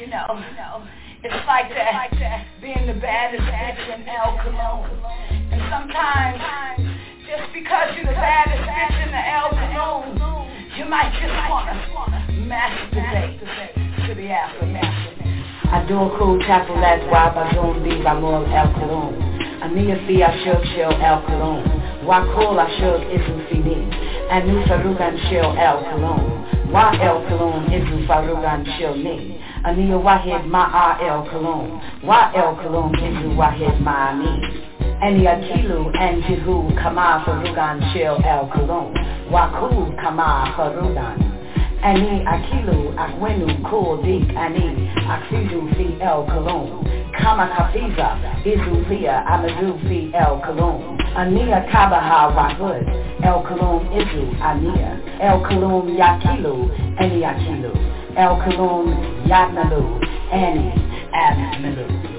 You know, it's like that, being the baddest bitch in El Cologne. And sometimes, just because you're the baddest bitch in the El Cologne, you might just wanna masturbate to the aftermath. Adoro chapelette wabazon di ramol el Cologne. Ania fi ashok shel el Cologne. Wakol ashok isu fini. Anu farugan el Cologne. Wa el Cologne isu farugan shel ni. Ania wahid ma'a el Cologne. Wa el Cologne isu wahid ma'ani. Ani akilu and jihu kama farugan shel el Cologne. Wakul kama farugan. Ani akilu akwenu dik ani aksidu fi el Cologne. Kama kafiza izu fia amadu fi el Cologne. Ania kabaha wahud el Cologne izu ania. El Cologne yakilu ani akilu. El Cologne yatnalu ani abmilu.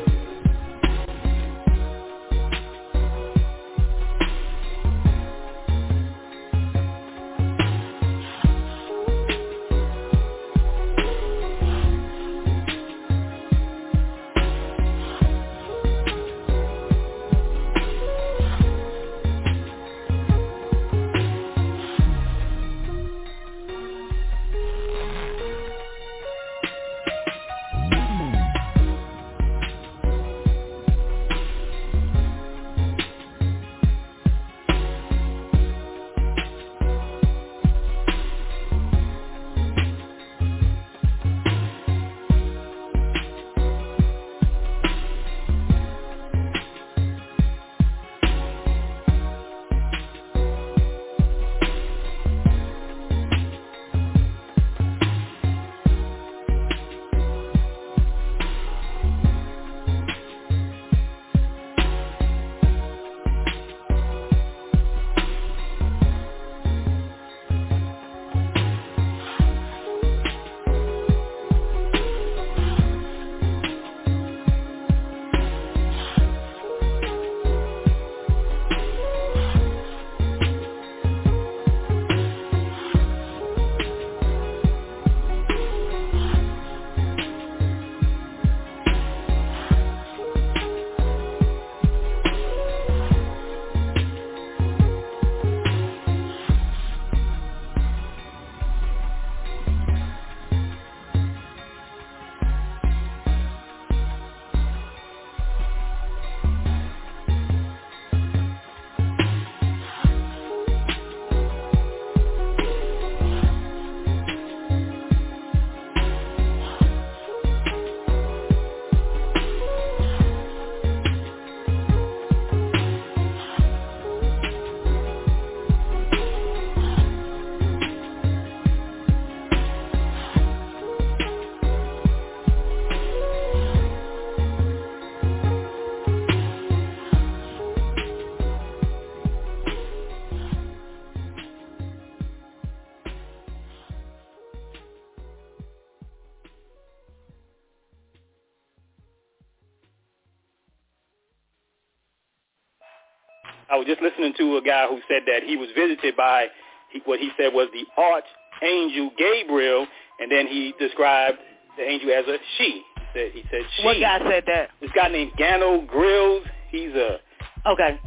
Was just listening to a guy who said that he was visited by he, what he said was the archangel Gabriel, and then he described the angel as a she. He said, he said she. What guy said that? This guy named Gano Grills. He's a okay.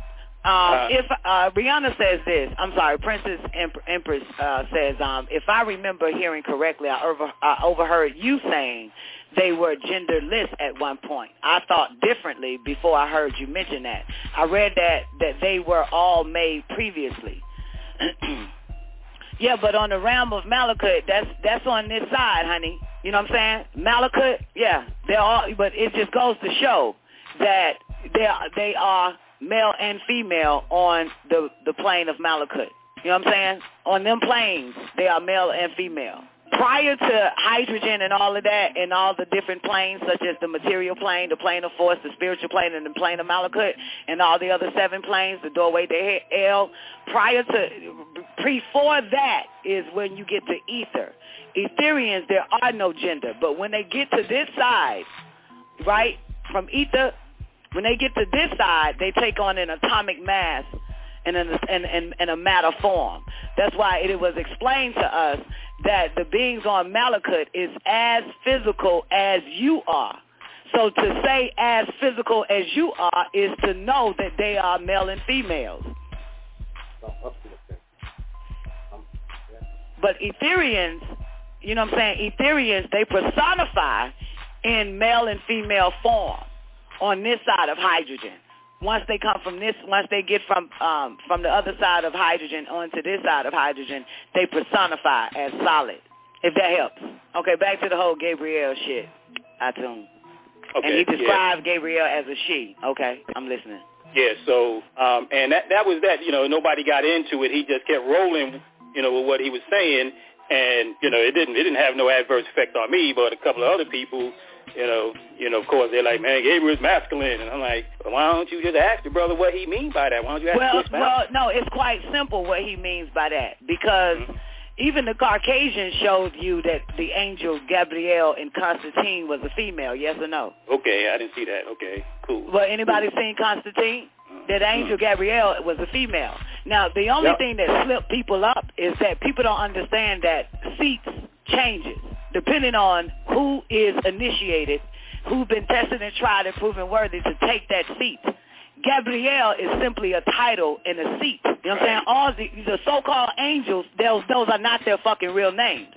Um, uh, if uh, Rihanna says this, I'm sorry, Princess Empress uh, says, um, if I remember hearing correctly, I, over, I overheard you saying they were genderless at one point. I thought differently before I heard you mention that. I read that that they were all made previously. yeah, but on the realm of Malakut, that's that's on this side, honey. You know what I'm saying? Malakut, yeah, they're all, but it just goes to show that they are, they are male and female on the the plane of Malakut. You know what I'm saying? On them planes, they are male and female prior to hydrogen and all of that and all the different planes such as the material plane, the plane of force, the spiritual plane, and the plane of Malakut, and all the other seven planes, the doorway to hell, prior to, before that is when you get to ether. Etherians, there are no gender, but when they get to this side, right, from ether, when they get to this side, they take on an atomic mass in, a, in, in, in a matter form. That's why it was explained to us that the beings on Malakut is as physical as you are. So to say as physical as you are is to know that they are male and females. But Etherians, you know what I'm saying? Etherians, they personify in male and female form on this side of hydrogen. Once they come from this, once they get from um, from the other side of hydrogen onto this side of hydrogen, they personify as solid. If that helps. Okay, back to the whole Gabriel shit. I tune. Okay. And he described yeah. Gabriel as a she. Okay, I'm listening. Yeah. So, um, and that that was that. You know, nobody got into it. He just kept rolling. You know, with what he was saying, and you know, it didn't it didn't have no adverse effect on me, but a couple of other people you know, you know, of course they're like, man, Gabriel's masculine, and I'm like, well, why don't you just ask the brother what he means by that? Why don't you ask well? Well, no, it's quite simple what he means by that because mm-hmm. even the Caucasian showed you that the angel Gabriel in Constantine was a female. Yes or no? Okay, I didn't see that. Okay, cool. Well, anybody seen Constantine? That mm-hmm. angel Gabriel was a female. Now, the only yep. thing that slipped people up is that people don't understand that seats changes depending on who is initiated, who's been tested and tried and proven worthy to take that seat. Gabriel is simply a title and a seat. You know what I'm saying? All the, the so-called angels, those, those are not their fucking real names.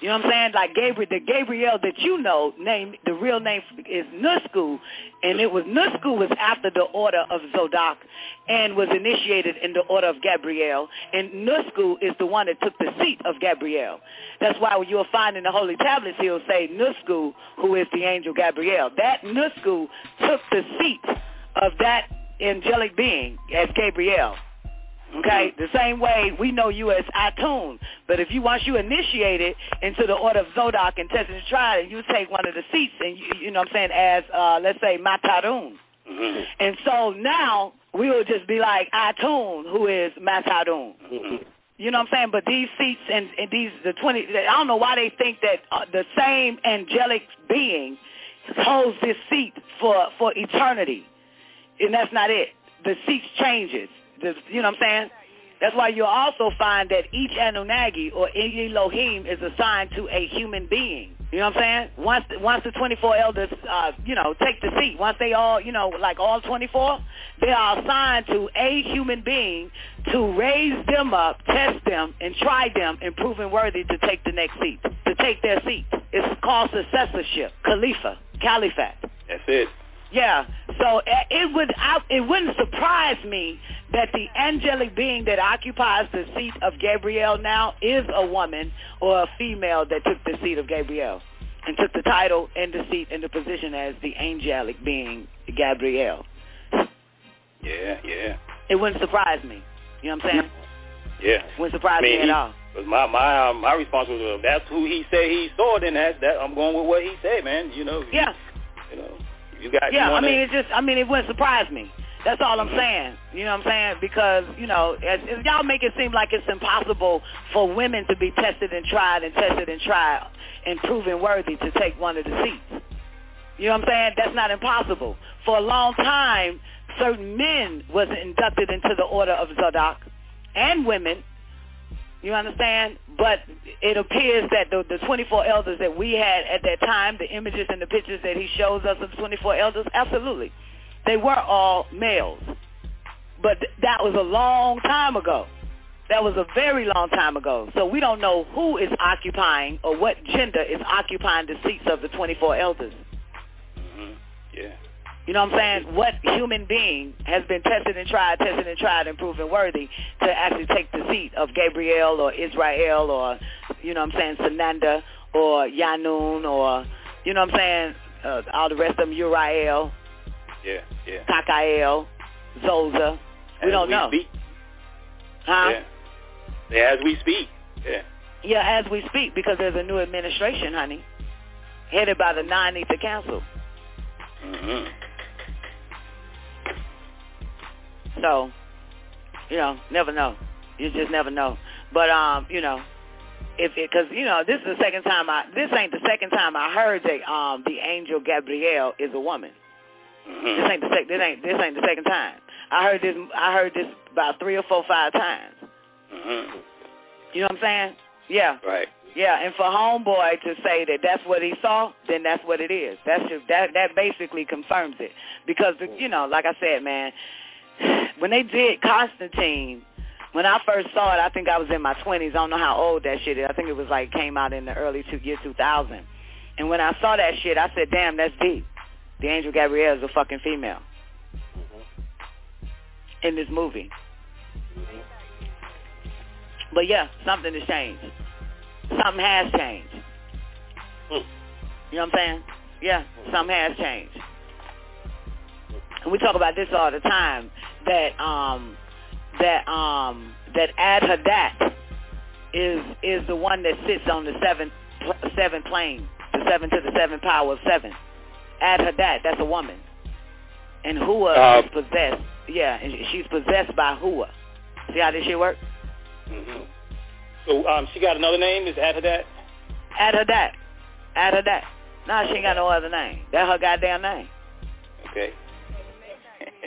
You know what I'm saying? Like Gabriel, the Gabriel that you know, name the real name is Nusku, and it was Nusku was after the order of Zadok, and was initiated in the order of Gabriel, and Nusku is the one that took the seat of Gabriel. That's why you'll find in the holy tablets he'll say Nusku, who is the angel Gabriel. That Nusku took the seat of that angelic being as Gabriel. Okay, the same way we know you as Atun. But if you once you initiate it into the order of Zadok and tested and tried, and you take one of the seats, and you, you know what I'm saying, as uh, let's say Matarun. Mm-hmm. And so now we will just be like Atun, who is Matarun. Mm-hmm. You know what I'm saying? But these seats and, and these the twenty, I don't know why they think that uh, the same angelic being holds this seat for for eternity, and that's not it. The seat changes you know what I'm saying? That's why you'll also find that each Anunnaki or Elohim is assigned to a human being. You know what I'm saying? Once once the 24 elders, uh, you know, take the seat, once they all, you know, like all 24, they are assigned to a human being to raise them up, test them, and try them and prove them worthy to take the next seat, to take their seat. It's called successorship, Khalifa, Caliphate. That's it. Yeah. So eh, it would I, it wouldn't surprise me that the angelic being that occupies the seat of Gabriel now is a woman or a female that took the seat of Gabriel and took the title and the seat and the position as the angelic being Gabriel. Yeah, yeah. It wouldn't surprise me. You know what I'm saying? Yeah. Wouldn't surprise I mean, me he, at all. My my um, my response was, uh, that's who he said he saw. Then that that I'm going with what he said, man. You know. Yeah. You know. You got. Yeah, you I mean, it just. I mean, it wouldn't surprise me. That's all I'm saying. You know what I'm saying? Because, you know, as, as y'all make it seem like it's impossible for women to be tested and tried and tested and tried and proven worthy to take one of the seats. You know what I'm saying? That's not impossible. For a long time, certain men was inducted into the order of Zadok and women. You understand? But it appears that the, the 24 elders that we had at that time, the images and the pictures that he shows us of the 24 elders, absolutely. They were all males. But th- that was a long time ago. That was a very long time ago. So we don't know who is occupying or what gender is occupying the seats of the 24 elders. Mm-hmm. Yeah. You know what I'm saying? What human being has been tested and tried, tested and tried and proven worthy to actually take the seat of Gabriel or Israel or, you know what I'm saying, Sananda or Yanun or, you know what I'm saying, uh, all the rest of them, Uriel, yeah, yeah. Kakael, Zoza. We as don't we know. Speak. Huh? Yeah. yeah. As we speak. Yeah. Yeah, as we speak, because there's a new administration, honey, headed by the non-ether council. Mm-hmm. So, you know, never know. You just never know. But um, you know, if because you know this is the second time I this ain't the second time I heard that um the angel Gabriel is a woman. Mm-hmm. This ain't the sec- this ain't this ain't the second time. I heard this. I heard this about three or four, five times. Mm-hmm. You know what I'm saying? Yeah. Right. Yeah, and for homeboy to say that that's what he saw, then that's what it is. That's just that that basically confirms it because you know, like I said, man, when they did Constantine, when I first saw it, I think I was in my 20s. I don't know how old that shit is. I think it was like came out in the early two, year 2000. And when I saw that shit, I said, "Damn, that's deep." The Angel Gabrielle is a fucking female mm-hmm. in this movie. But yeah, something has changed. Something has changed. Hmm. You know what I'm saying? Yeah, something has changed. And we talk about this all the time. That um, that um, that Ad Hadat is is the one that sits on the seventh seven plane, the seven to the seven power of seven. Ad Hadat, that's a woman, and Hua Uh, is possessed. Yeah, and she's possessed by Hua. See how this shit work? hmm So um, she got another name. Is Ad Hadat? Ad Hadat, Ad Hadat. Nah, she ain't got no other name. That her goddamn name. Okay.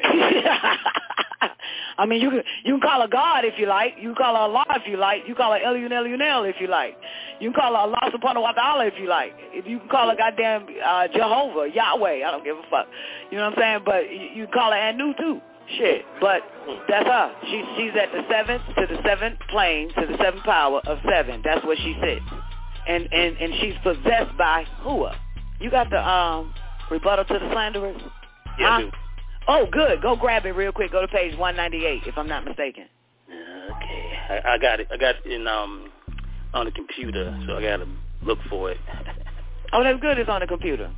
I mean, you can you can call her God if you like. You can call her Allah if you like. You call her Elunel if you like. You can call her Allah Subhanahu wa Taala if you like. If you can call her goddamn uh, Jehovah, Yahweh, I don't give a fuck. You know what I'm saying? But you, you can call her Anu too. Shit. But that's her. She she's at the seventh to the seventh plane to the seventh power of seven. That's where she sits. And and and she's possessed by Hua. You got the um rebuttal to the slanderers? Yeah, Huh? Oh, good. Go grab it real quick. Go to page 198, if I'm not mistaken. Okay, I, I got it. I got it in um on the computer, so I gotta look for it. Oh, that's good. It's on the computer.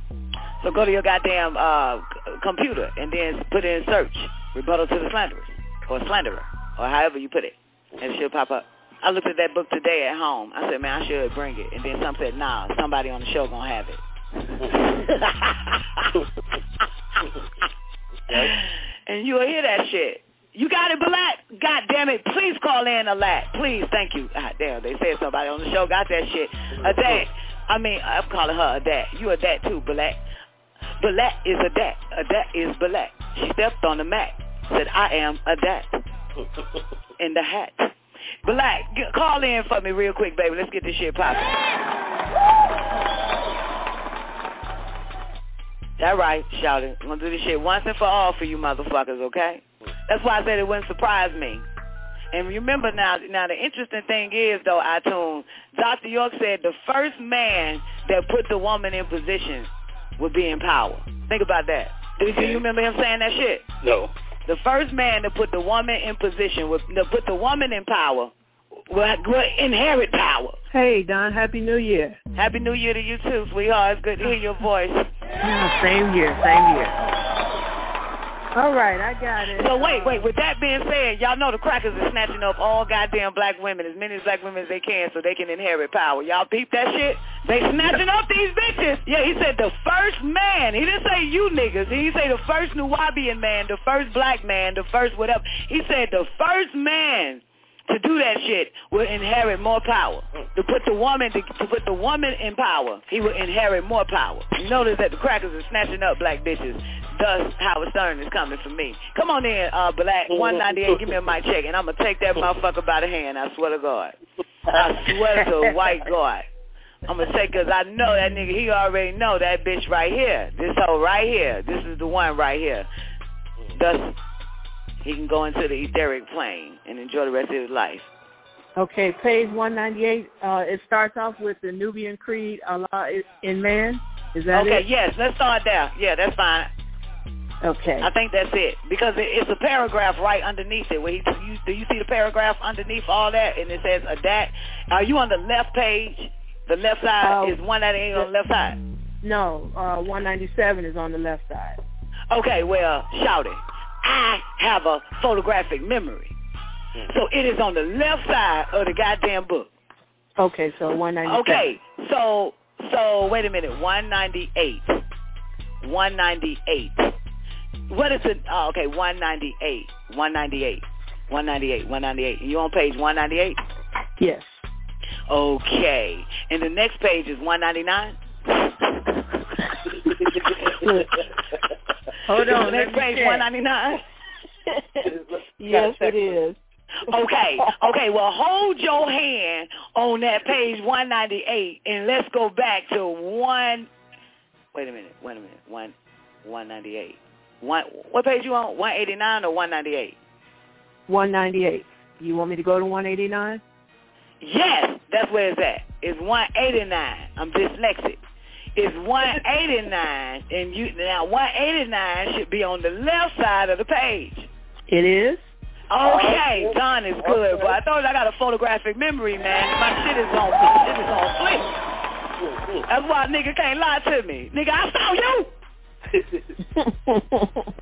So go to your goddamn uh, c- computer and then put it in search. Rebuttal to the slanderers. Or slanderer. Or however you put it. And it should pop up. I looked at that book today at home. I said, man, I should bring it. And then some said, nah, somebody on the show going to have it. and you'll hear that shit. You got it, Black. God damn it. Please call in a lat. Please. Thank you. God damn, they said somebody on the show got that shit. A dat. I mean, I'm calling her a dat. You a dat too, Black. Black is a dat. A dat is Balat. She stepped on the mat. Said, I am a dat. In the hat. Black, call in for me real quick, baby. Let's get this shit popping. That right, shout it. I'm gonna do this shit once and for all for you motherfuckers, okay? That's why I said it wouldn't surprise me. And remember now, now the interesting thing is though, iTunes, Dr. York said the first man that put the woman in position would be in power. Think about that. Do you- you remember him saying that shit? no. The first man to put the woman in position, would, to put the woman in power, will, will inherit power. Hey, Don, Happy New Year. Happy New Year to you too, sweetheart. It's good to hear your voice. Yeah, same year, same year. All right, I got it. So wait, wait. With that being said, y'all know the crackers are snatching up all goddamn black women, as many black women as they can, so they can inherit power. Y'all peep that shit? They snatching up these bitches. Yeah, he said the first man. He didn't say you niggas. He say the first Nubian man, the first black man, the first whatever. He said the first man to do that shit will inherit more power. To put the woman to, to put the woman in power, he will inherit more power. You notice that the crackers are snatching up black bitches. Thus, Howard Stern is coming for me. Come on in, uh, Black 198. Give me mic check, and I'm gonna take that motherfucker by the hand. I swear to God. I swear to white God. I'm gonna say, cause I know that nigga. He already know that bitch right here. This hoe right here. This is the one right here. Thus, he can go into the etheric plane and enjoy the rest of his life. Okay, page 198. Uh, it starts off with the Nubian Creed, Allah is in man. Is that okay, it? yes, let's start there. Yeah, that's fine. Okay. I think that's it because it, it's a paragraph right underneath it. Where he, you, do you see the paragraph underneath all that, and it says a dat? Are you on the left page? The left side Oh. is one that ain't on the left side. No, uh, 197 is on the left side. Okay, well, shout it. I have a photographic memory, Mm-hmm. so it is on the left side of the goddamn book. Okay, so 197. Okay, so so wait a minute, 198, 198. What is it? Oh, okay, 198, 198, 198, 198. You on page 198? Yes. Okay, and the next page is 199. Hold on, The let next page 199. yes, it is. Okay, okay. Well, hold your hand on that page 198, and let's go back to one. Wait a minute. Wait a minute. One, 198. One. What page you on? 189 or 198? 198. You want me to go to 189? Yes, that's where it's at. It's 189. I'm dyslexic. It's 189, and you now 189 should be on the left side of the page. It is. Okay, oh, Don is good, but I thought I got a photographic memory, man. My shit is on, shit is on flick. That's why nigga can't lie to me. Nigga, I saw you.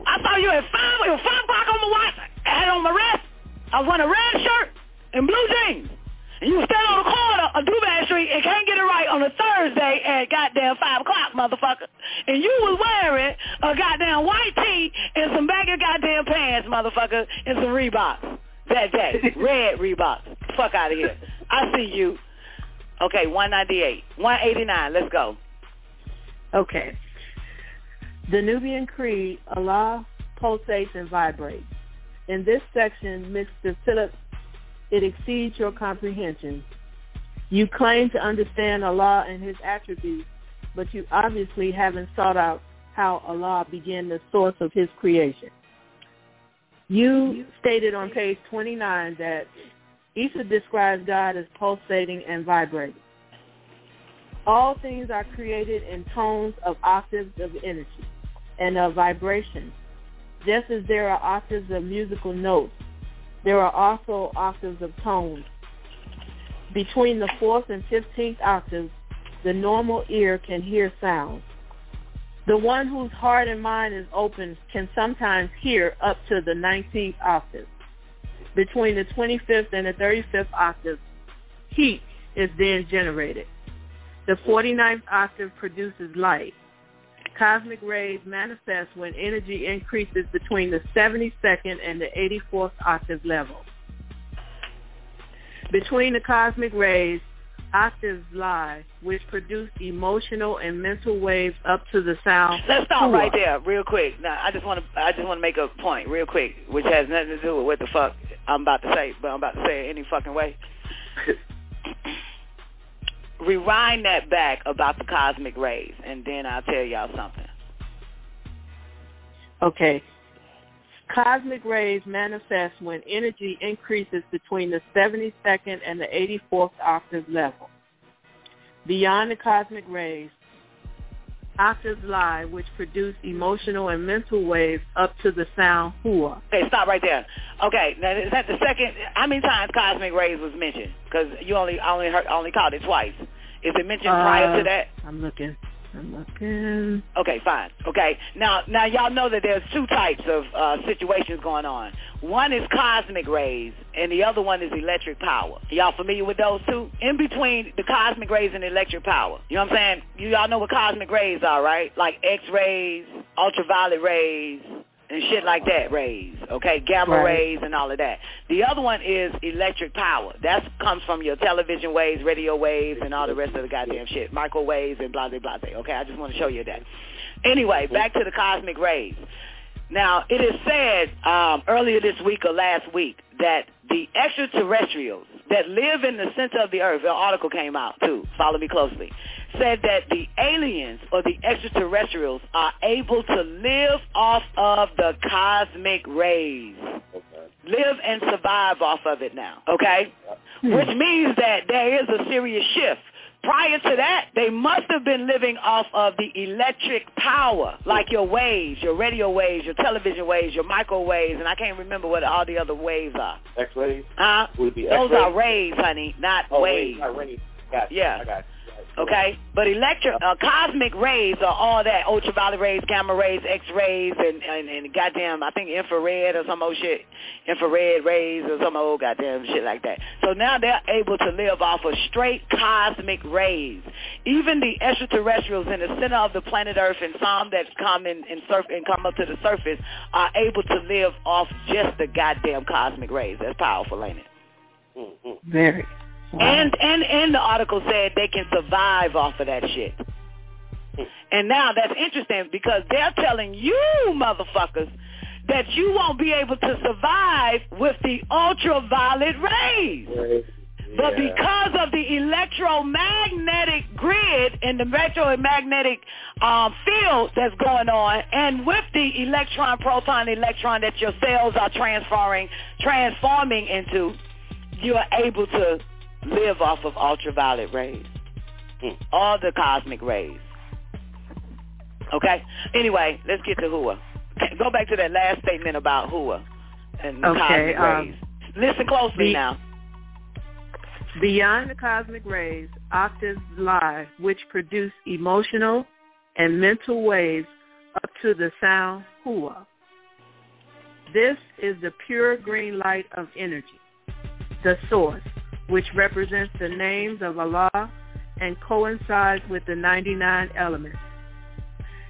I saw you at five, it was five o'clock on my watch. I had on my wrist. I was wearing a red shirt and blue jeans. You stand on the corner of Duval Street and can't get it right on a Thursday at goddamn 5 o'clock, motherfucker. And you was wearing a goddamn white tee and some baggy goddamn pants, motherfucker, and some Reeboks that day. Red Reeboks. Fuck out of here. I see you. Okay, 198. 189. Let's go. Okay. The Nubian Creed, Allah pulsates and vibrates. In this section, Mr. Philip it exceeds your comprehension. You claim to understand Allah and his attributes, but you obviously haven't sought out how Allah began the source of his creation. You stated on page 29 that Isa describes God as pulsating and vibrating. All things are created in tones of octaves of energy and of vibration, just as there are octaves of musical notes there are also octaves of tones. Between the fourth and fifteenth octaves, the normal ear can hear sounds. The one whose heart and mind is open can sometimes hear up to the 19th octave. Between the 25th and the 35th octave, heat is then generated. The 49th octave produces light cosmic rays manifest when energy increases between the 72nd and the 84th octave level. Between the cosmic rays, octaves lie, which produce emotional and mental waves up to the sound. Let's stop right there, real quick. Now, I just want to, I just want to make a point, real quick, which has nothing to do with what the fuck I'm about to say, but I'm about to say it any fucking way. rewind that back about the cosmic rays, and then I'll tell y'all something. Okay. Cosmic rays manifest when energy increases between the 72nd and the 84th octave level. Beyond the cosmic rays, octaves lie which produce emotional and mental waves up to the sound hua. Okay, stop right there. Okay, now is that the second? How many times cosmic rays was mentioned? Because you only I only heard I only called it twice. Is it mentioned uh, prior to that? I'm looking. I'm looking. Okay, fine. Okay, now now y'all know that there's two types of uh, situations going on. One is cosmic rays, and the other one is electric power. Y'all familiar with those two? In between the cosmic rays and electric power, you know what I'm saying? You all know what cosmic rays are, right? Like X-rays, ultraviolet rays, and shit like that rays, okay, gamma right. rays and all of that. The other one is electric power. That comes from your television waves, radio waves, and all the rest of the goddamn shit, microwaves and blah blah blah. Okay, I just want to show you that. Anyway, back to the cosmic rays. Now, it is said um, earlier this week or last week that the extraterrestrials that live in the center of the earth, an article came out too, follow me closely, said that the aliens or the extraterrestrials are able to live off of the cosmic rays. Okay. Live and survive off of it now, okay? Which means that there is a serious shift. Prior to that, they must have been living off of the electric power, like your waves, your radio waves, your television waves, your microwaves, and I can't remember what all the other waves are. X-rays? Huh? Would it be Those X-rays? are rays, honey, not oh, waves. Not rays. Gotcha. Yeah. I got Okay, but electro, uh, cosmic rays are all that ultraviolet rays, gamma rays, X-rays, and, and and goddamn, I think infrared or some old shit, infrared rays or some old goddamn shit like that. So now they're able to live off of straight cosmic rays. Even the extraterrestrials in the center of the planet Earth and some that come in and surf and come up to the surface are able to live off just the goddamn cosmic rays. That's powerful, ain't it? Mm-hmm. Very. And and and the article said they can survive off of that shit. And now that's interesting because they're telling you motherfuckers that you won't be able to survive with the ultraviolet rays. Right. But Yeah. because of the electromagnetic grid and the electromagnetic um, field that's going on, and with the electron, proton, electron that your cells are transferring, transforming into, you are able to live off of ultraviolet rays, Hmm. all the cosmic rays. Okay. Anyway, let's get to Hua. Go back to that last statement about Hua and the Okay, cosmic um, rays. Listen closely the- now. Beyond the cosmic rays, octaves lie which produce emotional and mental waves up to the sound hua. This is the pure green light of energy, the source, which represents the names of Allah and coincides with the 99 elements.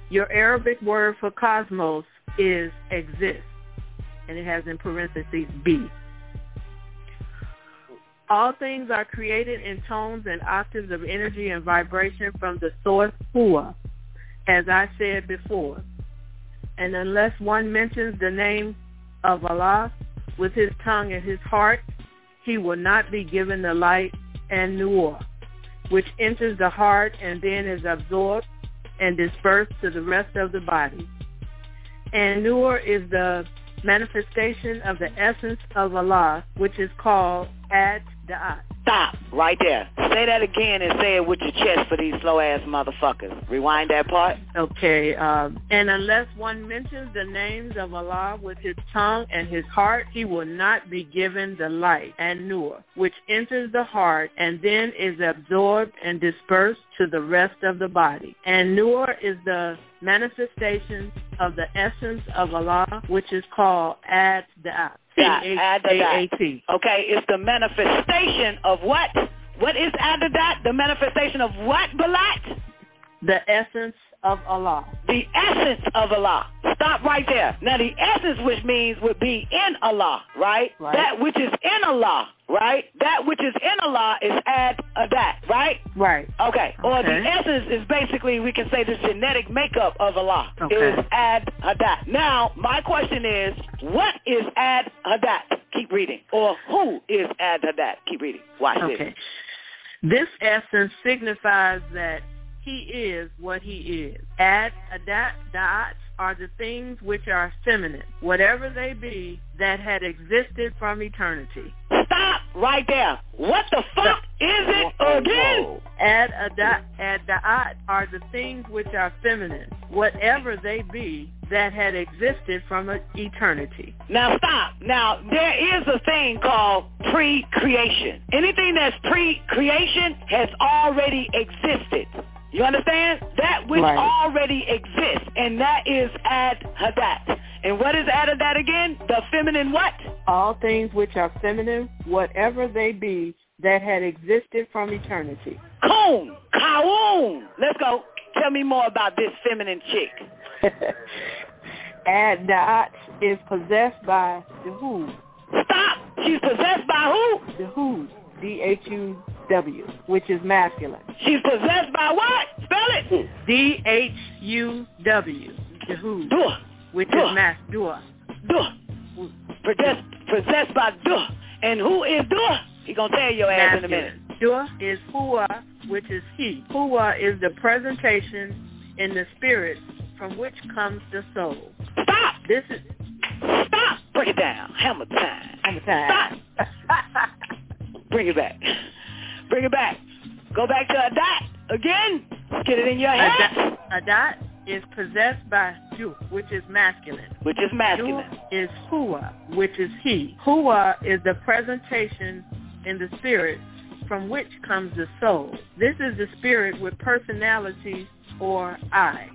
Your Arabic word for cosmos is exist, and it has in parentheses be. All things are created in tones and octaves of energy and vibration from the source Hua, as I said before. And unless one mentions the name of Allah with his tongue and his heart, he will not be given the light and nur, which enters the heart and then is absorbed and dispersed to the rest of the body. And nur is the manifestation of the essence of Allah, which is called Ad Da'at. Stop right there. Say that again and say it with your chest for these slow ass motherfuckers. Rewind that part. Okay, um, and unless one mentions the names of Allah with his tongue and his heart, he will not be given the light and nur, which enters the heart and then is absorbed and dispersed to the rest of the body. And nur is the manifestation of the essence of Allah, which is called Ad Da'at. Yeah, Ad Da'at. Okay, it's the manifestation of what? What is Adadat? The manifestation of what, Balat? The essence of Allah. The essence of Allah. Stop right there. Now the essence which means would be in Allah, right? Right. That which is in Allah, right? That which is in Allah is ad adat, right? Right. Okay. Or the essence is basically we can say the genetic makeup of Allah Okay. is ad hadat. Now my question is, what is ad hadat? Keep reading. Or who is ad hadat? Keep reading. Watch this. Okay. This essence signifies that he is what he is. Ad, adat, da'at are the things which are feminine, whatever they be, that had existed from eternity. Stop right there. What the fuck is it again? Ad, adat, ad, da'at are the things which are feminine, whatever they be, that had existed from eternity. Now stop. Now there is a thing called pre-creation. Anything that's pre-creation has already existed. You understand? That which Right. already exists, and that is ad hadat. And what is ad hadat again? The feminine what? All things which are feminine, whatever they be, that had existed from eternity. Coon, kawoon. Let's go. Tell me more about this feminine chick. Ad Da'at is possessed by the who. Stop. She's possessed by who? The who. D-H-U-W, which is masculine. She's possessed by what? Spell it. D-H-U-W, the who, Duh. which Duh. is mas, dua. Duh. Possessed, possessed by duh. And who is duh? He gonna tell your ass in a minute. Masculine. Dua is hua, which is he. Hua is the presentation in the spirit from which comes the soul. Stop. This is Stop. Break it down. Hammer time. I'm time. Bring it back. Bring it back. Go back to a dot again. Get it in your head. A dot is possessed by Du, which is masculine. Which is masculine. is Hua, which is he. Hua is the presentation in the spirit from which comes the soul. This is the spirit with personality or I.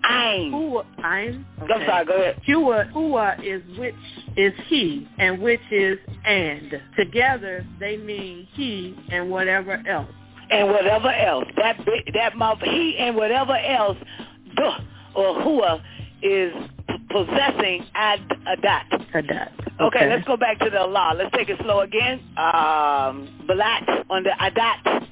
Hua, I'm. I'm sorry. Go ahead. Hua, Hua is which is he, and which is and. Together they mean he and whatever else. And whatever else. That big, that mouth. He and whatever else. Duh or hua is p- possessing ad adat. Adat. Okay, Okay. let's go back to the Allah. Let's take it slow again. Um, Balat on the Adat.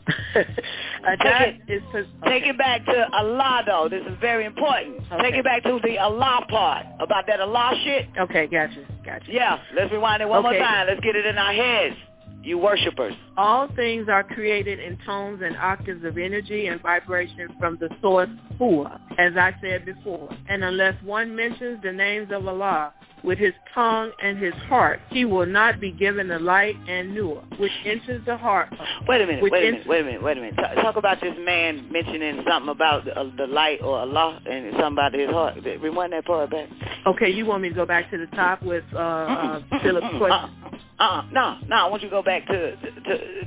Adat is pos- Take okay. it back to Allah, though. This is very important. Okay. Take it back to the Allah part about that Allah shit. Okay, gotcha, gotcha. Yeah, let's rewind it one Okay. more time. Let's get it in our heads. You worshippers. All things are created in tones and octaves of energy and vibration from the source Hua, as I said before. And unless one mentions the names of Allah with his tongue and his heart, he will not be given the light and nur, which enters the heart. Wait a minute, wait a minute, wait a minute, wait a minute. Ta- Talk about this man mentioning something about the, uh, the light or Allah and something about his heart. Rewind that part back. Okay, you want me to go back to the top with uh, uh, Philip's question? Uh, uh, no, no, I want you to go back to to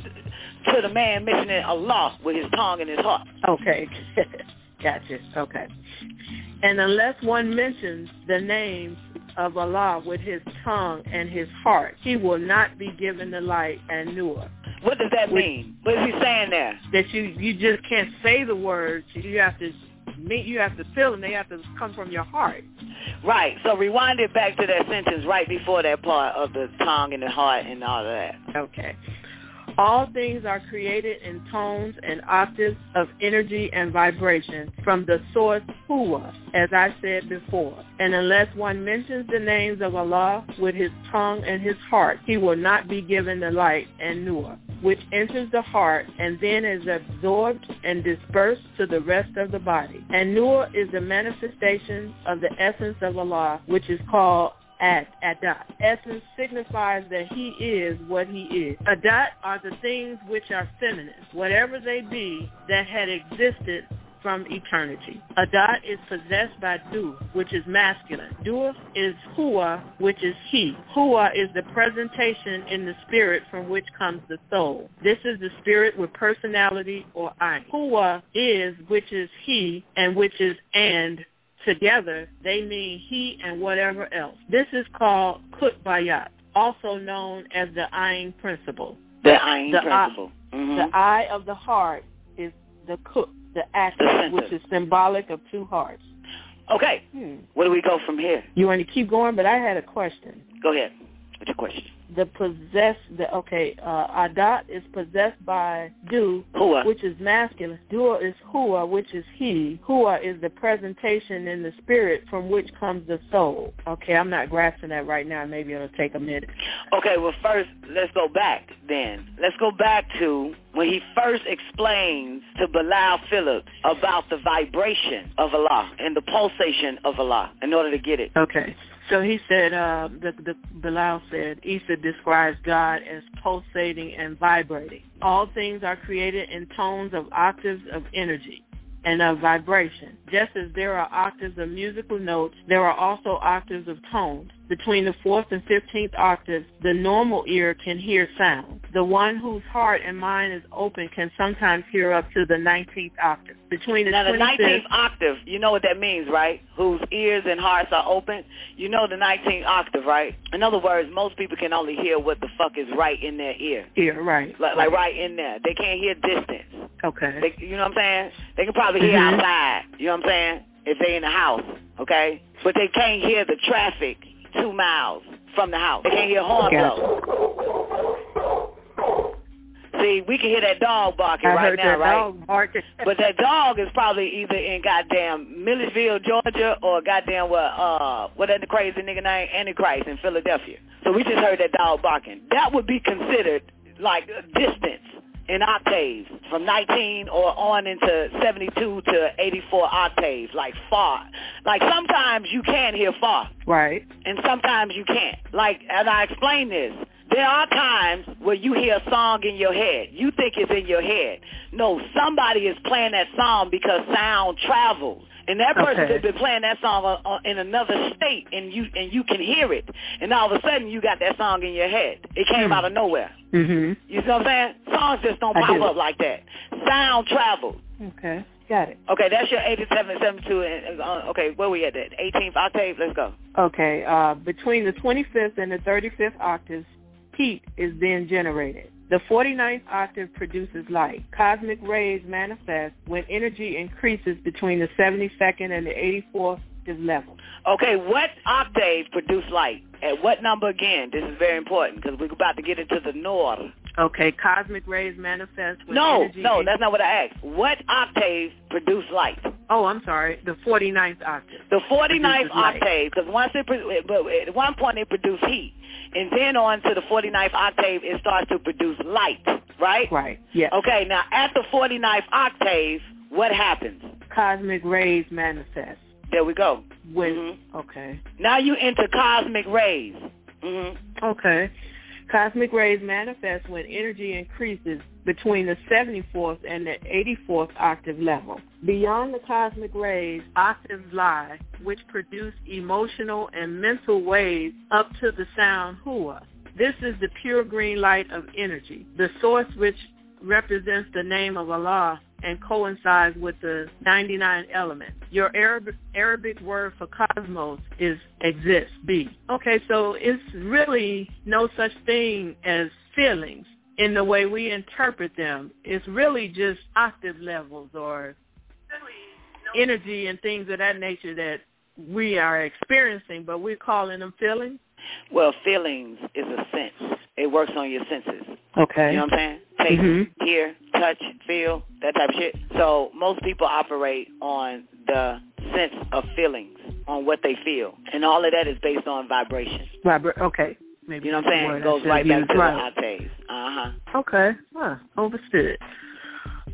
to the man mentioning Allah with his tongue and his heart. Okay. gotcha. Okay. And unless one mentions the names of Allah with his tongue and his heart, he will not be given the light and nur. What does that mean? What is he saying there? That you you just can't say the words. You have to meet. You have to feel them. They have to come from your heart. Right. So rewind it back to that sentence right before that part of the tongue and the heart and all of that. Okay. All things are created in tones and octaves of energy and vibration from the source Hua, as I said before. And unless one mentions the names of Allah with his tongue and his heart, he will not be given the light and nur, which enters the heart and then is absorbed and dispersed to the rest of the body. And nur is the manifestation of the essence of Allah, which is called Ad, adat. Essence signifies that he is what he is. Adat are the things which are feminine, whatever they be, that had existed from eternity. Adat is possessed by Du, which is masculine. Du is Hua, which is he. Hua is the presentation in the spirit from which comes the soul. This is the spirit with personality or I. Hua is, which is he, and which is and, together, they mean he and whatever else. This is called Kutbayat, also known as the Ayin principle. The Ayin The eye- principle. Mhm. The eye of the heart is the Kut, the center. which is symbolic of two hearts. Okay. Hmm. Where do we go from here? You want to keep going, but I had a question. Go ahead. What's your question? The possess, the okay, uh, Adat is possessed by Du, Hua. which is masculine. Dua is Hua, which is he. Hua is the presentation in the spirit from which comes the soul. Okay, I'm not grasping that right now. Maybe it'll take a minute. Okay, well first let's go back then. Let's go back to when he first explains to Bilal Phillips about the vibration of Allah and the pulsation of Allah in order to get it. Okay. So he said, uh, the, the Bilal said, Isa describes God as pulsating and vibrating. All things are created in tones of octaves of energy and of vibration. Just as there are octaves of musical notes, there are also octaves of tones. Between the fourth and fifteenth octaves, the normal ear can hear sound. The one whose heart and mind is open can sometimes hear up to the nineteenth octave. Between the Now the 19th octave, you know what that means, right? Whose ears and hearts are open. You know the 19th octave, right? In other words, most people can only hear what the fuck is right in their ear. ear, right? Like, like right in there. They can't hear distance. Okay. They, you know what I'm saying? They can probably hear Mhm. outside. You know what I'm saying? If they in the house, okay? But they can't hear the traffic two miles from the house. They can't hear horn Gotcha. blow. See, we can hear that dog barking I right heard now, that right? dog barking. But that dog is probably either in goddamn Milledgeville, Georgia, or goddamn what uh what that the crazy nigga name Antichrist in Philadelphia. So we just heard that dog barking. That would be considered like distance in octaves from 19 or on into 72 to 84 octaves, like far. Like sometimes you can hear far right. and sometimes you can't. Like, as I explain this, there are times where you hear a song in your head. You think it's in your head. No, somebody is playing that song because sound travels. And that person Okay. has been playing that song uh, uh, in another state, and you and you can hear it. And all of a sudden, you got that song in your head. It came Hmm. out of nowhere. Mhm. You see what I'm saying? Songs just don't I pop do. up like that. Sound travels. Okay. Got it. Okay, that's your 87, 72. And, uh, okay, where we at? That 18th octave. Let's go. Okay. Uh, between the 25th and the 35th octaves, heat is then generated. The 49th octave produces light. Cosmic rays manifest when energy increases between the 72nd and the 84th octave level. Okay, what octave produce light? At what number again? This is very important because we're about to get into the north. Okay, cosmic rays manifest No, energy. no, that's not what I asked. What octave produce light? Oh, I'm sorry. The 49th octave. The 49th Produces octave, because once it, but at one point it produced heat, and then on to the 49th octave, it starts to produce light, right? Right. Yeah. Okay, now at the 49th octave, what happens? Cosmic rays manifest There we go. when. Mhm. Okay. Now you enter cosmic rays. hmm Okay. Cosmic rays manifest when energy increases between the 74th and the 84th octave level. Beyond the cosmic rays, octaves lie, which produce emotional and mental waves up to the sound hua. This is the pure green light of energy, the source which represents the name of Allah and coincides with the 99 elements. Your Arabic, Arabic word for cosmos is exist, be. Okay, so it's really no such thing as feelings in the way we interpret them. It's really just octave levels or energy and things of that nature that we are experiencing, but we're calling them feelings. Well, feelings is a sense. It works on your senses. Okay. You know what I'm saying? Taste, Mhm. hear, touch, feel, that type of shit. So most people operate on the sense of feelings, on what they feel. And all of that is based on vibration. Vibra- okay. Maybe You know what I'm saying? It goes right back to the Right. octaves. Uh-huh. Okay. Huh. Understood.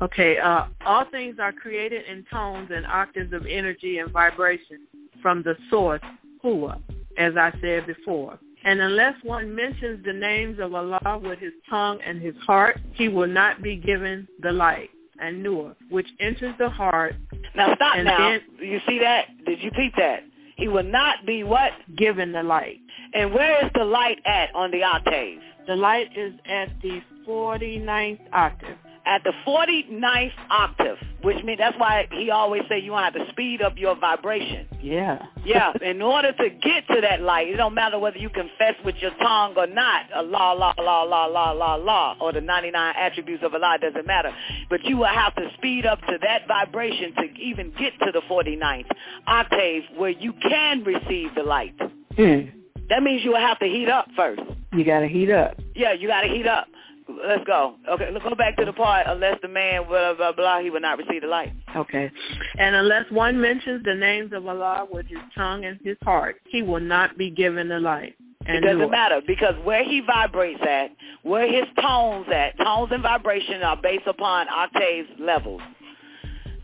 Okay. Uh, all things are created in tones and octaves of energy and vibration from the source, Hua, as I said before. And unless one mentions the names of Allah with his tongue and his heart, he will not be given the light and nur, which enters the heart, Now stop And now. then- you see that? Did you peep that? He will not be what? given the light. And where is the light at on the octave? The light is at the 49th octave. At the 49th octave, which means that's why he always say you want to have to speed up your vibration. Yeah. Yeah, in order to get to that light, it don't matter whether you confess with your tongue or not. Allah, Allah, Allah, Allah, Allah, Allah, Allah, or the 99 attributes of Allah, it doesn't matter. But you will have to speed up to that vibration to even get to the 49th octave where you can receive the light. Hmm. That means you will have to heat up first. You got to heat up. Yeah, you got to heat up. Let's go. Okay, let's go back to the part. Unless the man, blah, blah, blah, he will not receive the light. Okay. And unless one mentions the names of Allah with his tongue and his heart, he will not be given the light. It doesn't matter because where he vibrates at, where his tones at, tones and vibration are based upon octaves levels.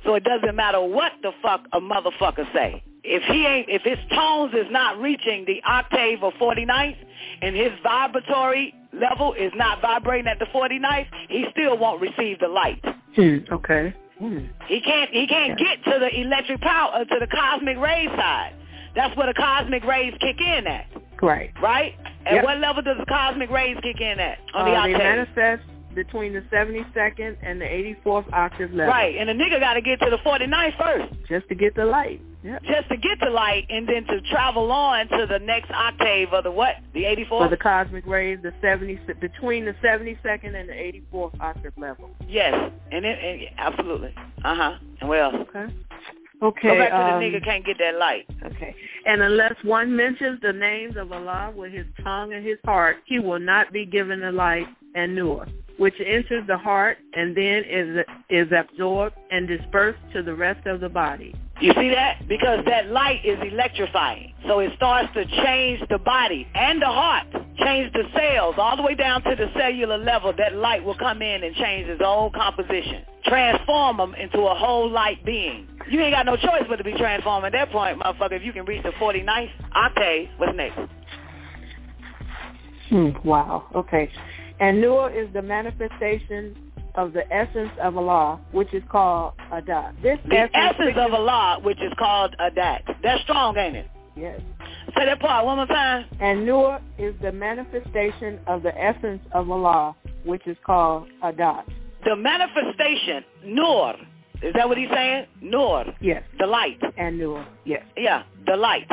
So it doesn't matter what the fuck a motherfucker say. If he ain't, if his tones is not reaching the octave of 49th and his vibratory level is not vibrating at the 49th, he still won't receive the light. Hmm. Okay. Hmm. He can't he can't get to the electric power uh, to the cosmic ray side. That's where the cosmic rays kick in at, Right. right? At Yep. what level does the cosmic rays kick in at on the Uh, they octave? manifest between the 72nd and the 84th octave level. Right, and the nigga got to get to the 49th first, Just to get the light. Yep. just to get the light, and then to travel on to the next octave of the what? The 84th. For the cosmic rays, the 70 between the 72nd and the 84th octave level. yes, and it, and absolutely. Uh huh. And what else? Okay. Okay. Go back to um, the nigga can't get that light. Okay. And unless one mentions the names of Allah with his tongue and his heart, he will not be given the light and nur, which enters the heart and then is is absorbed and dispersed to the rest of the body. You see that? Because that light is electrifying. So it starts to change the body and the heart, change the cells, all the way down to the cellular level. That light will come in and change its own composition, transform them into a whole light being. You ain't got no choice but to be transformed at that point, motherfucker. If you can reach the 49th octave, what's next? Hmm, wow. Okay. And Nur is the manifestation of the essence of Allah, which is called Adat. This The essence of Allah, which is called Adat. That's strong, ain't it? Yes. Say that part one more time. And Nur is the manifestation of the essence of Allah, which is called Adat. The manifestation, Nur. Is that what he's saying? Nur. Yes. The light. And Nur. Yes. Yeah, the light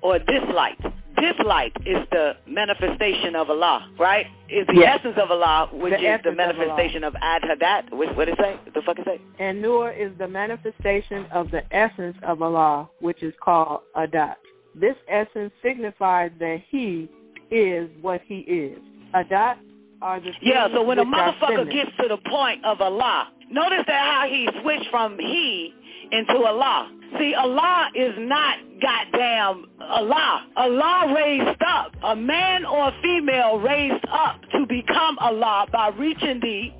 or this light. This light is the manifestation of Allah, right? Is the Yes. essence of Allah, which The is the of manifestation of, Ad Hadat. What, what it say? What the fuck it say? And Nur is the manifestation of the essence of Allah, which is called Adat. This essence signifies that He is what He is. Adat are the Yeah, so when a motherfucker gets to the point of Allah, notice that how he switched from he into Allah. See, Allah is not goddamn Allah. Allah raised up, a man or a female raised up to become Allah by reaching the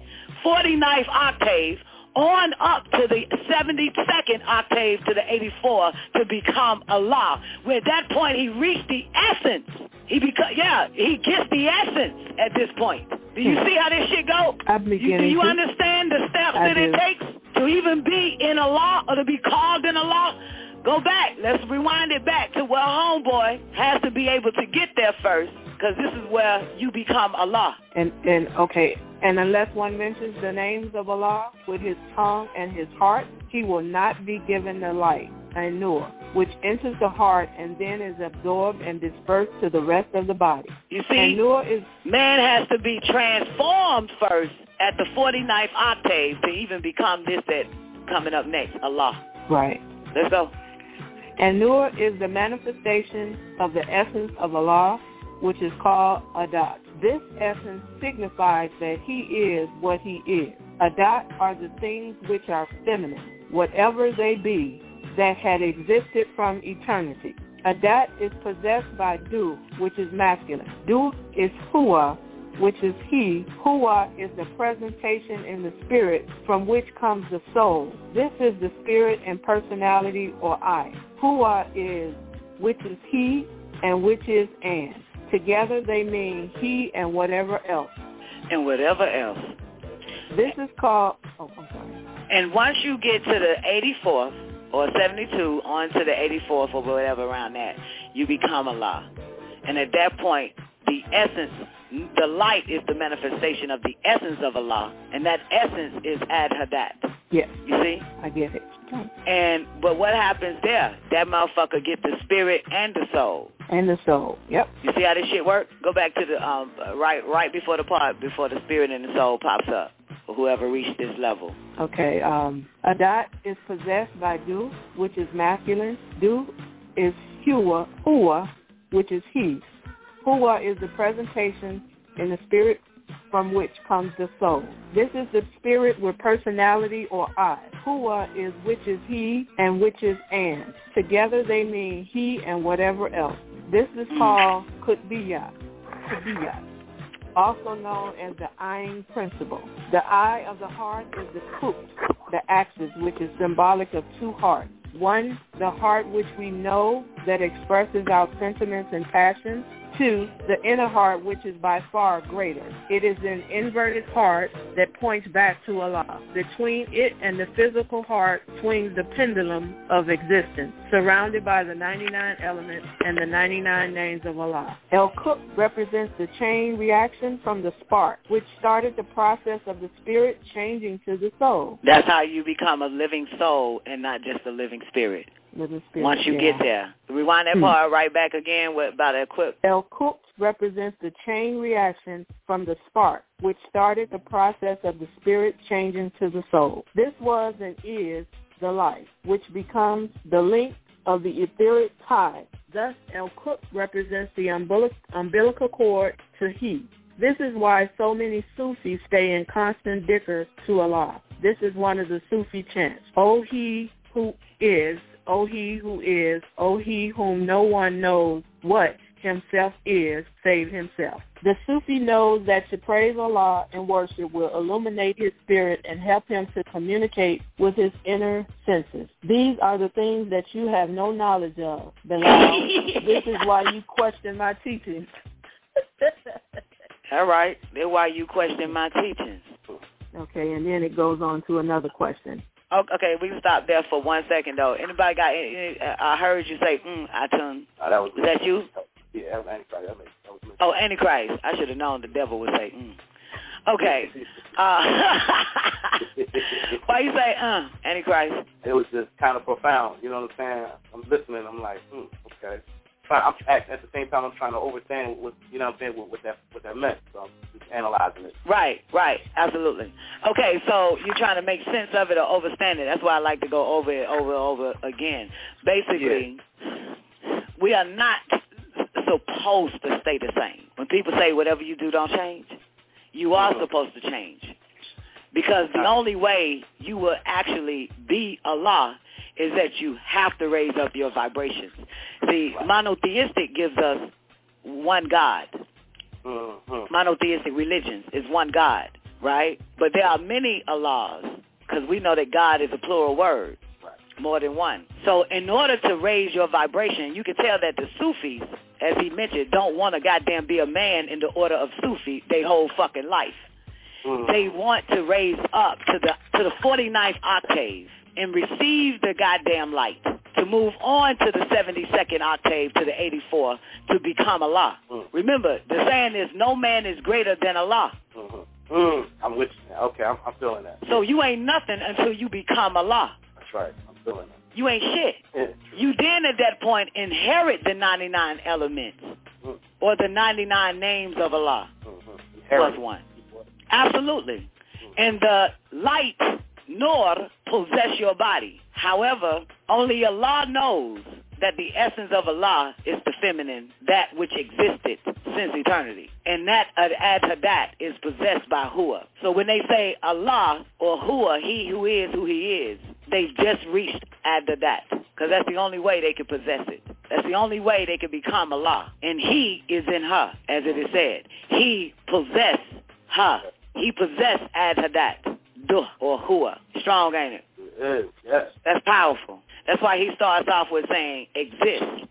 49th octave on up to the 72nd octave to the 84 to become Allah. Where at that point he reached the essence. He beca- yeah, he gets the essence at this point. Do you see how this shit go? I'm You, beginning do you to. understand the steps I that it takes to even be in a law or to be called in a law? Go back. Let's rewind it back to where homeboy has to be able to get there first because this is where you become Allah. And and okay, and unless one mentions the names of Allah with his tongue and his heart, he will not be given the light and nur, which enters the heart and then is absorbed and dispersed to the rest of the body. You see, is man has to be transformed first at the 49th octave to even become this that coming up next, Allah. right. Let's go. And nur is the manifestation of the essence of Allah, which is called Adat. This essence signifies that he is what he is. Adat are the things which are feminine, whatever they be, that had existed from eternity. Adat is possessed by Du, which is masculine. Du is Hua, which is he. Hua is the presentation in the spirit from which comes the soul. This is the spirit and personality or I. Hua is which is he and which is and. Together they mean he and whatever else. And whatever else. This is called, oh, I'm sorry. And once you get to the 84th or 72 on to the 84th or whatever around that, you become Allah. And at that point, the essence, the light is the manifestation of the essence of Allah. And that essence is Ad Hadat. Yes, You see? I get it. And but what happens there? That motherfucker get the spirit and the soul. And the soul. Yep. You see how this shit work? Go back to the um right right before the part before the spirit and the soul pops up. For whoever reached this level. Okay. Um, Adat is possessed by Du, which is masculine. Du is Hua, Hua, which is he. Hua is the presentation in the spirit from which comes the soul. This is the spirit with personality or I. Hua is which is he and which is and. Together they mean he and whatever else. This is called Kutbiyat. Kutbiyat also known as the eyeing principle. The eye of the heart is the kut, the axis, which is symbolic of two hearts. One, the heart which we know that expresses our sentiments and passions. Two, the inner heart, which is by far greater. It is an inverted heart that points back to Allah. Between it and the physical heart swings the pendulum of existence, surrounded by the 99 elements and the 99 names of Allah. El Kuk represents the chain reaction from the spark, which started the process of the spirit changing to the soul. That's how you become a living soul and not just a living spirit. Spirit, Once you yeah. get there. Rewind that Hmm. part right back again with about a quick El Kuk represents the chain reaction from the spark, which started the process of the spirit changing to the soul. This was and is the life, which becomes the link of the etheric tie. Thus, El Kuk represents the umbilic- umbilical cord to he. This is why so many Sufis stay in constant dhikr to Allah. This is one of the Sufi chants. O he who is, O he who is, O he whom no one knows what himself is save himself. The Sufi knows that to praise Allah and worship will illuminate his spirit and help him to communicate with his inner senses. These are the things that you have no knowledge of, Bilal. this is why you question my teachings. All right. That's why you question my teachings. okay, and then it goes on to another question. Okay, we can stop there for one second though. Anybody got? Any, any- I heard you say, mm, "Atun." Oh, that was Is that you? Yeah, Antichrist. That was, that was. Oh, Antichrist. I should have known the devil would say, mm. Okay. Uh, why you say, uh, Antichrist? It was just kind of profound. You know what I'm saying? I'm listening. I'm like, hmm, okay. Trying. I'm at, at the same time I'm trying to understand what you know what I'm saying what, what that what that meant. So I'm just analyzing it. Right, right, absolutely. Okay, so you're trying to make sense of it or understand it. That's why I like to go over it over and over again. Basically, we are not supposed to stay the same. When people say whatever you do don't change, you are Mhm. supposed to change. Because the only way you will actually be Allah is that you have to raise up your vibrations. See, monotheistic gives us one God. Mm-hmm. Monotheistic religions is one God, right? But there are many Allahs because we know that God is a plural word, Right. more than one. So in order to raise your vibration, you can tell that the Sufis, as he mentioned, don't want to goddamn be a man in the order of Sufi they whole fucking life. Mm-hmm. They want to raise up to the to the 49th octave and receive the goddamn light to move on to the 72nd octave to the 84 to become Allah. Mm. Remember, the saying is no man is greater than Allah. Mm-hmm. Mm. I'm with you. Okay, I'm, I'm feeling that. So you ain't nothing until you become Allah. That's right. I'm feeling that. You ain't shit. Yeah. You then at that point inherit the 99 elements Mm. or the 99 names of Allah Mm-hmm. plus one. Absolutely. And the light nor possess your body. However, only Allah knows that the essence of Allah is the feminine, that which existed since eternity. And that uh, ad-hadat is possessed by Hua. So when they say Allah or Hua, he who is who he is, they've just reached ad-hadat. Because that's the only way they can possess it. That's the only way they can become Allah. And he is in her, as it is said. He possess her. He possessed ad-hadat, duh, or hua. Strong, ain't it? It is. Yes. That's powerful. That's why he starts off with saying exist,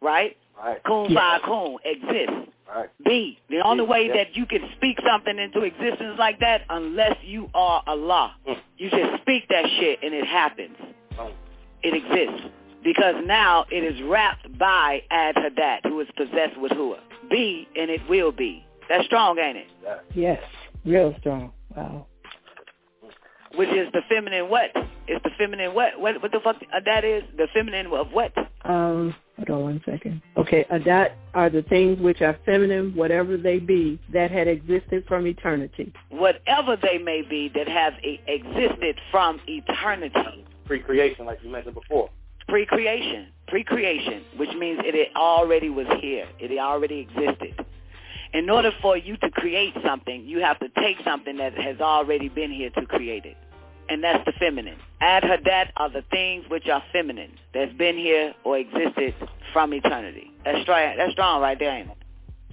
right? Right. Kun fa kun, exist. Right. Be. The only way Yeah. that you can speak something into existence like that, unless you are Allah. Mm. You just speak that shit and it happens. Mm. It exists. Because now it is wrapped by ad-hadat, who is possessed with hua. Be, and it will be. That's strong, ain't it? Yes. Yes, real strong. Wow. Which is the feminine what? It's the feminine what? What what the fuck uh, that is? The feminine of what? Um, hold on one second. Okay, that are the things which are feminine, whatever they be, that had existed from eternity. Whatever they may be that have e- existed from eternity. Pre-creation, like you mentioned before. Pre-creation. Pre-creation, which means it had already was here. It already existed. In order for you to create something, you have to take something that has already been here to create it. And that's the feminine. Ad-hadat are the things which are feminine, that's been here or existed from eternity. That's strong, that's strong right there, ain't it?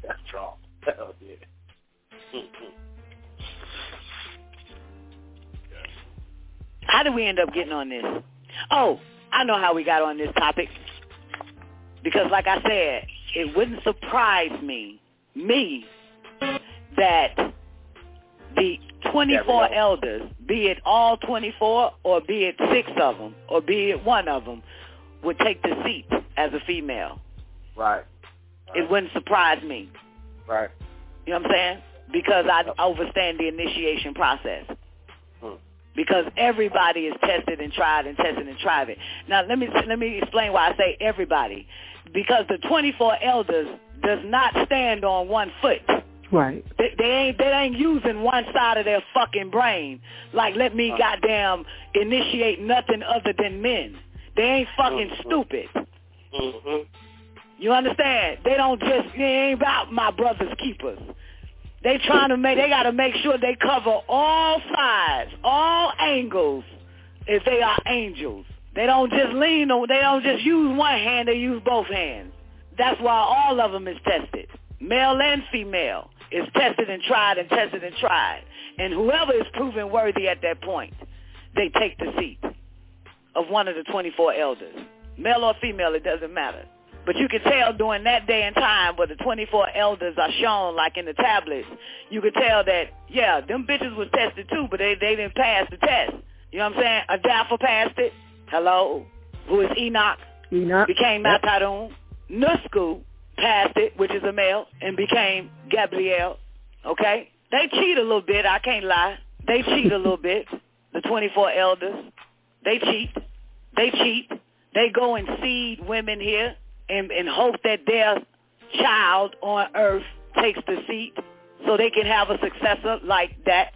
That's strong. Hell yeah. How did we end up getting on this? Oh, I know how we got on this topic. Because like I said, it wouldn't surprise me, me, that the 24 Yeah, elders, be it all 24 or be it six of them or be it one of them, would take the seat as a female. Right. It wouldn't surprise me. Right. You know what I'm saying? Because I understand the initiation process. Hmm. Because everybody is tested and tried and tested and tried it. Now let me let me explain why I say everybody. Because the 24 elders does not stand on one foot. Right. They, they ain't they ain't using one side of their fucking brain. Like let me goddamn initiate nothing other than men. They ain't fucking Mhm. stupid. Mm-hmm. You understand? They don't just they ain't about my brother's keepers. They trying to make they gotta make sure they cover all sides, all angles if they are angels. They don't just lean on they don't just use one hand, they use both hands. That's why all of them is tested. Male and female is tested and tried and tested and tried. And whoever is proven worthy at that point, they take the seat of one of the 24 elders. Male or female, it doesn't matter. But you can tell during that day and time where the 24 elders are shown, like in the tablets, you could tell that, yeah, them bitches was tested too, but they, they didn't pass the test. You know what I'm saying? Adafa passed it. Hello? Who is Enoch? Enoch. Became Yep. Nusku passed it, which is a male, and became Gabriel. Okay? They cheat a little bit, I can't lie. They cheat a little bit. The 24 elders. They cheat. They cheat. They go and seed women here and, and hope that their child on earth takes the seat so they can have a successor like that.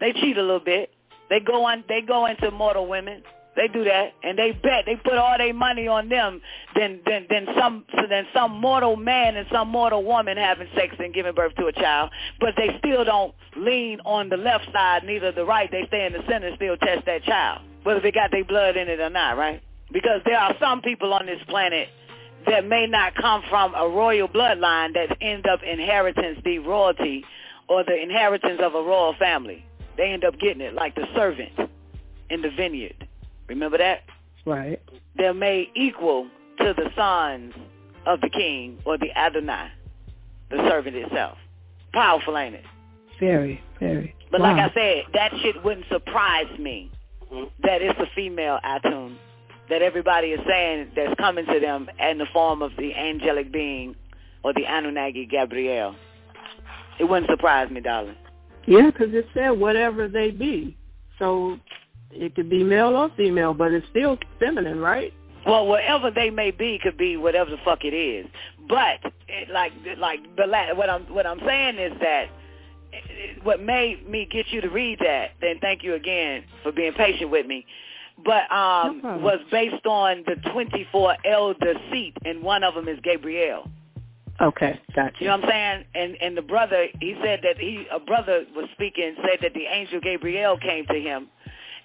They cheat a little bit. They go on. They go into mortal women. They do that, and they bet they put all their money on them than than than some so than some mortal man and some mortal woman having sex and giving birth to a child. But they still don't lean on the left side, neither the right. They stay in the center, and still test that child, whether they got their blood in it or not, right? Because there are some people on this planet that may not come from a royal bloodline that end up inheritance the royalty or the inheritance of a royal family. They end up getting it, like the servant in the vineyard. Remember that? Right. They're made equal to the sons of the king or the Adonai, the servant itself. Powerful, ain't it? Very, very. But wow. like I said, that shit wouldn't surprise me that it's a female Atun that everybody is saying that's coming to them in the form of the angelic being or the Anunnaki Gabriel. It wouldn't surprise me, darling. Yeah, because it said whatever they be. So it could be male or female, but it's still feminine, right? Well, whatever they may be could be whatever the fuck it is. But it, like like the la- what I'm what I'm saying is that it- what made me get you to read that. Then thank you again for being patient with me. But um No was based on the 24 elder seat, and one of them is Gabriel. Okay, gotcha. You know what I'm saying? And and the brother, he said that he a brother was speaking, said that the angel Gabriel came to him,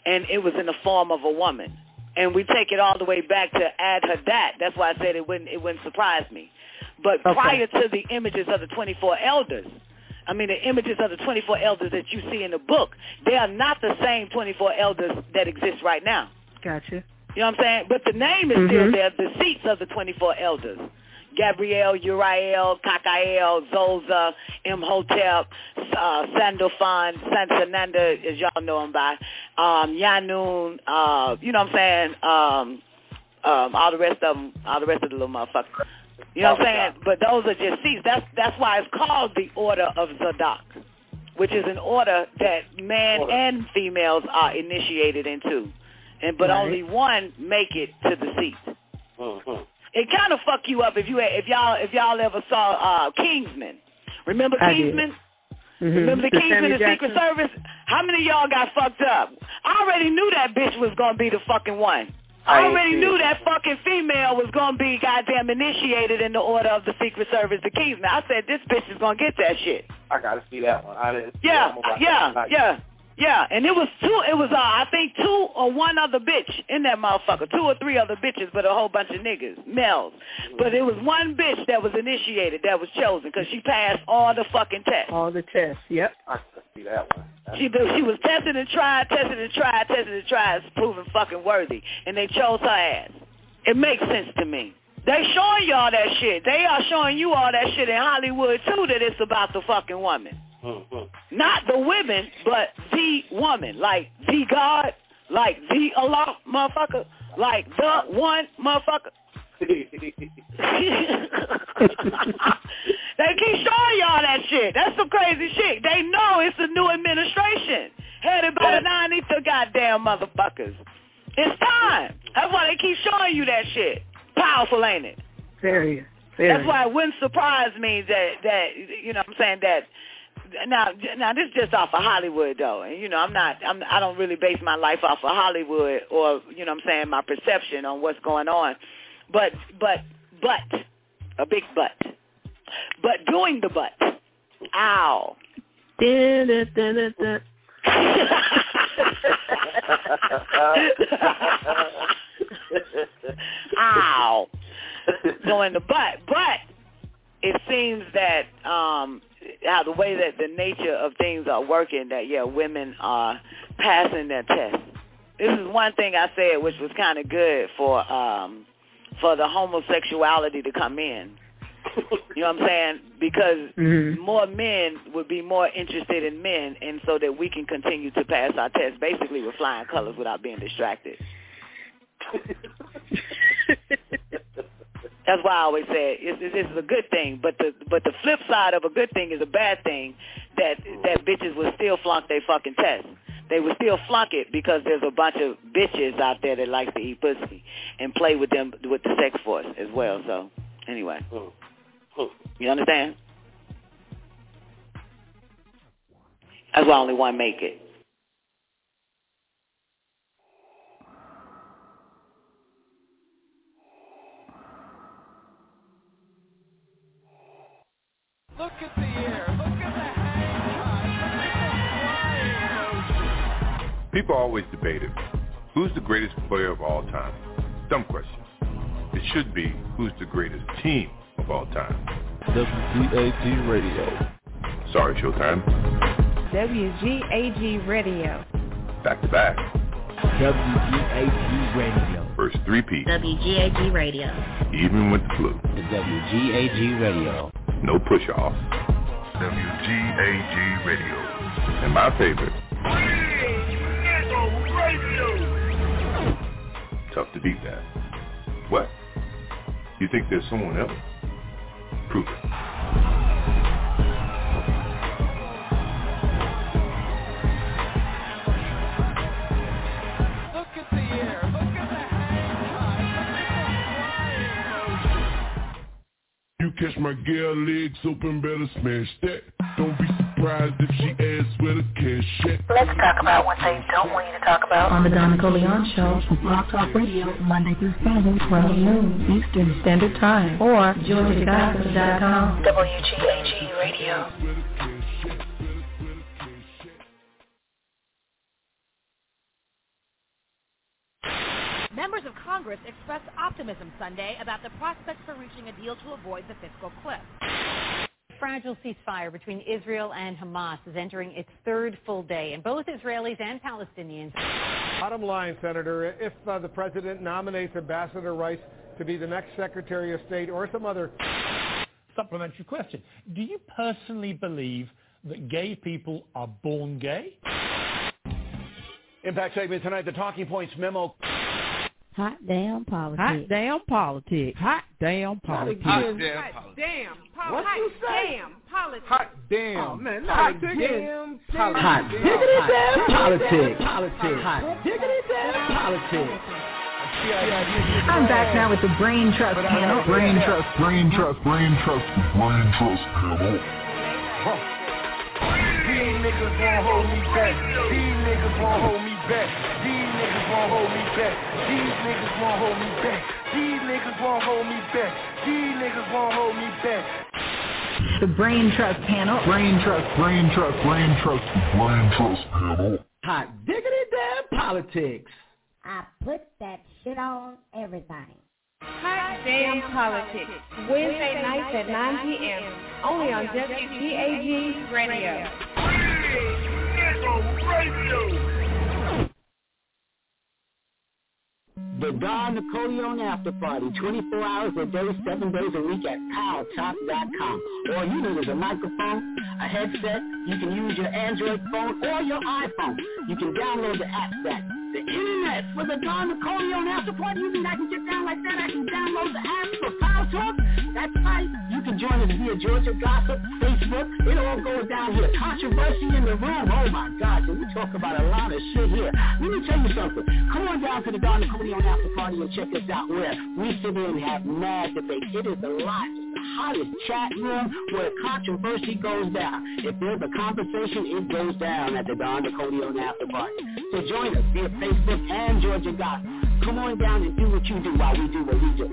and it was in the form of a woman. And we take it all the way back to Ad Hadat. That's why I said it wouldn't it wouldn't surprise me. But Okay. prior to the images of the 24 elders, I mean the images of the 24 elders that you see in the book, they are not the same 24 elders that exist right now. Gotcha. You know what I'm saying? But the name is still Mhm. there, the seats of the 24 elders. Gabriel, Uriel, Kakael, Zoza, Imhotep, uh, Sandalphon, Sansananda, as y'all know him by, um, Yanun, uh, you know what I'm saying? Um, um, all the rest of them, all the rest of the little motherfuckers. You know what I'm saying? But those are just seats. That's that's why it's called the Order of Zadok, which is an order that man Order. and females are initiated into, and but Right. only one make it to the seat. Mhm. It kind of fuck you up if you if y'all if y'all ever saw uh Kingsman. Remember I did. Kingsman? Mhm. Remember the Kingsman Sammy and Secret Service? How many of y'all got fucked up? I already knew that bitch was gonna be the fucking one. I I already see knew that fucking female was gonna be goddamn initiated in the order of the Secret Service, the Kingsman. I said this bitch is gonna get that shit. I gotta see that one. I didn't. see Yeah, that one, but I yeah, yeah, yeah. And it was two. It was uh, I think two or one other bitch in that motherfucker. Two or three other bitches, but a whole bunch of niggas, males. But it was one bitch that was initiated, that was chosen, because she passed all the fucking tests. All the tests. Yep. I see that one. That's- She she was tested and tried, tested and tried, tested and tried, proven fucking worthy, and they chose her ass. It makes sense to me. They showing y'all that shit. They are showing you all that shit in Hollywood too. That it's about the fucking woman. Mhm. not the women, but the woman, like the God, like the Allah, motherfucker, like the one, motherfucker. they keep showing y'all that shit. That's some crazy shit. They know it's a new administration headed by the nine ether goddamn motherfuckers. It's time. That's why they keep showing you that shit. Powerful, ain't it? Very, very. That's why it wouldn't surprise me that that you know what I'm saying that now now this is just off of Hollywood though. And you know, I'm not I'm I don't really base my life off of Hollywood or you know what I'm saying my perception on what's going on. But but but a big but. But doing the but. Ow. Dun. Ow. Doing the but. But it seems that um how the way that the nature of things are working that yeah women are passing their test. This is one thing i said which was kind of good for um for the homosexuality to come in. You know what i'm saying? Because Mhm. more men would be more interested in men and so that we can continue to pass our test basically with flying colors without being distracted That's why I always say it's, it's, it's a good thing, but the but the flip side of a good thing is a bad thing that that bitches will still flunk their fucking test they would still flunk it because there's a bunch of bitches out there that like to eat pussy and play with them with the sex force as well. So anyway, you understand? That's why only one make it. Look at the air. Look at the People always debated, who's the greatest player of all time? Dumb question. It should be, who's the greatest team of all time? WGAG Radio. Sorry, Showtime. WGAG Radio. Back to back. WGAG Radio. First three-peat. WGAG Radio. Even with the flu. The WGAG Radio. No push-off. WGAG Radio. And my favorite. Radio. Tough to beat that. What? You think there's someone else? Prove it. Catch my girl legs open, better smash that. Don't be surprised if she asks where the cash at. Let's talk about what they don't want you to talk about. On the Don Nicoleon Show, Blog Talk Radio, Monday through Friday, 12 noon Eastern Standard Time, or GeorgiaGossip.com. WGAG Radio. Members of Congress expressed optimism Sunday about the prospects for reaching a deal to avoid the fiscal cliff. Fragile ceasefire between Israel and Hamas is entering its third full day, and both Israelis and Palestinians. Bottom line, Senator, if uh, the president nominates Ambassador Rice to be the next Secretary of State or some other supplementary question, do you personally believe that gay people are born gay? Impact segment tonight, the Talking Points memo. Hot damn politics. Hot damn politics. Hot damn politics. Hot damn politics. Damn. What hot you say? damn politics. Hot damn. Oh, man, hot hot damn. damn politics. Hot diggity damn politics. Politics. Hot diggity damn politics. I'm back now with the Brain Trust panel. Brain Trust, Brain Trust, Brain Trust, Brain Trust panel. These niggas won't hold me back. These niggas won't hold me back. These niggas won't hold me back. These niggas won't hold me back. These niggas won't hold me back. These niggas won't hold me back. The Brain Trust panel. Brain Trust, Brain Trust, Brain Trust, Brain Trust panel. Hot diggity damn politics. I put that shit on everything. Hot Damn Politics, Wednesday nights at 9 p.m. Only on WGAG Radio. The Don Napoleon After Party, 24 hours a day, 7 days a week at PowTalk.com. All you need is a microphone, a headset. You can use your Android phone or your iPhone. You can download the app that the internet for the Don Nicoleon After Party. You mean I can get down like that? I can download the app for Power Talk? That's right. You can join us via Georgia Gossip, Facebook. It all goes down here. Controversy in the room. Oh my God, can we talk about a lot of shit here. Let me tell you something. Come on down to the Don Nicoleon After Party and check us out where we sit in and have mad debate. It is a lot. Hottest chat room where controversy goes down. If there's a conversation, it goes down at the Don Nicoleon After Party. So join us via Facebook and Georgia Gossip. Come on down and do what you do while we do what we do.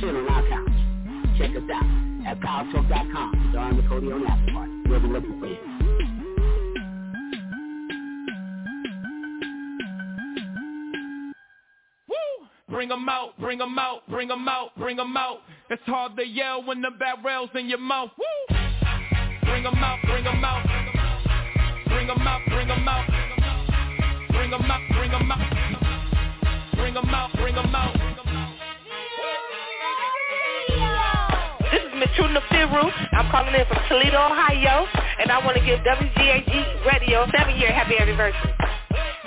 Sit on our couch. Check us out at PowerTalk.com. Don Nicoleon After Party. We'll be looking for you. Bring 'em out, bring 'em out, bring 'em out, bring 'em out. It's hard to yell when the barrel's in your mouth. Woo! Bring 'em out, bring 'em out. Bring 'em out, bring 'em out. Bring 'em out, bring 'em out. Bring 'em out, bring 'em out. This is True Nafiru. I'm calling in from Toledo, Ohio, and I want to give WGAG Radio seven-year happy anniversary.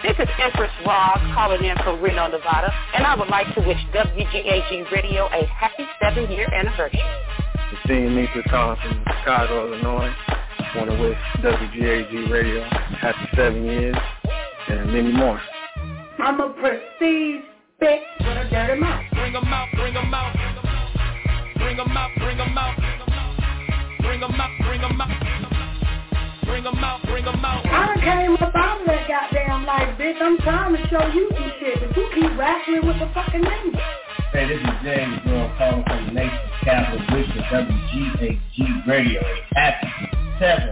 This is Empress Ross calling in from Reno, Nevada, and I would like to wish WGAG Radio a happy seven-year anniversary. Christine Nisa calling from Chicago, Illinois. Want to wish WGAG Radio happy seven years. and many more. I'm a prestige bitch with a dirty mouth. Bring 'em out, bring 'em out. Bring Bring 'em out, bring bring 'em out. Bring Bring 'em out, bring bring 'em out. Bring 'em out, bring 'em out. I done came up out of that goddamn life, bitch. I'm trying to show you some shit, but you keep wrestling with the fucking name. Hey, this is James Girl calling from the nation's capital, Wichita, WGAG Radio. Happy seven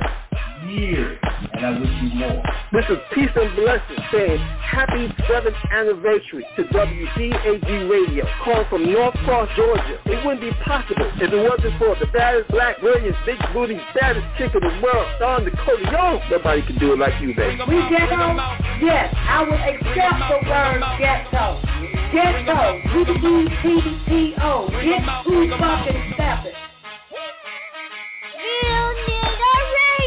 years, and I wish you more. This is Peace and Blessings saying happy seventh anniversary to WGAG Radio, calling from North Cross, Georgia. It wouldn't be possible if it wasn't for the baddest black, brilliant, big booty, baddest chick in the world, Don Dakota Young. Nobody can do it like you, baby. We ghetto? Yes, I would accept the word ghetto. Ghetto. G-E-T-T-O. Get who fucking step it.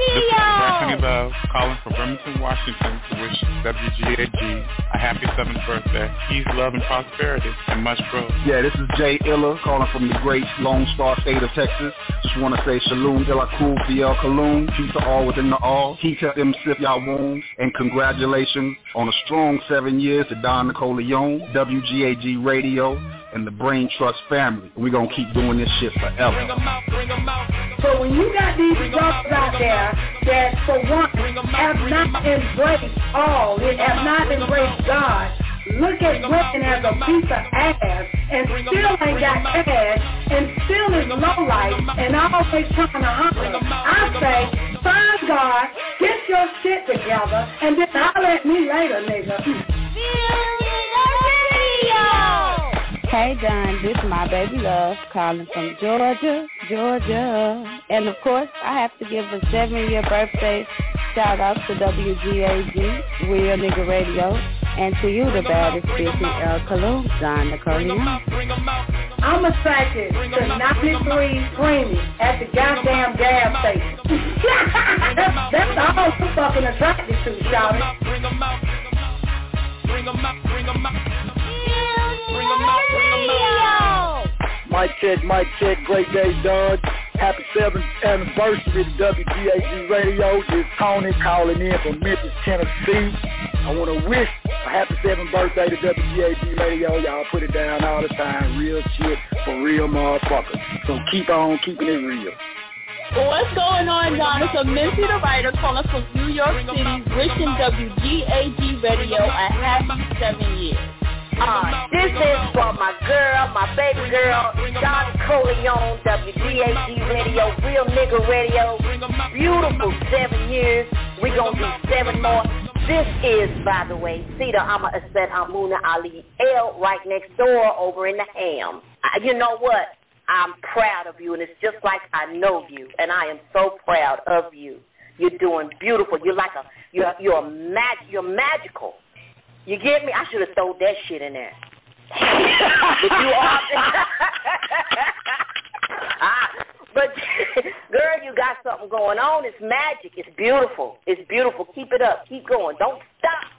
This is Anthony Love calling from Bremerton, Washington to wish WGAG a happy seventh birthday, peace, love, and prosperity, and much growth. Yeah, this is Jay Illa calling from the great Lone Star State of Texas. Just want to say Shalom Illa Kul Fiel Kalum, peace to all within the all, Kita M Sif Yawon, and congratulations on a strong seven years to Don Nicole Leon, WGAG Radio, and the Brain Trust family. We're going to keep doing this shit forever. So when you got these brothers out there that for one have not embraced all, they have not embraced God, look at women as a piece of ass and still ain't got cash and still is low life and always trying to holler. I say, find God, get your shit together, and then holler at me later, nigga. Hey Don, this is my baby love calling from Georgia, Georgia. And of course, I have to give a seven-year birthday shout out to WGAG, Real Nigga Radio, and to you, the baddest bitch in El Cologne, Don Napoleon. I'm attracted to 93 Creamy at the goddamn gas station. that's, that's all I'm fucking attracted to, shawty. Bring 'em out, bring 'em out. Bring 'em out, bring 'em out. Mic check, mic check, great day, Don. Happy seventh anniversary to WGAG Radio. This Tony calling in from Memphis, Tennessee. I want to wish a happy seventh birthday to WGAG Radio. Y'all put it down all the time. Real shit for real motherfuckers. So keep on keeping it real. What's going on, Don? It's a Minty the writer calling from New York City, wishing WGAG Radio a happy seven years. Uh, this is for my girl, my baby girl, Don Coleon, WGAG Radio, Real Nigga Radio. Beautiful seven years. we to do seven more. This is, by the way, Cedar Amma Aset Amuna Ali L right next door over in the ham. You know what? I'm proud of you, and it's just like I know you, and I am so proud of you. You're doing beautiful. You're like a, you're, you're mag, you're magical. You get me? I should have thrown that shit in there. but you are. ah, but girl, you got something going on. It's magic. It's beautiful. It's beautiful. Keep it up. Keep going. Don't stop.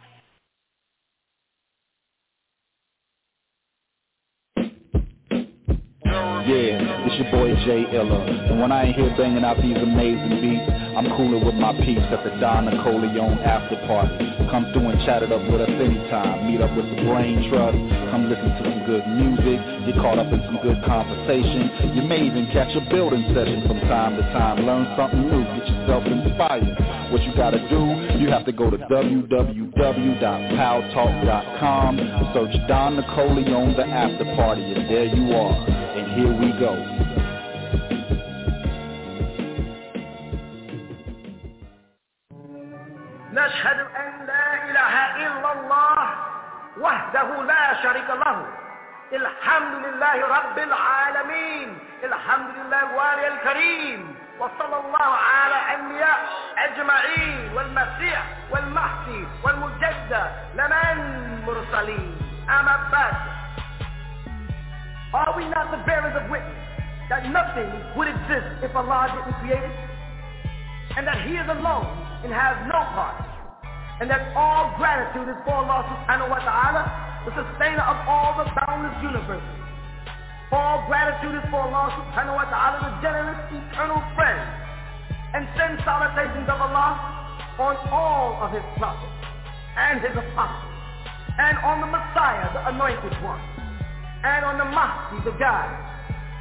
Yeah, it's your boy Jay Illa. And when I ain't here banging out these amazing beats, I'm cooling with my peeps at the Don Napoleon after party. Come through and chat it up with us anytime. Meet up with the Brain Trust. Come listen to some good music. Get caught up in some good conversation. You may even catch a building session from time to time. Learn something new. Get yourself inspired. What you gotta do, you have to go to www.powtalk.com. Search Don Napoleon the after party, and there you are. And here we go. نشهد أن لا إله إلا الله وحده لا شريك له. الحمد لله رب العالمين. الحمد لله الوالي الكريم. وصلى الله على أنبياء أجمعين. والمسيح والمحسي والمجدد. لمن مرسلين أما بعد. Are we not the bearers of witness that nothing would exist if Allah didn't create it? And that He is alone and has no part. And that all gratitude is for Allah subhanahu wa ta'ala, the sustainer of all the boundless universes. All gratitude is for Allah subhanahu wa ta'ala, the generous eternal friend. And send salutations of Allah on all of his prophets. and his apostles, and on the Messiah, the anointed one, and on the Mahdi, the guide,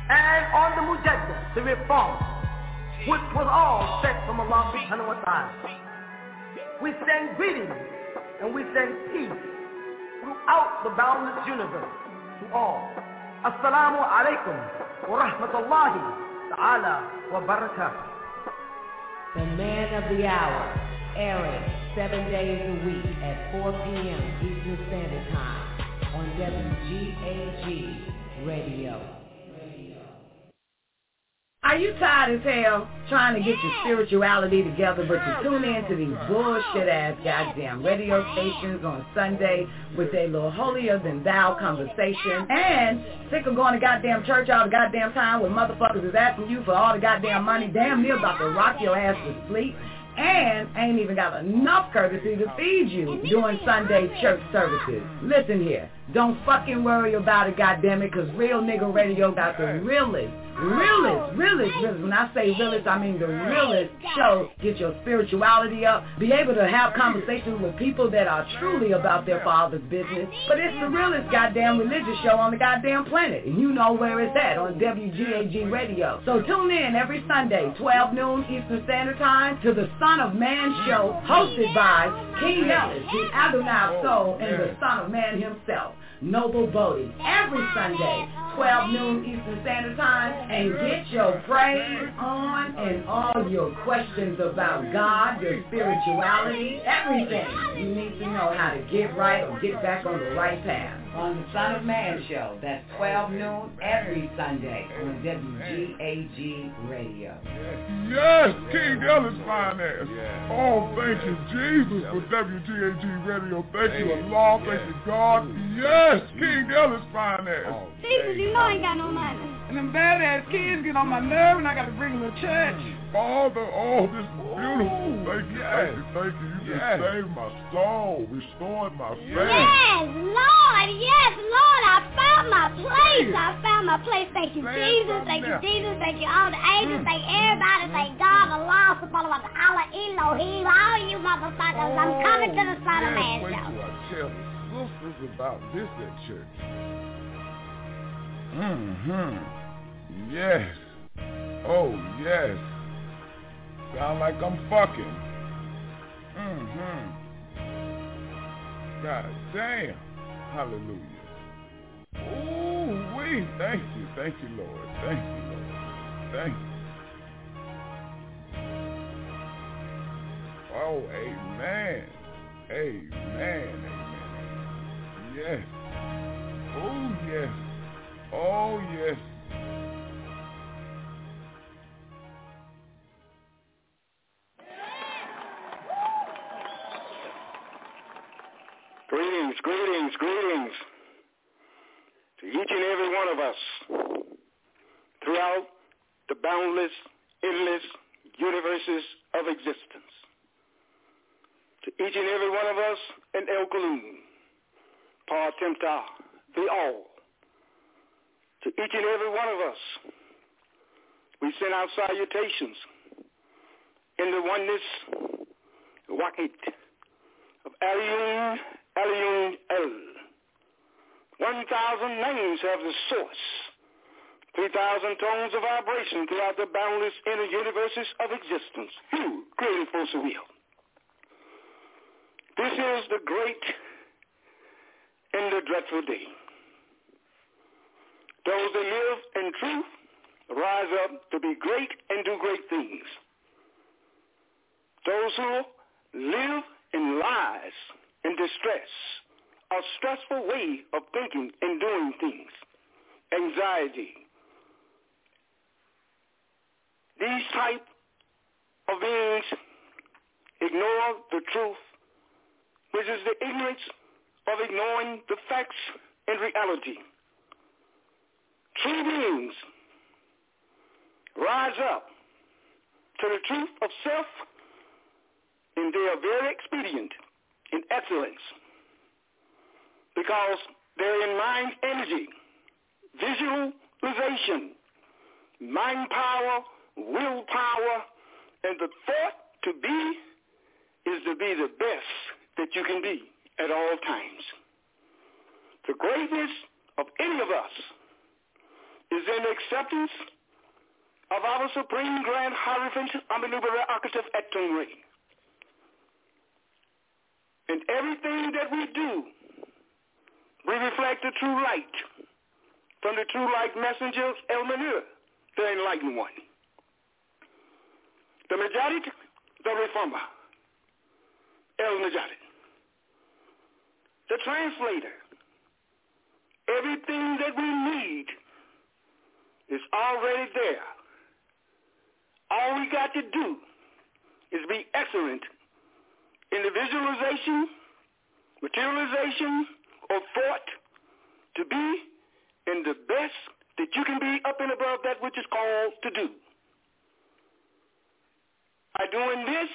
and on the Mujaddid, the reformer, which was all sent from Allah subhanahu wa ta'ala. We send greetings and we send peace throughout the boundless universe to all. Assalamu alaikum wa rahmatullahi ta'ala wa barakatuh. The man of the hour, airing seven days a week at 4 p.m. Eastern Standard Time on WGAG Radio. Are you tired as hell trying to get your spirituality together, but you tune in to these bullshit ass goddamn radio stations on Sunday with a little holier than thou conversation? And sick of going to goddamn church all the goddamn time where motherfuckers is asking you for all the goddamn money damn near about to rock your ass to sleep. And ain't even got enough courtesy to feed you during Sunday church services. Listen here, don't fucking worry about it, goddammit, because Real Nigga Radio got the realest realest, realest, realest. When I say realest, I mean the realest show. Get your spirituality up. Be able to have conversations with people that are truly about their father's business. But it's the realest goddamn religious show on the goddamn planet. And you know where it's at on WGAG Radio. So tune in every Sunday, 12 noon Eastern Standard Time to the Son of Man show hosted by King Ellis, the Adonai Soul, and the Son of Man himself. Noble Boddie every Sunday, 12 noon Eastern Standard Time, and get your praise on and all your questions about God, your spirituality, everything. You need to know how to get right or get back on the right path on the Son of Man show. That's 12 noon every Sunday on WGAG Radio. Yes, King Ellis Finance. Oh, thank you, Jesus, for WGAG Radio. Thank you, Allah. Thank you, God. Yes, King Ellis Finance. Jesus, you know I ain't got no money. And them badass kids get on my nerve and I got to bring them to church. Father, oh, this is beautiful. Thank you, thank you, thank you. You just saved my soul, restored my faith. Yes, Lord, yes, Lord, I found my place. I found my place. Thank you, Jesus. Thank you, Jesus. Thank you, all the angels. Thank everybody. Thank God, Allah, subhanahu wa ta'ala, Elohim, all you motherfuckers. I'm coming to the Son of Man Wait show. till I tell the sisters about this at church. Mm-hmm. Yes. Oh, yes. Sound like I'm fucking. Mm-hmm. God damn. Hallelujah. Ooh, wee. Thank you. Thank you, Lord. Thank you, Lord. Thank you. Oh, amen. Amen. Amen. Yes. Oh, yes. Oh, yes. Greetings, greetings, greetings to each and every one of us throughout the boundless, endless universes of existence. To each and every one of us in El Kaloon, Par Tempta, the All. To each and every one of us, we send our salutations in the oneness, Wahid, of Aliyun, Aliyun El. One thousand names have the source. Three thousand tones of vibration throughout the boundless inner universes of existence. Who created force of will? This is the great and the dreadful day. Those that live in truth rise up to be great and do great things. Those who live in lies and distress, a stressful way of thinking and doing things, anxiety. These type of beings ignore the truth, which is the ignorance of ignoring the facts and reality. True beings rise up to the truth of self and they are very expedient in excellence because they're in mind energy, visualization, mind power, willpower, and the thought to be is to be the best that you can be at all times. The greatness of any of us is in acceptance of our Supreme Grand Hierophant Amenubere Architect at In everything that we do, we reflect the true light from the true light messenger, El Manur, the enlightened one. The Majadik, the reformer, El Majadik. The translator, everything that we need is already there. All we got to do is be excellent in the visualization, materialization, or thought to be in the best that you can be up and above that which is called to do. By doing this,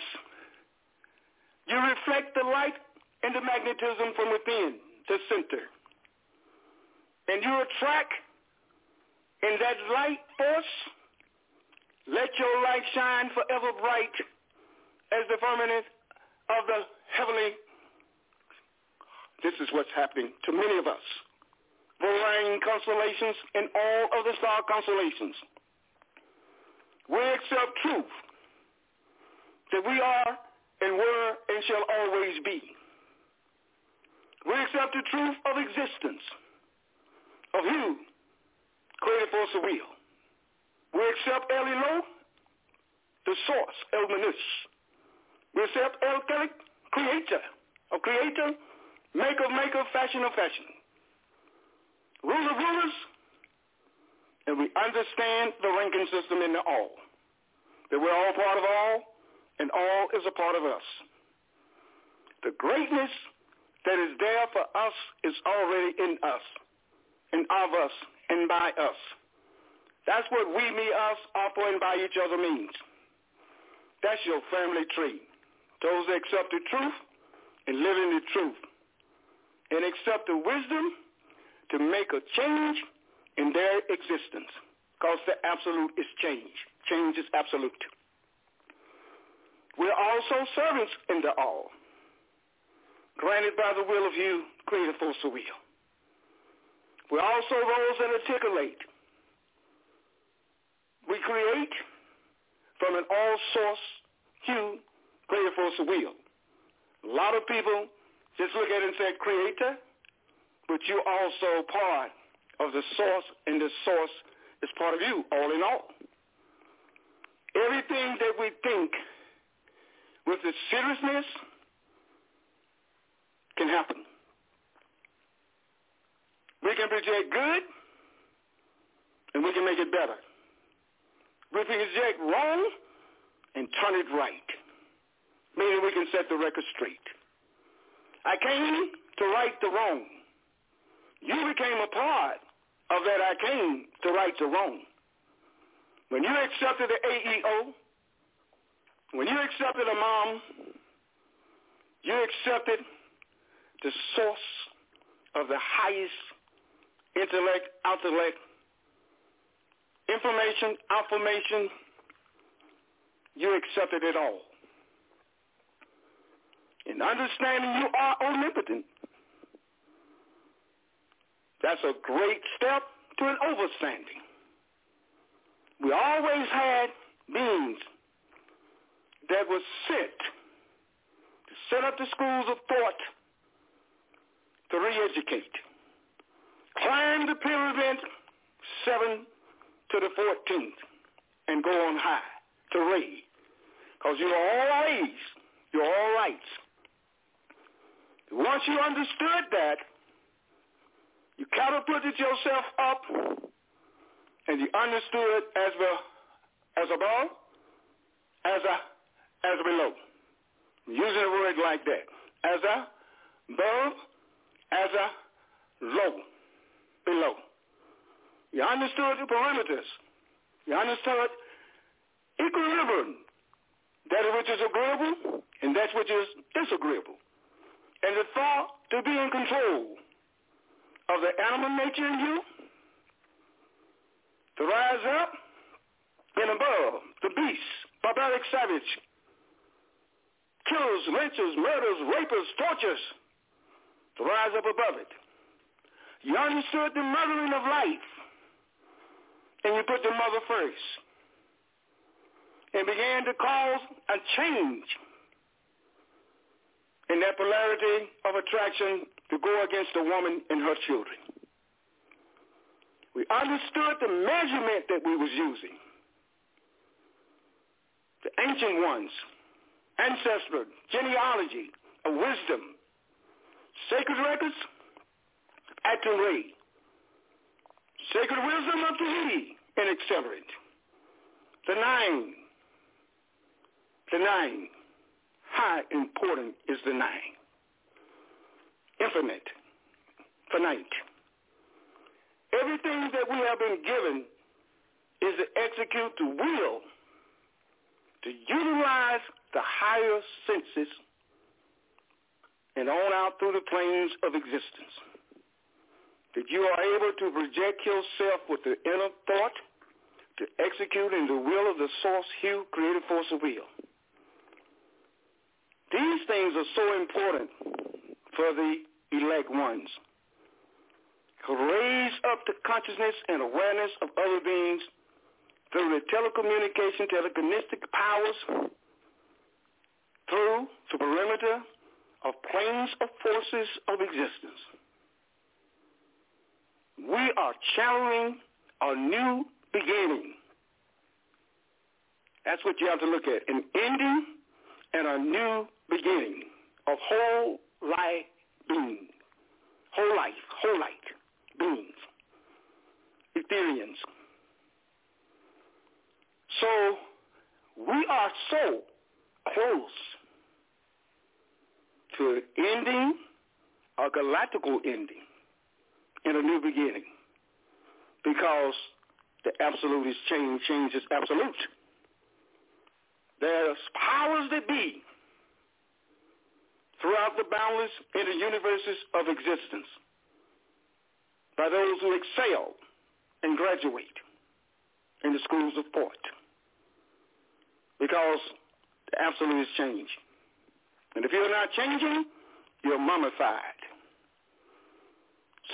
you reflect the light and the magnetism from within the center. And you attract in that light force, let your light shine forever bright as the firmament of the heavenly. This is what's happening to many of us. The Varying constellations and all of the star constellations. We accept truth that we are and were and shall always be. We accept the truth of existence, of you, created force of will. We accept El Elo, the source, El Manush. We accept El creator of creator, maker maker, fashion of fashion. Ruler rulers, and we understand the ranking system in the all. That we're all part of all, and all is a part of us. The greatness that is there for us is already in us, and of us, and by us. That's what we, me, us, for and by each other means. That's your family tree. Those that accept the truth and live in the truth. And accept the wisdom to make a change in their existence. Because the absolute is change. Change is absolute. We're also servants in the all. Granted by the will of you, created force of will. We're also those that articulate. We create from an all source hue, created force of will. A lot of people just look at it and say creator, but you're also part of the source, and the source is part of you, all in all. Everything that we think with the seriousness can happen. We can project good, and we can make it better. We can project wrong and turn it right, meaning we can set the record straight. I came to right the wrong. You became a part of that I came to right the wrong. When you accepted the AEO, when you accepted a mom, you accepted the source of the highest intellect, intellect, information, affirmation, you accepted it all. In understanding you are omnipotent, that's a great step to an overstanding. We always had beings that were sent to set up the schools of thought to re-educate. Climb the pyramid 7 to the 14th and go on high to raid. Because you're all A's. You're all rights. Once you understood that, you catapulted yourself up and you understood as the as above, as a as below. Using a word like that. As a above, as a low, below. You understood the parameters. You understood equilibrium, that which is agreeable and that which is disagreeable. And the thought to be in control of the animal nature in you, to rise up and above the beast, barbaric savage, killers, lynchers, murders, rapers, tortures, to rise up above it. You understood the mothering of life, and you put the mother first, and began to cause a change in that polarity of attraction to go against the woman and her children. We understood the measurement that we was using. The ancient ones, ancestral, genealogy, of wisdom, sacred records, acting rate, sacred wisdom of the he and accelerate. The nine, the nine, how important is the nine? Infinite, finite. Everything that we have been given is to execute the will, to utilize the higher senses and on out through the planes of existence. That you are able to project yourself with the inner thought to execute in the will of the source, hue, creative force of will. These things are so important for the elect ones. Raise up the consciousness and awareness of other beings through the telecommunication, telekinetic powers, through the perimeter of planes of forces of existence. We are channeling a new beginning. That's what you have to look at. An ending and a new beginning of whole life being. Whole life, whole life beings. Ethereans. So we are so close to ending a galactical ending and a new beginning because the absolute is change, change is absolute. There's powers that be throughout the boundless inner universes of existence by those who excel and graduate in the schools of thought because the absolute is change. And if you're not changing, you're mummified.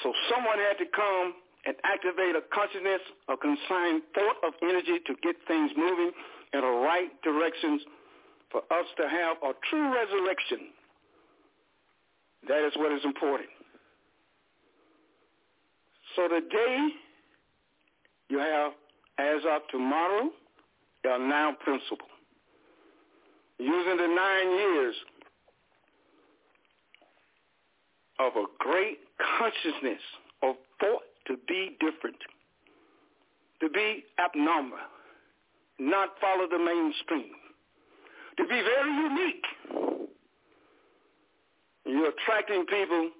So someone had to come and activate a consciousness, a consigned thought of energy to get things moving in the right directions for us to have a true resurrection. That is what is important. So today, you have, as of tomorrow, your now principle. Using the nine years of a great consciousness of thought to be different, to be abnormal, not follow the mainstream, to be very unique. You're attracting people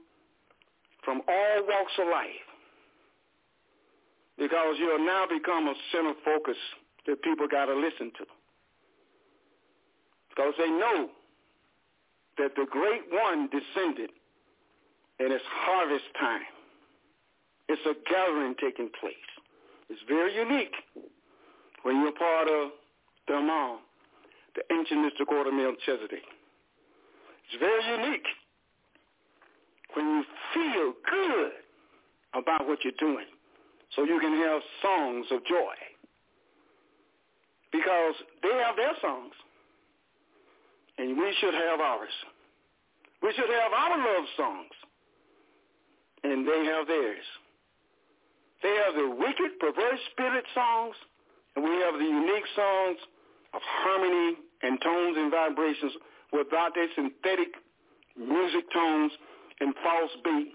from all walks of life because you'll now become a center focus that people got to listen to. Because they know that the great one descended and it's harvest time. It's a gathering taking place. It's very unique when you're part of the Amon, the ancient mystic order Melchizedek. It's very unique when you feel good about what you're doing so you can have songs of joy because they have their songs and we should have ours. We should have our love songs and they have theirs. They have the wicked, perverse spirit songs, and we have the unique songs of harmony and tones and vibrations without their synthetic music tones and false beat.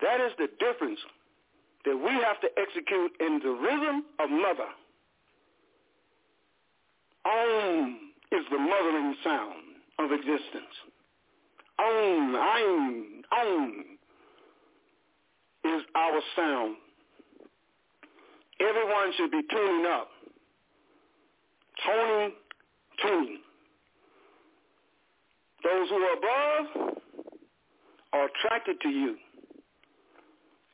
That is the difference that we have to execute in the rhythm of mother. Om is the mothering sound of existence. Om, Aim, Om is our sound. Everyone should be tuning up. Toning, tuning. Those who are above are attracted to you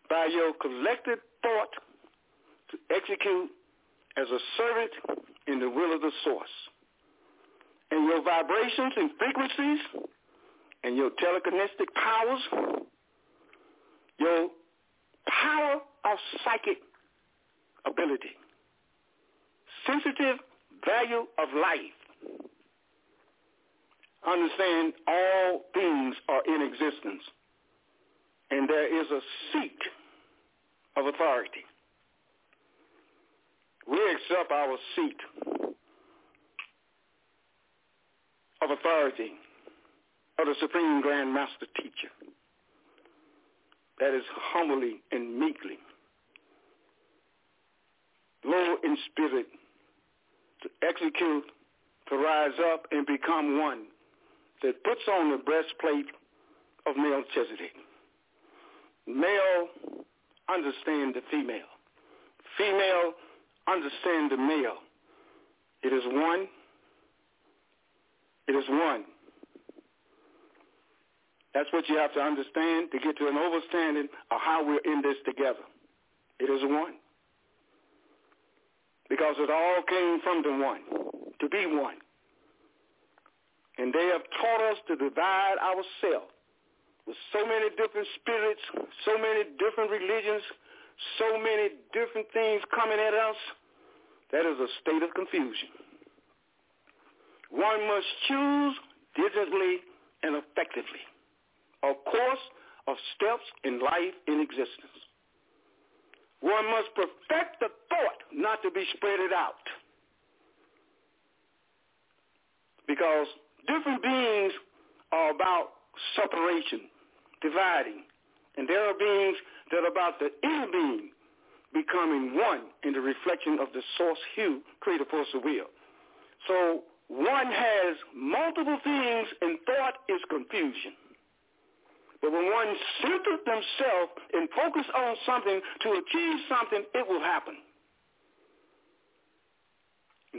by your collective thought to execute as a servant in the will of the source. and your vibrations and frequencies and your telekinetic powers, your power of psychic ability, sensitive value of life. Understand all things are in existence and there is a seat of authority. We accept our seat of authority of the Supreme Grand Master Teacher that is humbly and meekly, low in spirit, to execute, to rise up and become one that puts on the breastplate of Melchizedek. Male understand the female. Female understand the male. It is one. It is one. That's what you have to understand to get to an understanding of how we're in this together. It is one. Because it all came from the one, to be one. And they have taught us to divide ourselves with so many different spirits, so many different religions, so many different things coming at us. That is a state of confusion. One must choose diligently and effectively a course of steps in life in existence. One must perfect the thought not to be spread it out. Because different beings are about separation, dividing. And there are beings that are about the inner being becoming one in the reflection of the source hue, creator force of will. So one has multiple things and thought is confusion. But when one centers themselves and focus on something to achieve something, it will happen.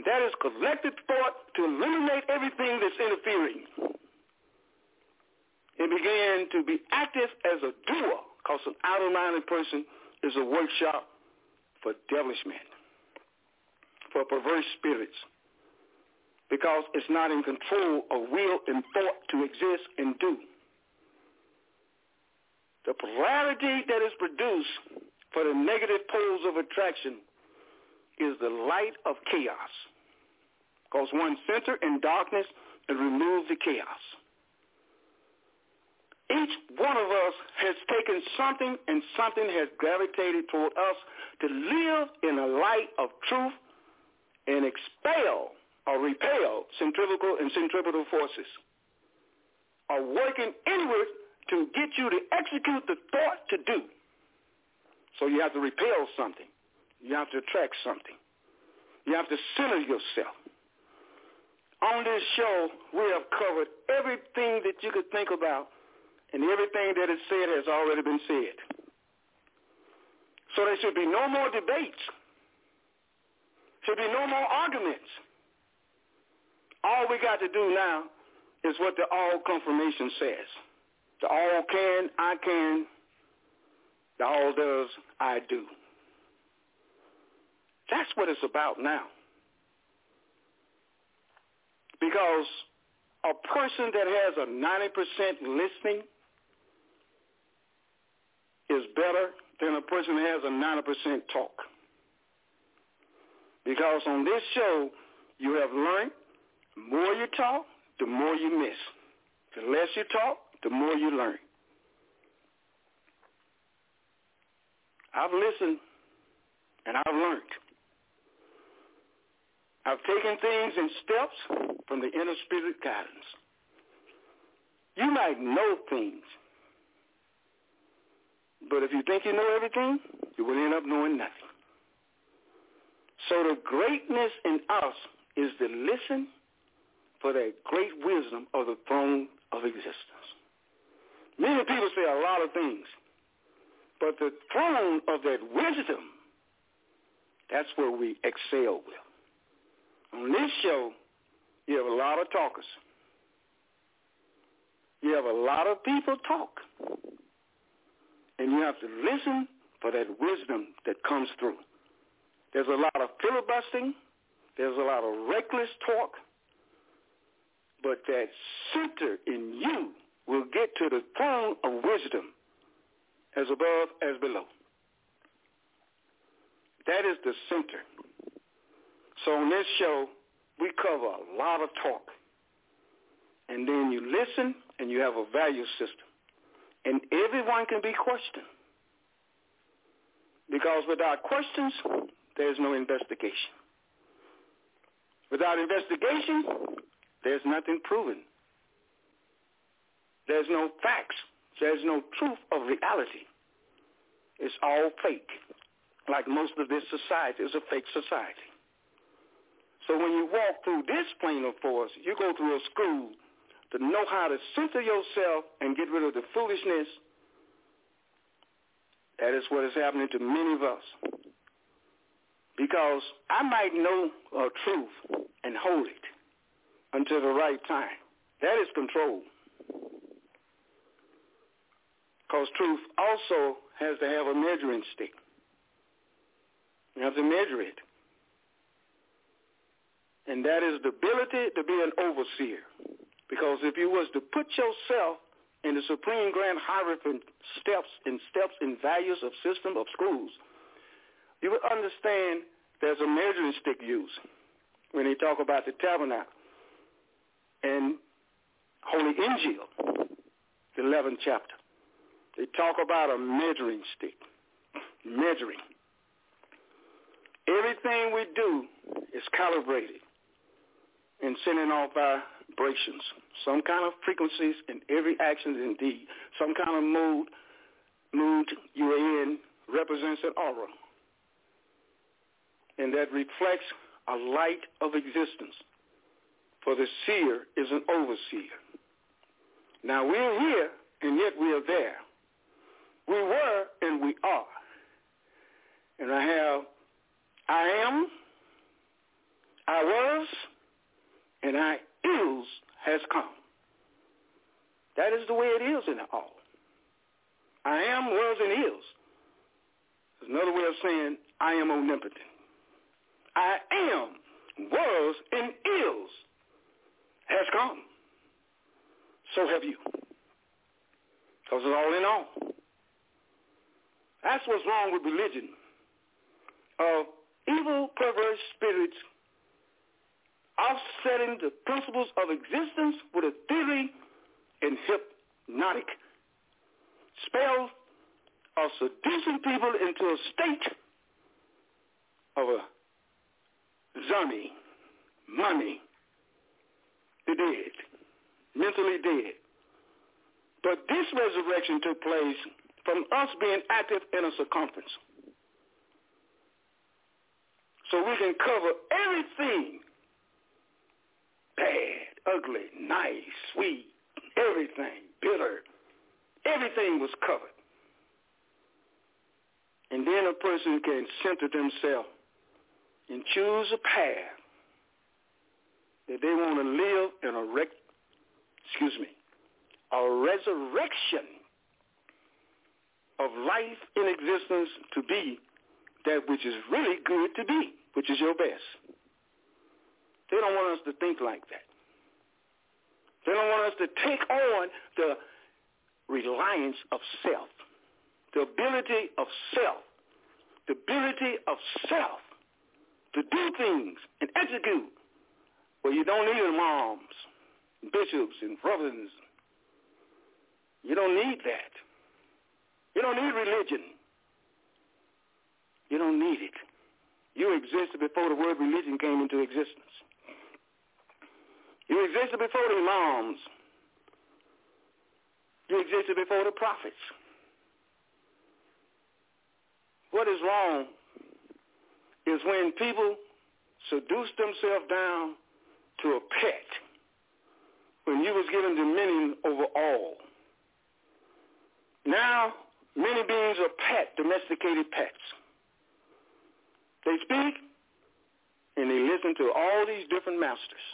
That is collective thought to eliminate everything that's interfering. And begin to be active as a doer, because an outer-minded person is a workshop for devilish men, for perverse spirits, because it's not in control of will and thought to exist and do. The polarity that is produced for the negative poles of attraction is the light of chaos. Because one center in darkness and remove the chaos. Each one of us has taken something and something has gravitated toward us to live in a light of truth and expel or repel centrifugal and centripetal forces are working inward to get you to execute the thought to do. So you have to repel something. You have to attract something. You have to center yourself. On this show, we have covered everything that you could think about, and everything that is said has already been said. So there should be no more debates. Should be no more arguments. All we got to do now is what the all confirmation says. The all can, I can. The all does, I do. That's what it's about now. Because a person that has a 90% listening is better than a person that has a 90% talk. Because on this show, you have learned the more you talk, the more you miss. The less you talk, the more you learn. I've listened and I've learned. I've taken things in steps from the inner spirit guidance. You might know things, but if you think you know everything, you will end up knowing nothing. So the greatness in us is to listen for that great wisdom of the throne of existence. Many people say a lot of things, but the throne of that wisdom, that's where we excel with. On this show, you have a lot of talkers. You have a lot of people talk. And you have to listen for that wisdom that comes through. There's a lot of filibustering. There's a lot of reckless talk. but that center in you will get to the throne of wisdom as above, as below. That is the center. So on this show, we cover a lot of talk. And then you listen and you have a value system. And everyone can be questioned. Because without questions, there's no investigation. Without investigation, there's nothing proven. There's no facts. There's no truth of reality. It's all fake. Like most of this society is a fake society. So when you walk through this plane of force, you go through a school to know how to center yourself and get rid of the foolishness. That is what is happening to many of us. Because I might know a truth and hold it until the right time. That is control. Because truth also has to have a measuring stick. You have to measure it. And that is the ability to be an overseer. Because if you was to put yourself in the supreme grand hierarchy steps and steps and values of system of schools, you would understand there's a measuring stick used when they talk about the tabernacle and Holy Injil, the 11th chapter. They talk about a measuring stick, measuring. Everything we do is calibrated and sending off vibrations, some kind of frequencies in every action indeed, some kind of mood, mood you're in represents an aura. And that reflects a light of existence. For the seer is an overseer. Now we're here and yet we are there. We were and we are. And I have, I am, I was, and I ills has come. That is the way it is in all. I am, was, and is. There's another way of saying I am omnipotent. I am, was, and is has come. So have you. Because it's all in all. That's what's wrong with religion. Of evil, perverse spirits offsetting the principles of existence with a theory and hypnotic spells of seducing people into a state of a zombie, money, the dead, mentally dead. But this resurrection took place from us being active in a circumference. So we can cover everything bad, ugly, nice, sweet, everything, bitter. Everything was covered. And then a person can center themselves and choose a path that they want to live in a rec- excuse me, a resurrection of life in existence to be that which is really good to be, which is your best. They don't want us to think like that. They don't want us to take on the reliance of self, the ability of self, the ability of self to do things and execute where you don't need imams, bishops, and brothers. You don't need that. You don't need religion. You don't need it. You existed before the word religion came into existence. You existed before the imams. You existed before the prophets. What is wrong is when people seduce themselves down to a pet when you was given dominion over all. Now, many beings are pet, domesticated pets. They speak and they listen to all these different masters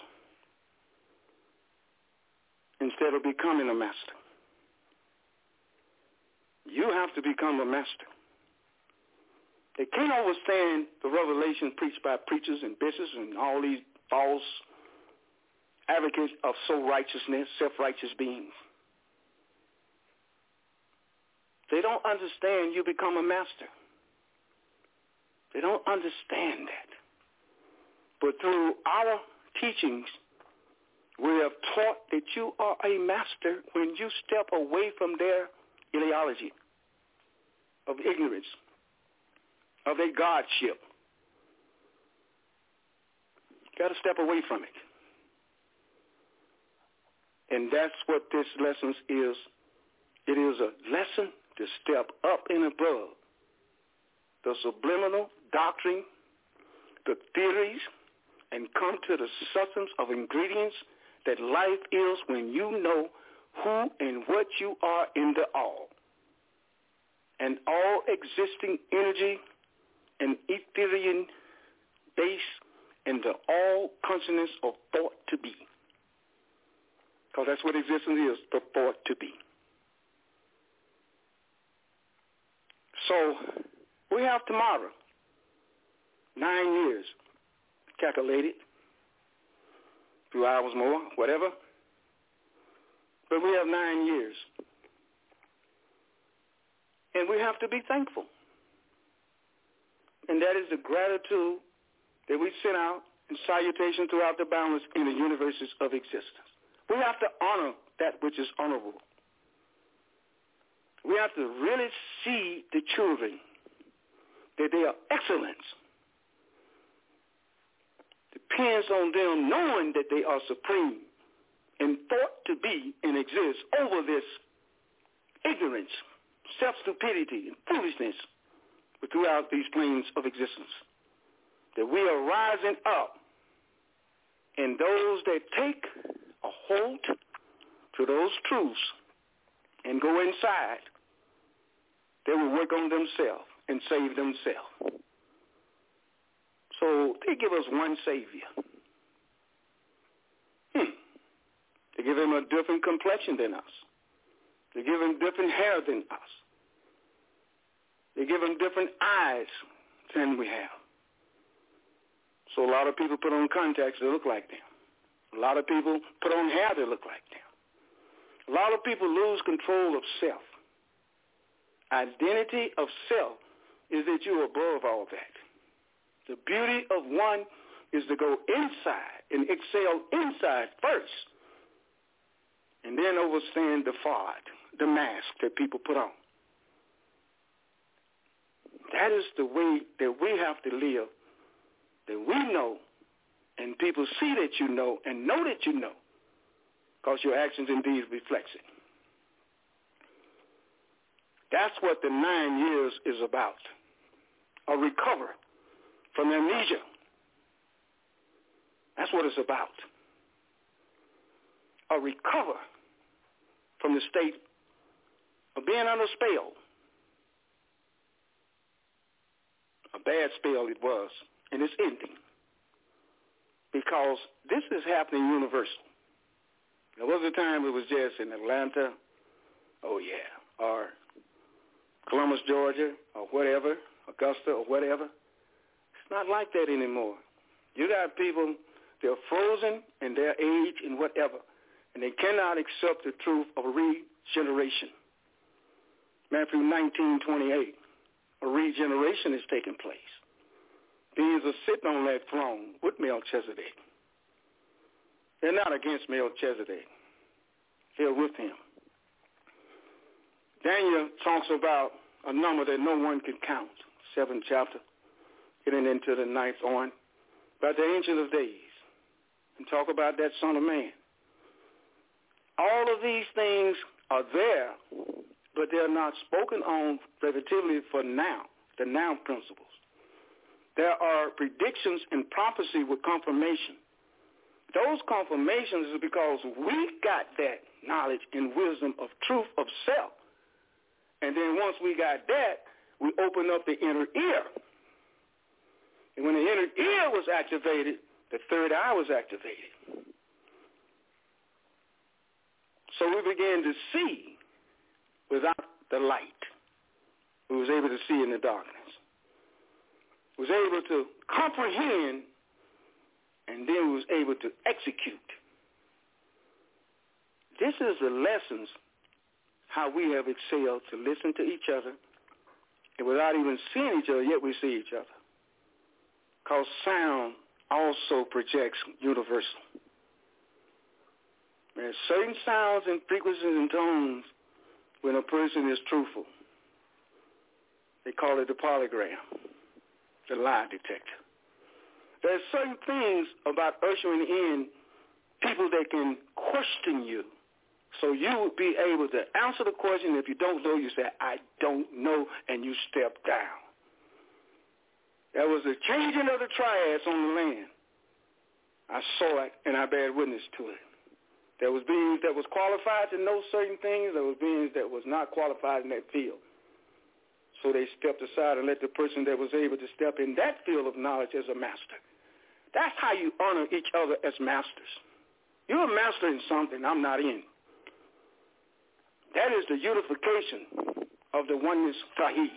instead of becoming a master. You have to become a master. They can't understand the revelation preached by preachers and bishops and all these false advocates of soul righteousness, self-righteous beings. They don't understand you become a master. They don't understand that. But through our teachings, we have taught that you are a master when you step away from their ideology of ignorance, of their godship. Got to step away from it. And that's what this lesson is. It is a lesson to step up and above the subliminal doctrine, the theories, and come to the substance of ingredients that life is when you know who and what you are in the all. And all existing energy and Ethereal base and the all consciousness of thought to be. Because that's what existence is, the thought to be. So we have tomorrow, nine years, calculated, few hours more, whatever. But we have nine years. And we have to be thankful. And that is the gratitude that we send out in salutation throughout the boundless in the universes of existence. We have to honor that which is honorable. We have to really see the children that they are excellence. Depends on them knowing that they are supreme and thought to be and exist over this ignorance, self-stupidity, and foolishness throughout these planes of existence. That we are rising up and those that take a hold to those truths and go inside, they will work on themselves and save themselves. So they give us one Savior. Hmm. They give him a different complexion than us. They give him different hair than us. They give him different eyes than we have. So a lot of people put on contacts that look like them. A lot of people put on hair that look like them. A lot of people lose control of self. Identity of self is that you're above all that. The beauty of one is to go inside and excel inside first and then overstand the facade, the mask that people put on. That is the way that we have to live, that we know and people see that you know and know that you know because your actions and deeds reflect it. That's what the nine years is about, a recovery from amnesia. That's what it's about. A recover from the state of being under spell. A bad spell it was, and it's ending. Because this is happening universal. There was a time it was just in Atlanta, oh yeah, or Columbus, Georgia, or whatever, Augusta, or whatever. Not like that anymore. You got people, they're frozen in their age and whatever, and they cannot accept the truth of regeneration. Matthew 19:28, a regeneration is taking place. Beings are sitting on that throne with Melchizedek. They're not against Melchizedek. They're with him. Daniel talks about a number that no one can count. Seventh chapter, getting into the ninth on, about the Ancient of Days, and talk about that Son of Man. All of these things are there, but they're not spoken on relatively for now, the now principles. There are predictions and prophecy with confirmation. Those confirmations is because we got that knowledge and wisdom of truth of self. And then once we got that, we open up the inner ear. And when the inner ear was activated, the third eye was activated. So we began to see without the light. We was able to see in the darkness. Was able to comprehend and then was able to execute This is the lessons how we have excelled to listen to each other and without even seeing each other, yet we see each other. Because sound also projects universal. There's certain sounds and frequencies and tones when a person is truthful. They call it the polygram, the lie detector. There's certain things about ushering in people that can question you. So you would be able to answer the question. If you don't know, you say, I don't know, and you step down. There was a changing of the triads on the land. I saw it, and I bear witness to it. There was beings that was qualified to know certain things. There was beings that was not qualified in that field. So they stepped aside and let the person that was able to step in that field of knowledge as a master. That's how you honor each other as masters. You're a master in something I'm not in. That is the unification of the oneness Tawheed.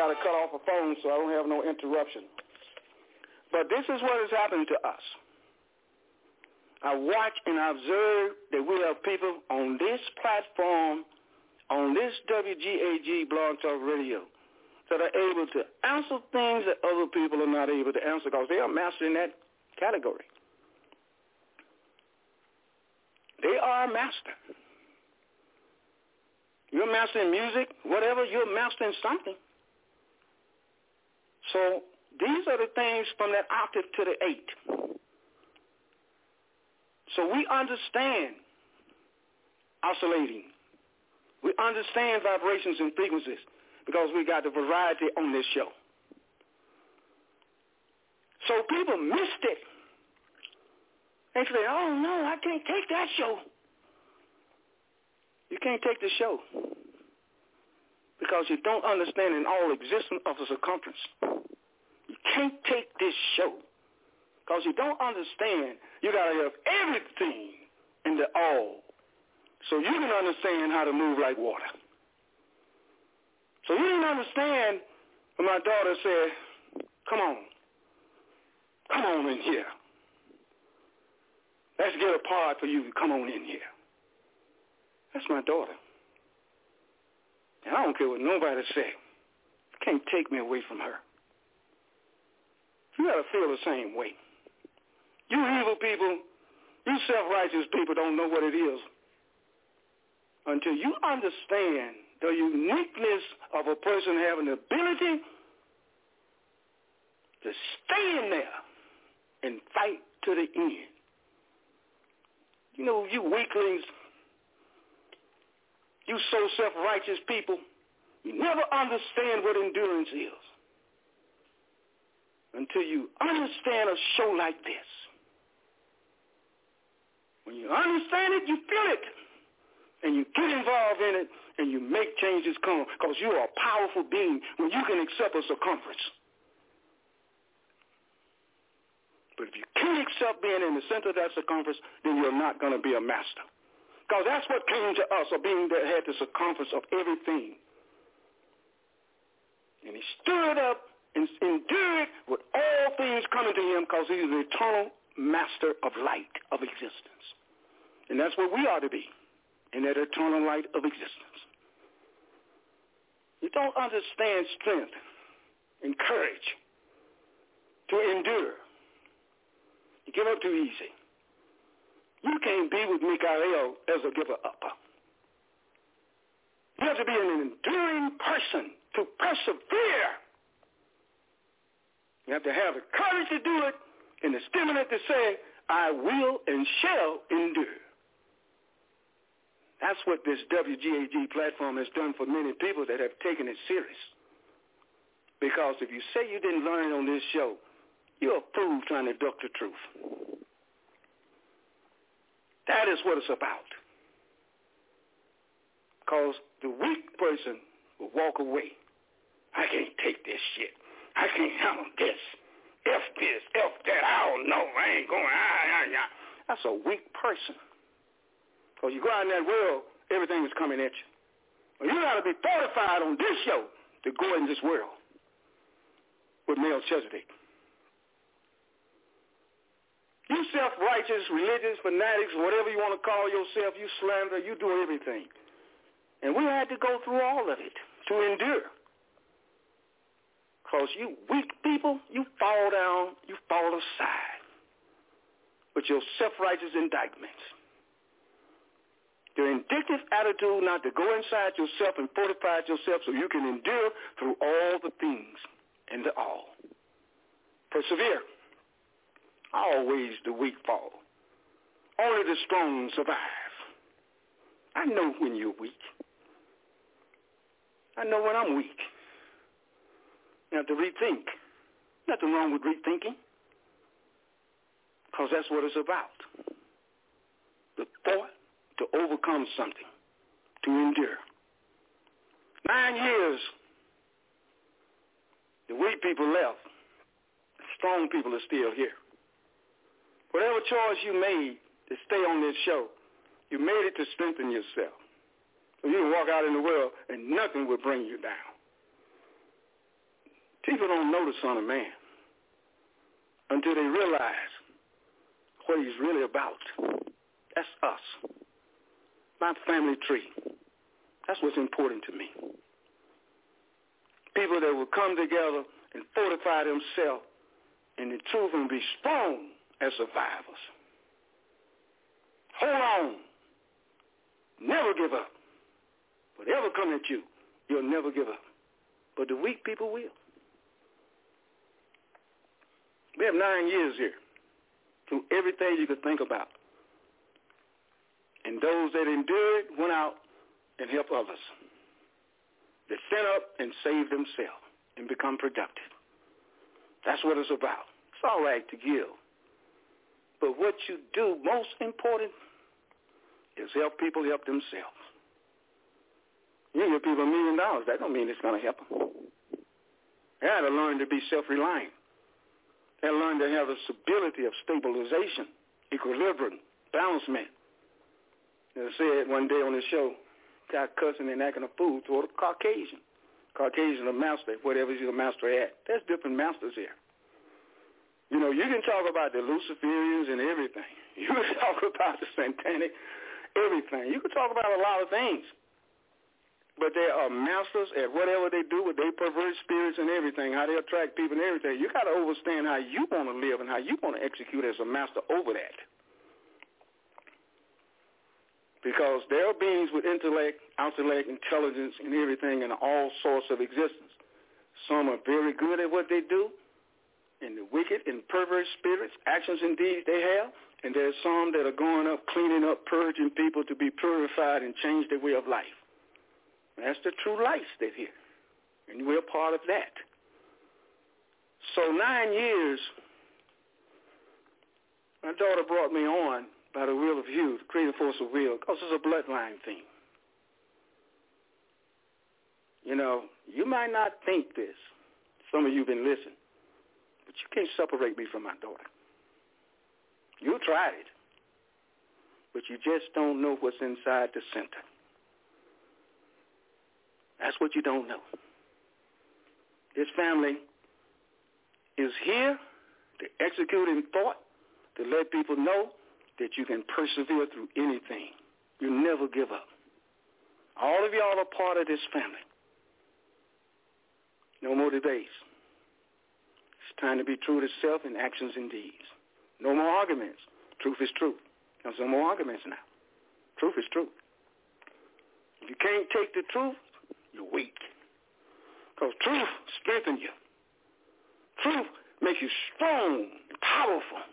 Got to cut off a phone so I don't have no interruption. But this is what has happened to us. I watch and I observe that we have people on this platform, on this WGAG Blog Talk Radio, that are able to answer things that other people are not able to answer because they are mastering that category. They are a master. You're mastering music, whatever, you're mastering something. So these are the things from that octave to the eight. So we understand oscillating. We understand vibrations and frequencies because we got the variety on this show. So people missed it. They say, oh, no, I can't take that show. You can't take the show because you don't understand an all existence of the circumference. Can't take this show because you don't understand. You got to have everything in the all so you can understand how to move like water. So you didn't understand when my daughter said, come on, come on in here. Let's get a part for you. To come on in here. That's my daughter. And I don't care what nobody say. Can't take me away from her. You got to feel the same way. You evil people, you self-righteous people don't know what it is until you understand the uniqueness of a person having the ability to stay in there and fight to the end. You know, you weaklings, you so self-righteous people, you never understand what endurance is until you understand a show like this. When you understand it, you feel it. And you get involved in it and you make changes come because you are a powerful being when you can accept a circumference. But if you can't accept being in the center of that circumference, then you're not going to be a master. Because that's what came to us, a being that had the circumference of everything. And he stood up and with all things coming to him because he is the eternal master of light, of existence. And that's what we are to be, in that eternal light of existence. You don't understand strength and courage to endure. You give up too easy. You can't be with Mikael as a giver up. You have to be an enduring person to persevere. You have to have the courage to do it and the stamina to say, I will and shall endure. That's what this WGAG platform has done for many people that have taken it serious. Because if you say you didn't learn on this show, you're a fool trying to duck the truth. That is what it's about. Because the weak person will walk away. I can't take this shit. I can't handle this. F this, F that. I don't know. I ain't going. Ah, ah, ah. That's a weak person. Because you go out in that world, everything is coming at you. Well, you got to be fortified on this show to go in this world with Melchizedek. You self-righteous, religious, fanatics, whatever you want to call yourself, you slander, you do everything. And we had to go through all of it to endure. Because you weak people, you fall down, you fall aside with your self-righteous indictments. Your indictive attitude not to go inside yourself and fortify yourself so you can endure through all the things and the all. Persevere. Always the weak fall. Only the strong survive. I know when you're weak. I know when I'm weak. Have to rethink. Nothing wrong with rethinking. Because that's what it's about. The thought to overcome something, to endure. Nine years, the weak people left. The strong people are still here. Whatever choice you made to stay on this show, you made it to strengthen yourself. So you can walk out in the world and nothing will bring you down. People don't know the Son of Man until they realize what he's really about. That's us. My family tree. That's what's important to me. People that will come together and fortify themselves in the truth and be strong as survivors. Hold on. Never give up. Whatever comes at you, you'll never give up. But the weak people will. We have nine years here through everything you could think about. And those that endured went out and helped others. They stand up and save themselves and become productive. That's what it's about. It's all right to give. But what you do, most important, is help people help themselves. You give people a million dollars, that don't mean it's going to help them. They got to learn to be self-reliant. They learn to have the stability of stabilization, equilibrium, balancement. As I said one day on the show, got cussing and acting a fool toward a Caucasian. Caucasian, a master, whatever he's a master at. There's different masters here. You know, you can talk about the Luciferians and everything. You can talk about the satanic, everything. You can talk about a lot of things. But they are masters at whatever they do with their perverse spirits and everything, how they attract people and everything. You got to understand how you want to live and how you want to execute as a master over that. Because there are beings with intellect, intellect, intelligence, and everything in all sorts of existence. Some are very good at what they do, and the wicked and perverse spirits, actions and deeds they have. And there's some that are going up, cleaning up, purging people to be purified and change their way of life. That's the true light that's here. And we're part of that. So nine years, my daughter brought me on by the will of you, the creative force of will, because it's a bloodline thing. You know, you might not think this. Some of you have been listening. But you can't separate me from my daughter. You tried it. But you just don't know what's inside the center. That's what you don't know. This family is here to execute in thought, to let people know that you can persevere through anything. You never give up. All of y'all are part of this family. No more debates. It's time to be true to self in actions and deeds. No more arguments. Truth is truth. There's no more arguments now. Truth is truth. If you can't take the truth, you're weak. Because truth strengthens you. Truth makes you strong and powerful.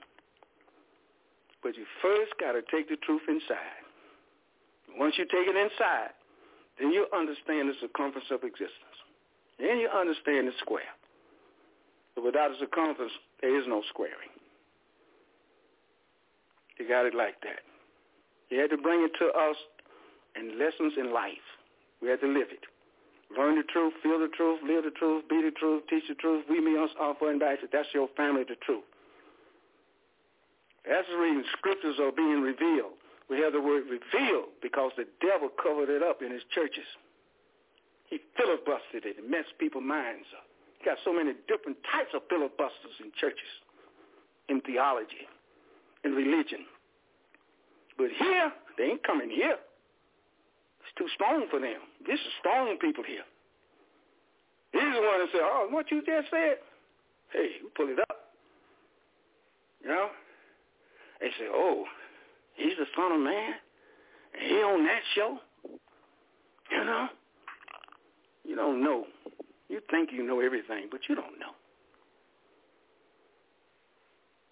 But you first got to take the truth inside. Once you take it inside, then you understand the circumference of existence. Then you understand the square. But without a circumference, there is no squaring. You got it like that. You had to bring it to us in lessons in life. We had to live it. Learn the truth, feel the truth, live the truth, be the truth, teach the truth, we, me, us, all for back. That's your family, the truth. That's the reason scriptures are being revealed. We have the word revealed because the devil covered it up in his churches. He filibustered it and messed people's minds up. Got so many different types of filibusters in churches, in theology, in religion. But here, they ain't coming here. Too strong for them. This is strong people here. He's the one that said, oh, what you just said? Hey, you pull it up. You know? They say, oh, he's the son of man. And he on that show. You know? You don't know. You think you know everything, but you don't know.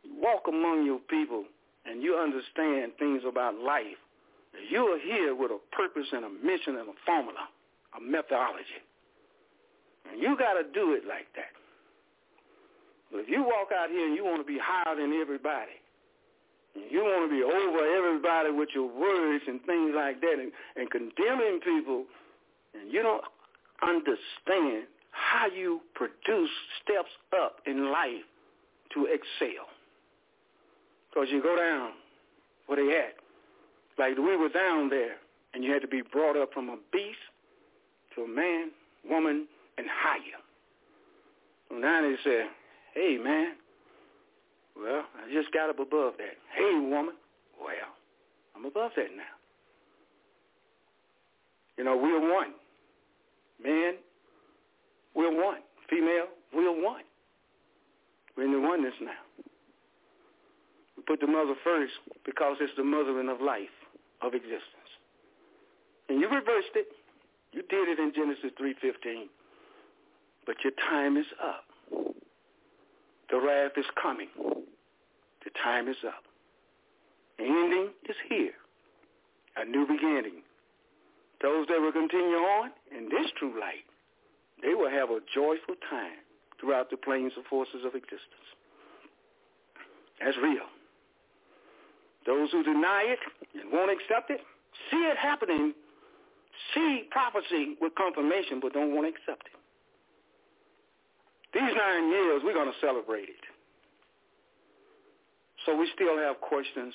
You walk among your people and you understand things about life. You are here with a purpose and a mission and a formula, a methodology. And you got to do it like that. But if you walk out here and you want to be higher than everybody, and you want to be over everybody with your words and things like that and, and condemning people, and you don't understand how you produce steps up in life to excel. Because you go down where they at. Like we were down there, and you had to be brought up from a beast to a man, woman, and higher. So now they say, hey, man, well, I just got up above that. Hey, woman, well, I'm above that now. You know, we're one. Man, we're one. Female, we're one. We're in the oneness now. We put the mother first because it's the mothering of life, of existence. And you reversed it. You did it in Genesis 3.15. But your time is up. The wrath is coming. The time is up. The ending is here. A new beginning. Those that will continue on in this true light, they will have a joyful time throughout the planes of forces of existence. That's real. Those who deny it and won't accept it, see it happening, see prophecy with confirmation, but don't want to accept it. These nine years, we're going to celebrate it. So we still have questions.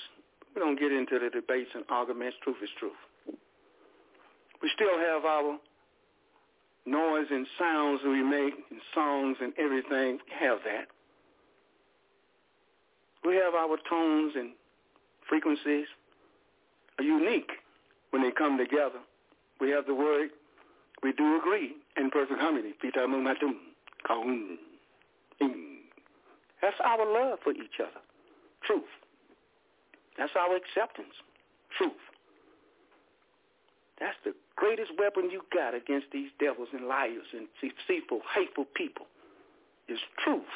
We don't get into the debates and arguments. Truth is truth. We still have our noise and sounds that we make and songs and everything. We have that. We have our tones and frequencies are unique when they come together. We have the word. We do agree in perfect harmony. That's our love for each other. Truth. That's our acceptance. Truth. That's the greatest weapon you got against these devils and liars and deceitful, hateful people is truth.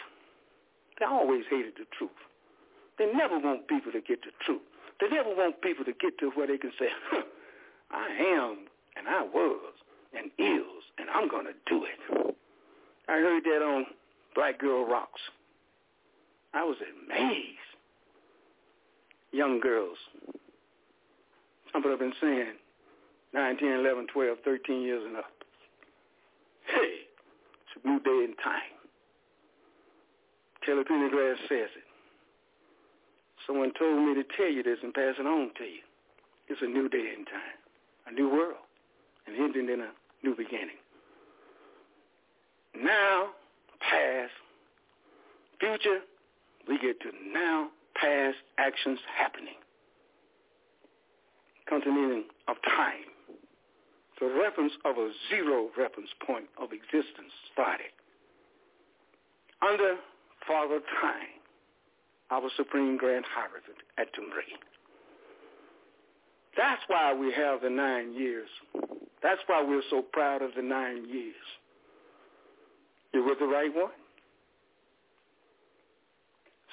They always hated the truth. They never want people to get the truth. They never want people to get to where they can say, huh, I am and I was and is and I'm going to do it. I heard that on Black Girl Rocks. I was amazed. Young girls. Some people have been saying 9, 10, 11, 12, 13 years and up. Hey, it's a new day and time. Taylor Pendergrass says it. Someone told me to tell you this and pass it on to you. It's a new day and time, a new world, and ending in a new beginning. Now, past, future, we get to now, past actions happening. Continuing of time. The reference of a zero reference point of existence started. Under Father Time, our Supreme Grand Hierophant at Tama-Re. That's why we have the nine years. That's why we're so proud of the nine years. You're with the right one.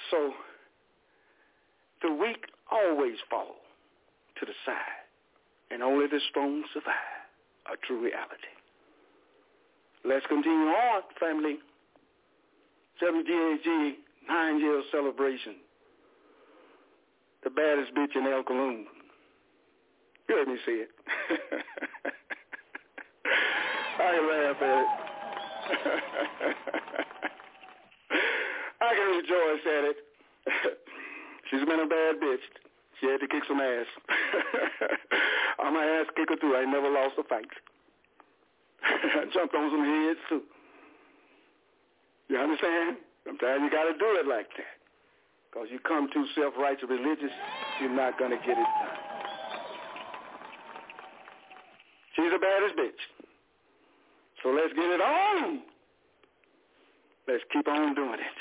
So the weak always fall to the side, and only the strong survive. A true reality. Let's continue on, family. WGAG nine year celebration. The baddest bitch in El Cologne. You heard me say it. I laugh at it. I can rejoice at it. She's been a bad bitch. She had to kick some ass. I'm an ass kicker too. I never lost a fight. Jumped on some heads too. You understand? Sometimes you got to do it like that. Because you come too self-righteous religious, you're not going to get it done. She's the baddest bitch. So let's get it on. Let's keep on doing it.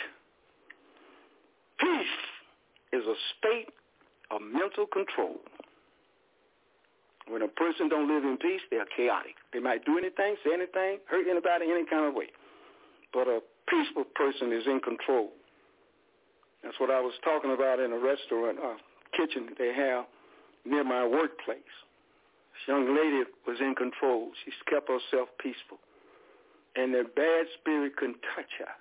Peace is a state of mental control. When a person don't live in peace, they're chaotic. They might do anything, say anything, hurt anybody any kind of way. But a peaceful person is in control. That's what I was talking about in a restaurant uh, kitchen that they have near my workplace. This young lady was in control. She kept herself peaceful. And the bad spirit couldn't touch her.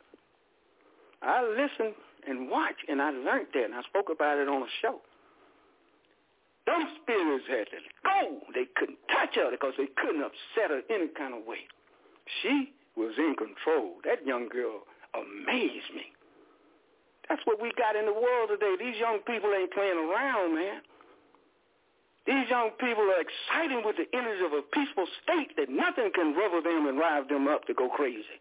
I listened and watched, and I learned that, and I spoke about it on a show. Those spirits had to go. They couldn't touch her because they couldn't upset her any kind of way. She was in control. That young girl amazed me. That's what we got in the world today. These young people ain't playing around, man. These young people are excited with the energy of a peaceful state that nothing can rubber them and rive them up to go crazy.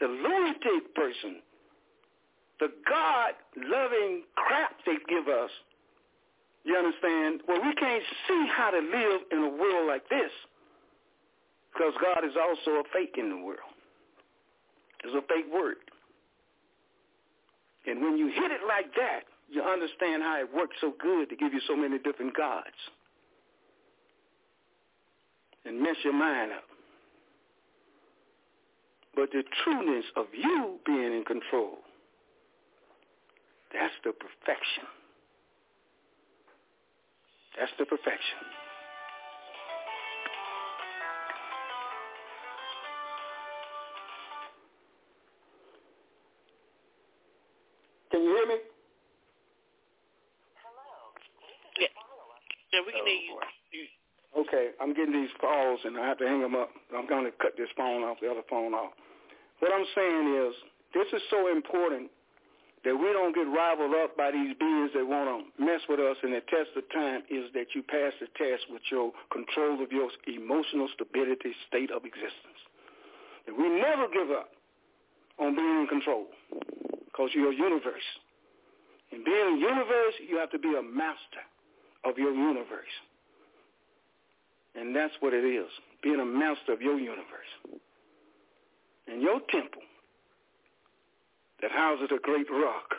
The lunatic person, the God-loving crap they give us, you understand? Well, we can't see how to live in a world like this because God is also a fake in the world. It's a fake word. And when you hit it like that, you understand how it works so good to give you so many different gods and mess your mind up. But the trueness of you being in control, that's the perfection. That's the perfection. You hear me? Hello. Yeah, yeah we can hear you. Oh, okay, I'm getting these calls and I have to hang them up. I'm going to cut this phone off, the other phone off. What I'm saying is, this is so important that we don't get rivaled up by these beings that want to mess with us and the test of time is that you pass the test with your control of your emotional stability state of existence. And we never give up on being in control because you're a universe. And being a universe, you have to be a master of your universe. And that's what it is, being a master of your universe. And your temple that houses a great rock,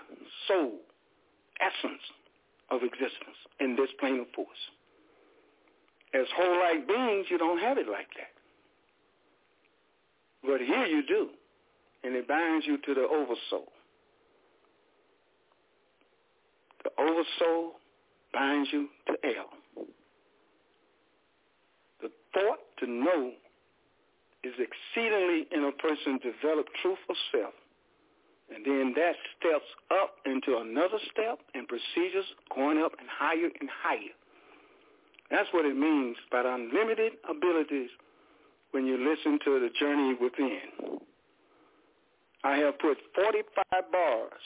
soul, essence of existence in this plane of force. As whole-like beings, you don't have it like that. But here you do, and it binds you to the oversoul. The oversoul binds you to L. The thought to know is exceedingly in a person developed truth of self and then that steps up into another step and procedures going up and higher and higher. That's what it means by the unlimited abilities when you listen to the journey within. I have put 45 bars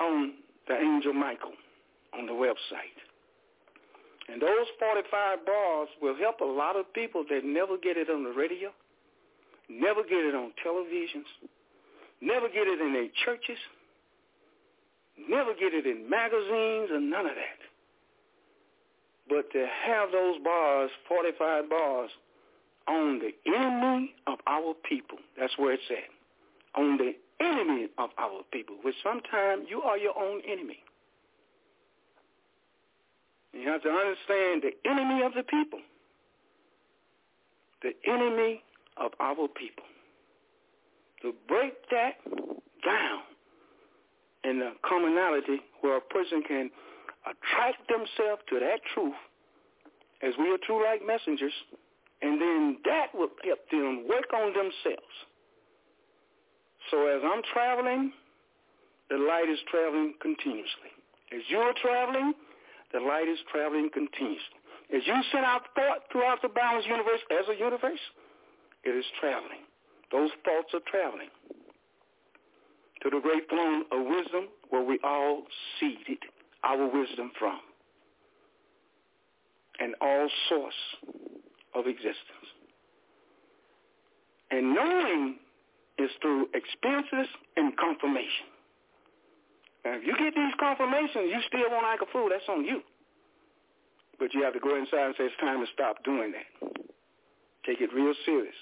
on the Angel Michael on the website. And those 45 bars will help a lot of people that never get it on the radio, never get it on televisions, Never get it in their churches. Never get it in magazines or none of that. But to have those bars, 45 bars, on the enemy of our people, that's where it's at. On the enemy of our people, which sometimes you are your own enemy. You have to understand the enemy of the people. The enemy of our people to break that down in the commonality where a person can attract themselves to that truth as we are true like messengers, and then that will help them work on themselves. So as I'm traveling, the light is traveling continuously. As you're traveling, the light is traveling continuously. As you send out thought throughout the balanced universe as a universe, it is traveling. Those thoughts are traveling to the great throne of wisdom where we all seeded our wisdom from and all source of existence. And knowing is through experiences and confirmation. Now, if you get these confirmations, you still want to act a fool, that's on you. But you have to go inside and say, it's time to stop doing that. Take it real serious.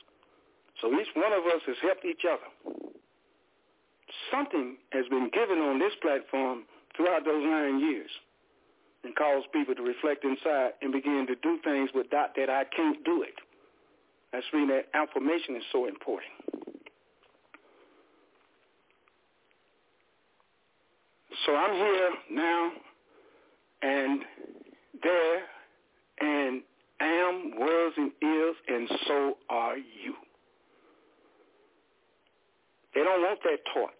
So each one of us has helped each other. Something has been given on this platform throughout those nine years and caused people to reflect inside and begin to do things without that I can't do it. That's why that affirmation is so important. So I'm here now and there and am, was, and is, and so are you. They don't want that taught.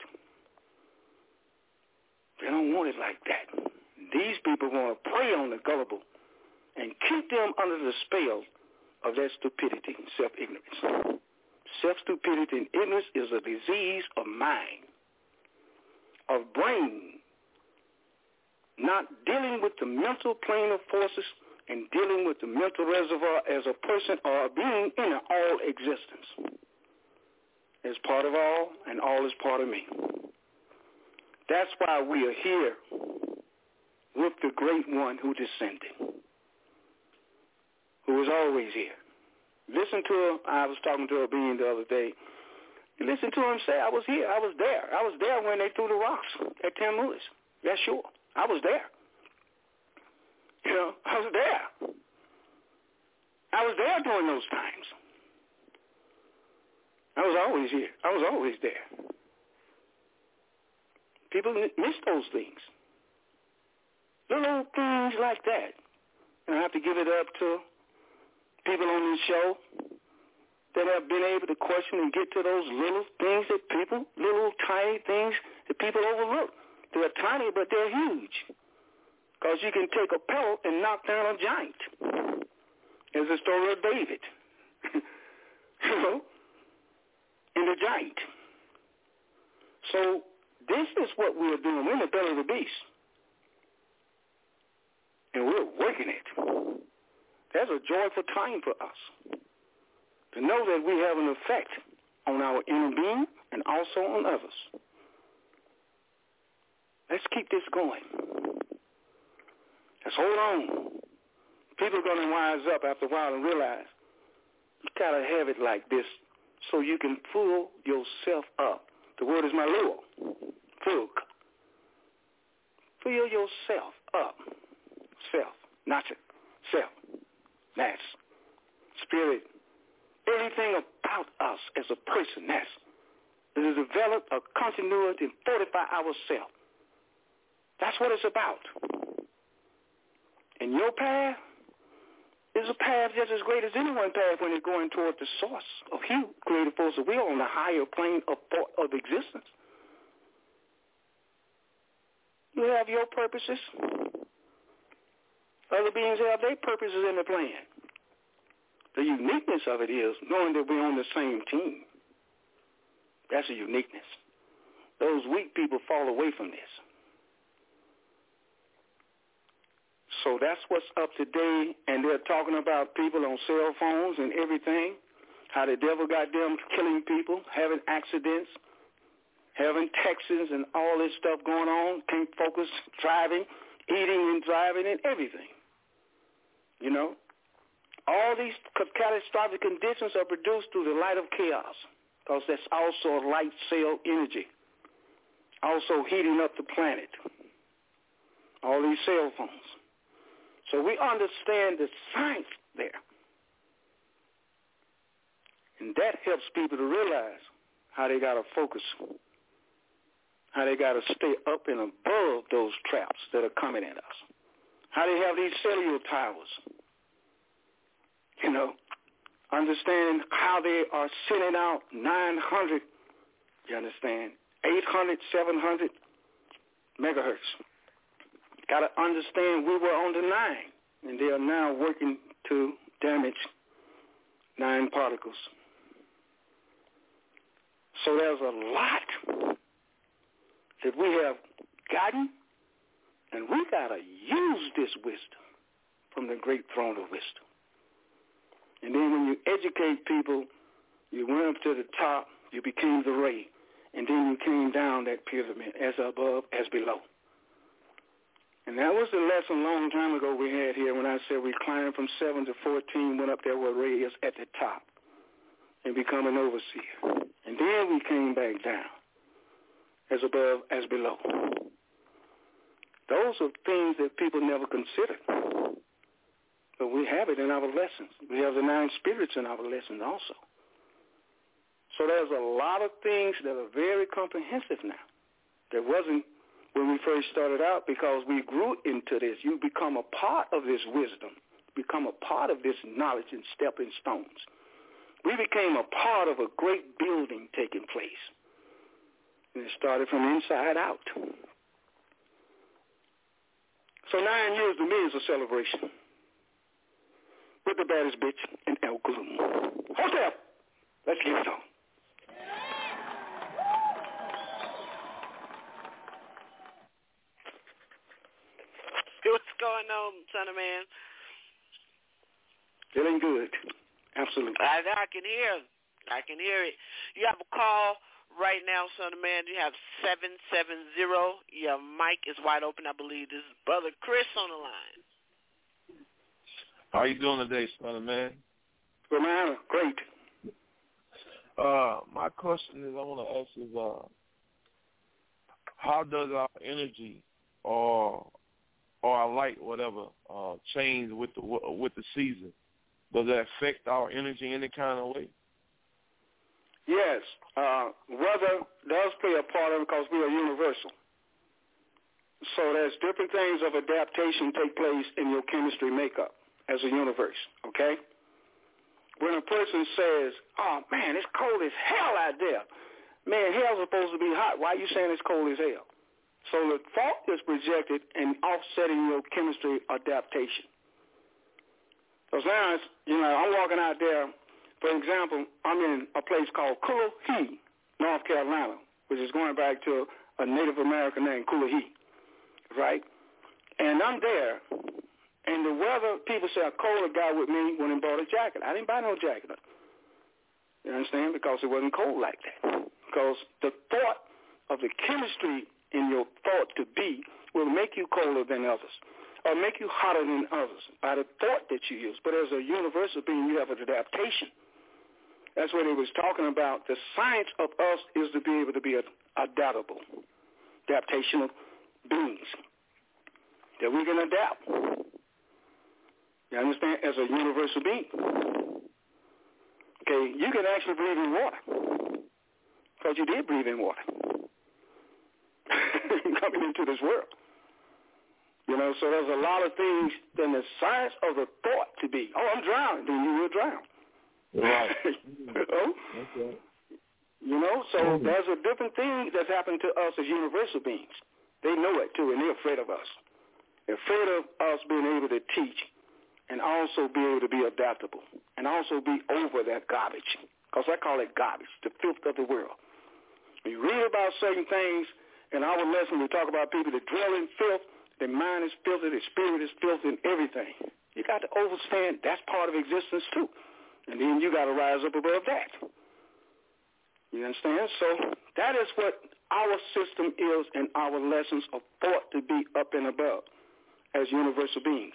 They don't want it like that. These people want to prey on the gullible and keep them under the spell of their stupidity and self-ignorance. Self-stupidity and ignorance is a disease of mind, of brain, not dealing with the mental plane of forces and dealing with the mental reservoir as a person or a being in all existence. As part of all, and all is part of me. That's why we are here with the great one who descended, who was always here. Listen to him. I was talking to a being the other day. Listen to him say, I was here. I was there. I was there when they threw the rocks at Tim Lewis. Yeah, sure. I was there. You know, I was there. I was there during those times. I was always here. I was always there. People miss those things. Little things like that. And I have to give it up to people on this show that have been able to question and get to those little things that people, little tiny things that people overlook. They're tiny, but they're huge. Because you can take a pebble and knock down a giant. There's the story of David. you know? And the giant. So this is what we're doing. We're in the belly of the beast. And we're working it. That's a joyful time for us. To know that we have an effect on our inner being and also on others. Let's keep this going. Let's hold on. People are going to wise up after a while and realize you got to have it like this so you can pull yourself up. The word is malua. Full. Fill yourself up. Self. Not self. That's spirit. Everything about us as a person. That's is develop a continuity and fortify ourselves. That's what it's about. And your path is a path just as great as anyone's path when you're going toward the source of you, creative force of will on the higher plane of thought of existence. You have your purposes. Other beings have their purposes in the plan. The uniqueness of it is knowing that we're on the same team. That's a uniqueness. Those weak people fall away from this. So that's what's up today, and they're talking about people on cell phones and everything, how the devil got them killing people, having accidents, having Texans and all this stuff going on, can't focus, driving, eating and driving and everything. You know? All these catastrophic conditions are produced through the light of chaos because that's also light cell energy, also heating up the planet. All these cell phones. So we understand the science there. And that helps people to realize how they got to focus, how they got to stay up and above those traps that are coming at us, how they have these cellular towers, you know, understand how they are sending out 900, you understand, 800, 700 megahertz. Got to understand we were on the nine, and they are now working to damage nine particles. So there's a lot that we have gotten, and we got to use this wisdom from the great throne of wisdom. And then when you educate people You went up to the top, you became the ray, and then you came down that pyramid as above, as below. And that was the lesson a long time ago we had here when I said we climbed from 7 to 14, went up there where Ray is at the top and become an overseer. And then we came back down as above, as below. Those are things that people never consider. But we have it in our lessons. We have the nine spirits in our lessons also. So there's a lot of things that are very comprehensive now that wasn't when we first started out because we grew into this. You become a part of this wisdom, become a part of this knowledge and stepping stones. We became a part of a great building taking place. And it started from inside out. So nine years to me is a celebration. With the baddest bitch in El Gloom. Hotel, let's get it on. What's going on, son of man? Feeling good. Absolutely. I, I can hear. I can hear it. You have a call right now, son of man. You have 770. Your mic is wide open, I believe. This is Brother Chris on the line. How you doing today, son of man? Good man. Great. Uh, my question is, I want to ask is, uh, how does our energy or or our light, whatever, uh, change with the with the season? Does that affect our energy any kind of way? Yes, uh, weather does play a part of it because we are universal. So there's different things of adaptation take place in your chemistry makeup as a universe, okay? When a person says, oh, man, it's cold as hell out there. Man, hell's supposed to be hot. Why are you saying it's cold as hell? So the fault is projected and offsetting your chemistry adaptation. Because now, it's, you know, I'm walking out there. For example, I'm in a place called Cullowhee, North Carolina, which is going back to a Native American name, Cullowhee, right? And I'm there, and the weather, people say a colder guy with me went and bought a jacket. I didn't buy no jacket. You understand? Because it wasn't cold like that. Because the thought of the chemistry in your thought to be will make you colder than others or make you hotter than others by the thought that you use. But as a universal being, you have an adaptation. That's what he was talking about. The science of us is to be able to be adaptable, adaptational beings, that we can adapt. You understand? As a universal being. Okay, you can actually breathe in water because you did breathe in water coming into this world. You know, so there's a lot of things in the science of the thought to be, oh, I'm drowning, then you will drown. Right. you know? Okay. You know, so mm-hmm. there's a different thing that's happened to us as universal beings. They know it too, and they're afraid of us. They're afraid of us being able to teach and also be able to be adaptable and also be over that garbage. Because I call it garbage, the filth of the world. When you read about certain things in our lesson, we talk about people that dwell in filth their mind is filthy. Their spirit is filthy and everything. You got to understand that's part of existence too. And then you got to rise up above that. You understand? So that is what our system is and our lessons are thought to be up and above as universal beings.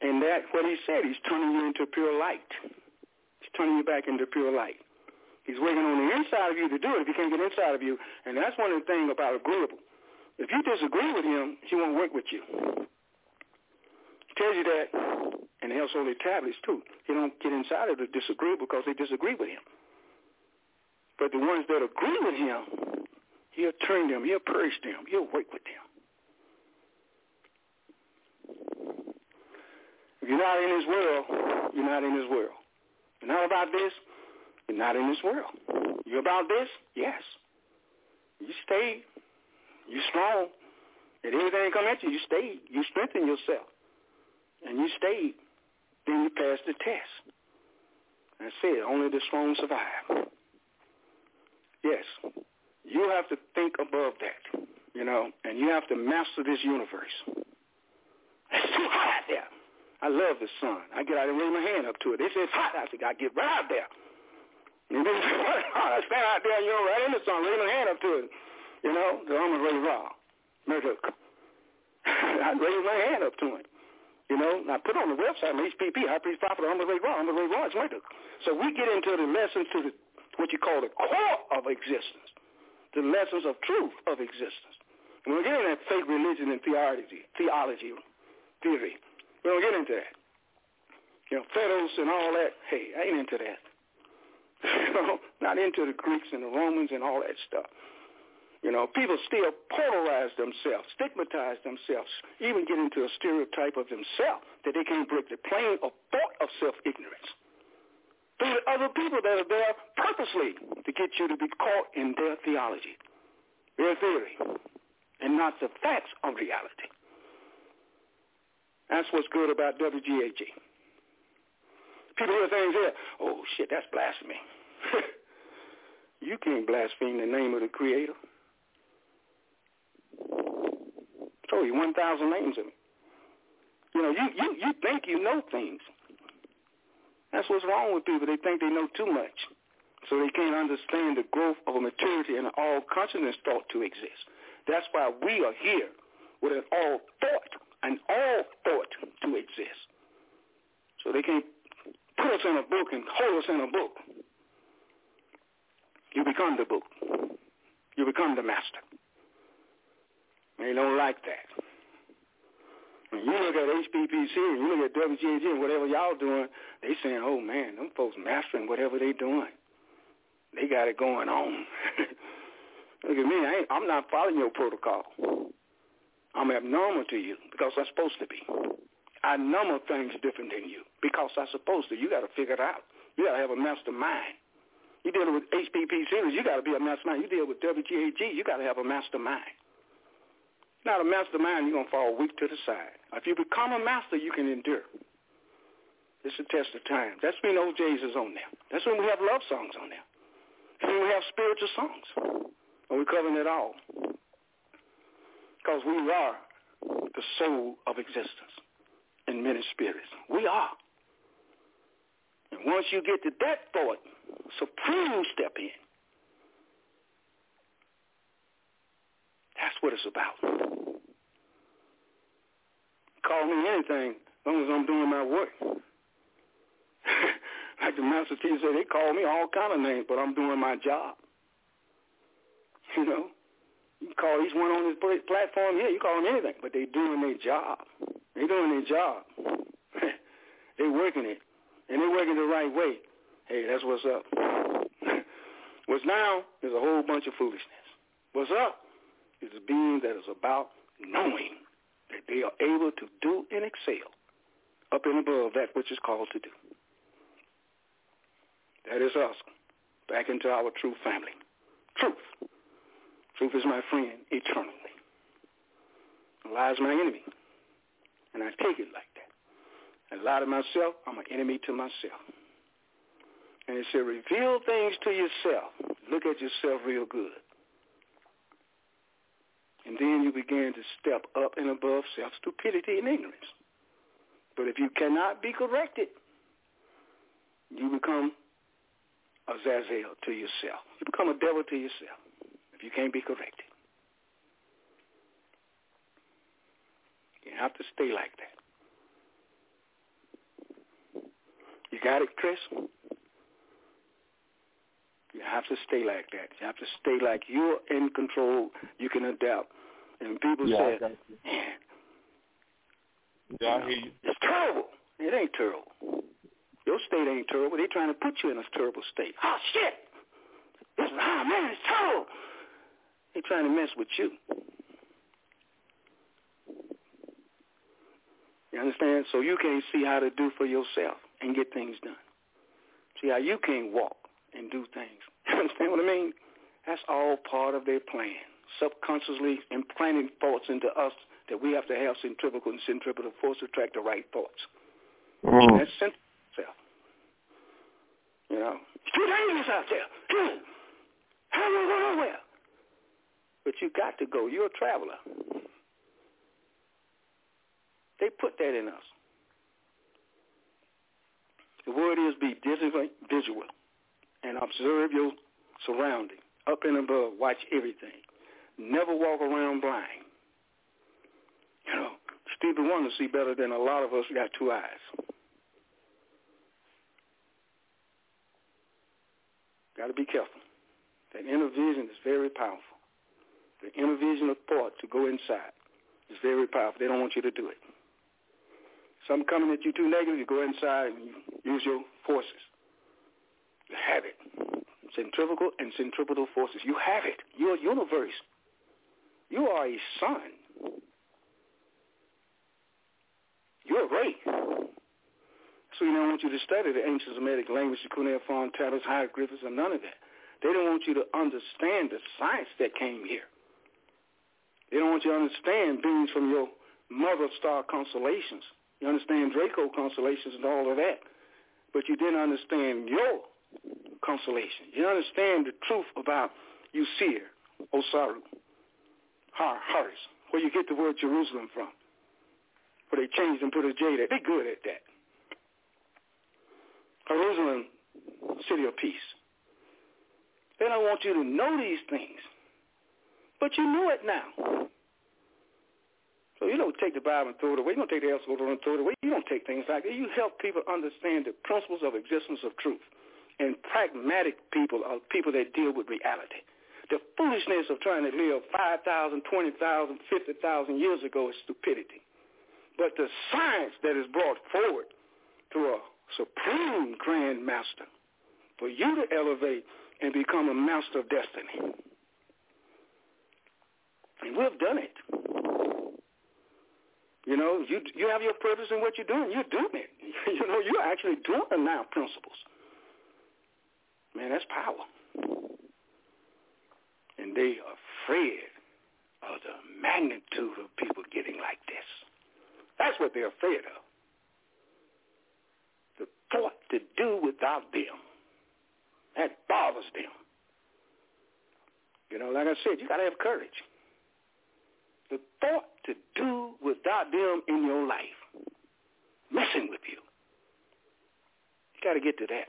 And that, what he said, he's turning you into pure light. He's turning you back into pure light. He's working on the inside of you to do it if he can't get inside of you. And that's one of the things about agreeable. If you disagree with him, he won't work with you. He tells you that in the Holy Tablets too. He don't get inside of the disagree because they disagree with him. But the ones that agree with him, he'll turn them, he'll purge them, he'll work with them. If you're not in his world, you're not in his world. You're not about this, you're not in this world. You're about this? Yes. You stay you strong. And everything come at you, you stay. You strengthen yourself. And you stay. Then you pass the test. That's it. Only the strong survive. Yes. You have to think above that, you know, and you have to master this universe. It's too hot out there. I love the sun. I get out and raise my hand up to it. Say it's hot. I think I get right out there. You I stand out there, you know, right in the sun, raise my hand up to it. You know, the to raise raw. Marduk. I raise my hand up to him. You know, and I put on the website, HPP, High Priest Prophet, to raise raw, I'm to raise raw, it's Marduk. So we get into the lessons to the, what you call the core of existence, the lessons of truth of existence. And we get into that fake religion and theology, theology, theory. We don't get into that. You know, Phaedos and all that. Hey, I ain't into that. you know, not into the Greeks and the Romans and all that stuff. You know, people still polarize themselves, stigmatize themselves, even get into a stereotype of themselves that they can't break the plane of thought of self-ignorance. Through the other people that are there purposely to get you to be caught in their theology, their theory, and not the facts of reality. That's what's good about WGAG. People hear things here, oh shit, that's blasphemy. you can't blaspheme the name of the Creator. Told you 1,000 names of him. You know, you, you, you think you know things. That's what's wrong with people. They think they know too much. So they can't understand the growth of a maturity and an all consciousness thought to exist. That's why we are here with an all thought, an all thought to exist. So they can't put us in a book and hold us in a book. You become the book. You become the master. They don't like that. When you look at HPPC and you look at WGAG and whatever y'all doing, they saying, oh, man, them folks mastering whatever they doing. They got it going on. look at me. I ain't, I'm not following your protocol. I'm abnormal to you because I'm supposed to be. I number things different than you because I'm supposed to. You got to figure it out. You got to have a mastermind. You dealing with HPP series, you got to be a mastermind. You deal with WGAG, you got to have a mastermind. Not a mastermind, you're going to fall weak to the side. If you become a master, you can endure. It's a test of time. That's when OJs is on there. That's when we have love songs on there. That's when we have spiritual songs. And we're covering it all. Because we are the soul of existence in many spirits. We are. And once you get to that thought, supreme step in. That's what it's about. Call me anything as long as I'm doing my work. like the master teacher said, they call me all kind of names, but I'm doing my job. You know, you call each one on this platform, yeah, you call them anything, but they doing their job. They doing their job. they working it, and they working the right way. Hey, that's what's up. what's now is a whole bunch of foolishness. What's up is a being that is about knowing that they are able to do and excel up and above that which is called to do. That is us. Back into our true family. Truth. Truth is my friend eternally. Lies my enemy. And I take it like that. I lie to myself, I'm an enemy to myself. And it said, reveal things to yourself. Look at yourself real good. And then you begin to step up and above self-stupidity and ignorance. But if you cannot be corrected, you become a Zazel to yourself. You become a devil to yourself if you can't be corrected. You have to stay like that. You got it, Chris? You have to stay like that. You have to stay like you're in control. You can adapt. And people yeah, say, man, yeah, I hear you. It's terrible. It ain't terrible. Your state ain't terrible. They're trying to put you in a terrible state. Oh, shit. This, oh, man, it's terrible. They're trying to mess with you. You understand? So you can't see how to do for yourself and get things done. See how you can't walk and do things. You understand what I mean? That's all part of their plan. Subconsciously implanting thoughts into us that we have to have centrifugal and centripetal force to attract the right thoughts. Mm. That's central. You know, it's too dangerous out there. How do you go nowhere? But you got to go. You're a traveler. They put that in us. The word is be visual and observe your surrounding. Up and above, watch everything. Never walk around blind. You know, Stevie Wonder see better than a lot of us got two eyes. Got to be careful. That inner vision is very powerful. The inner vision of thought to go inside is very powerful. They don't want you to do it. Something coming at you too negative, you go inside and use your forces. You have it. Centrifugal and centripetal forces. You have it. You're a universe. You are a sun. You're a ray. So you don't want you to study the ancient Semitic language, the cuneiform tablets, hieroglyphics, or none of that. They don't want you to understand the science that came here. They don't want you to understand beings from your mother star constellations. You understand Draco constellations and all of that. But you didn't understand your constellation. You understand the truth about Usir, Osaru, Har, Haris, where you get the word Jerusalem from. Where they changed and put a J there. They're good at that. Jerusalem, city of peace. They don't want you to know these things. But you know it now. So you don't take the Bible and throw it away. You don't take the Elsevier and throw it away. You don't take things like that. You help people understand the principles of existence of truth. And pragmatic people are people that deal with reality. The foolishness of trying to live 5,000, 20,000, 50,000 years ago is stupidity. But the science that is brought forward through a supreme grand master for you to elevate and become a master of destiny. And we've done it. You know, you you have your purpose in what you're doing. You're doing it. You know, you're actually doing the now principles. Man, that's power. And they are afraid of the magnitude of people getting like this. That's what they're afraid of the thought to do without them. That bothers them. You know, like I said, you got to have courage. The thought to do without them in your life, messing with you. You got to get to that.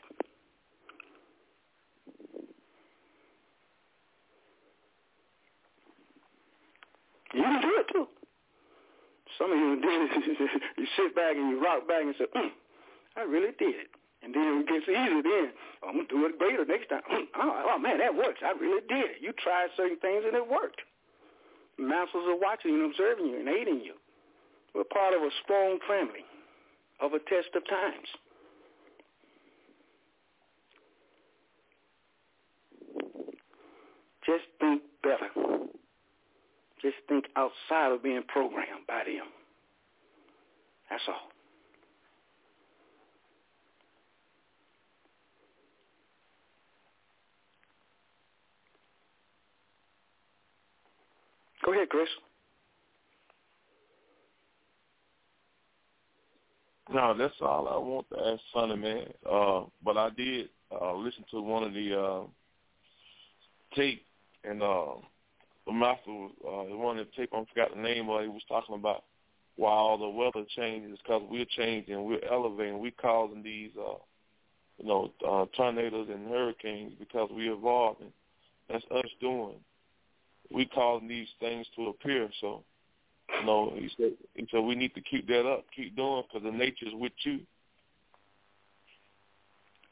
You can do it too. Some of you do it. you sit back and you rock back and say, mm, I really did. And then it gets easier then. I'm going to do it greater next time. oh, oh, man, that works. I really did. You tried certain things and it worked. Masters are watching and observing you and aiding you. We're part of a strong family of a test of times. Just think better. Just think outside of being programmed by them. That's all. Go ahead, Chris. No, that's all I want to ask Sonny, man. Uh, but I did uh, listen to one of the uh, tape, and uh, the master uh, one of the tape. I forgot the name of. He was talking about why all the weather changes because we're changing, we're elevating, we're causing these, uh, you know, uh, tornadoes and hurricanes because we're evolving. That's us doing we causing these things to appear. So, you know, he said, he said we need to keep that up, keep doing, because the nature's with you.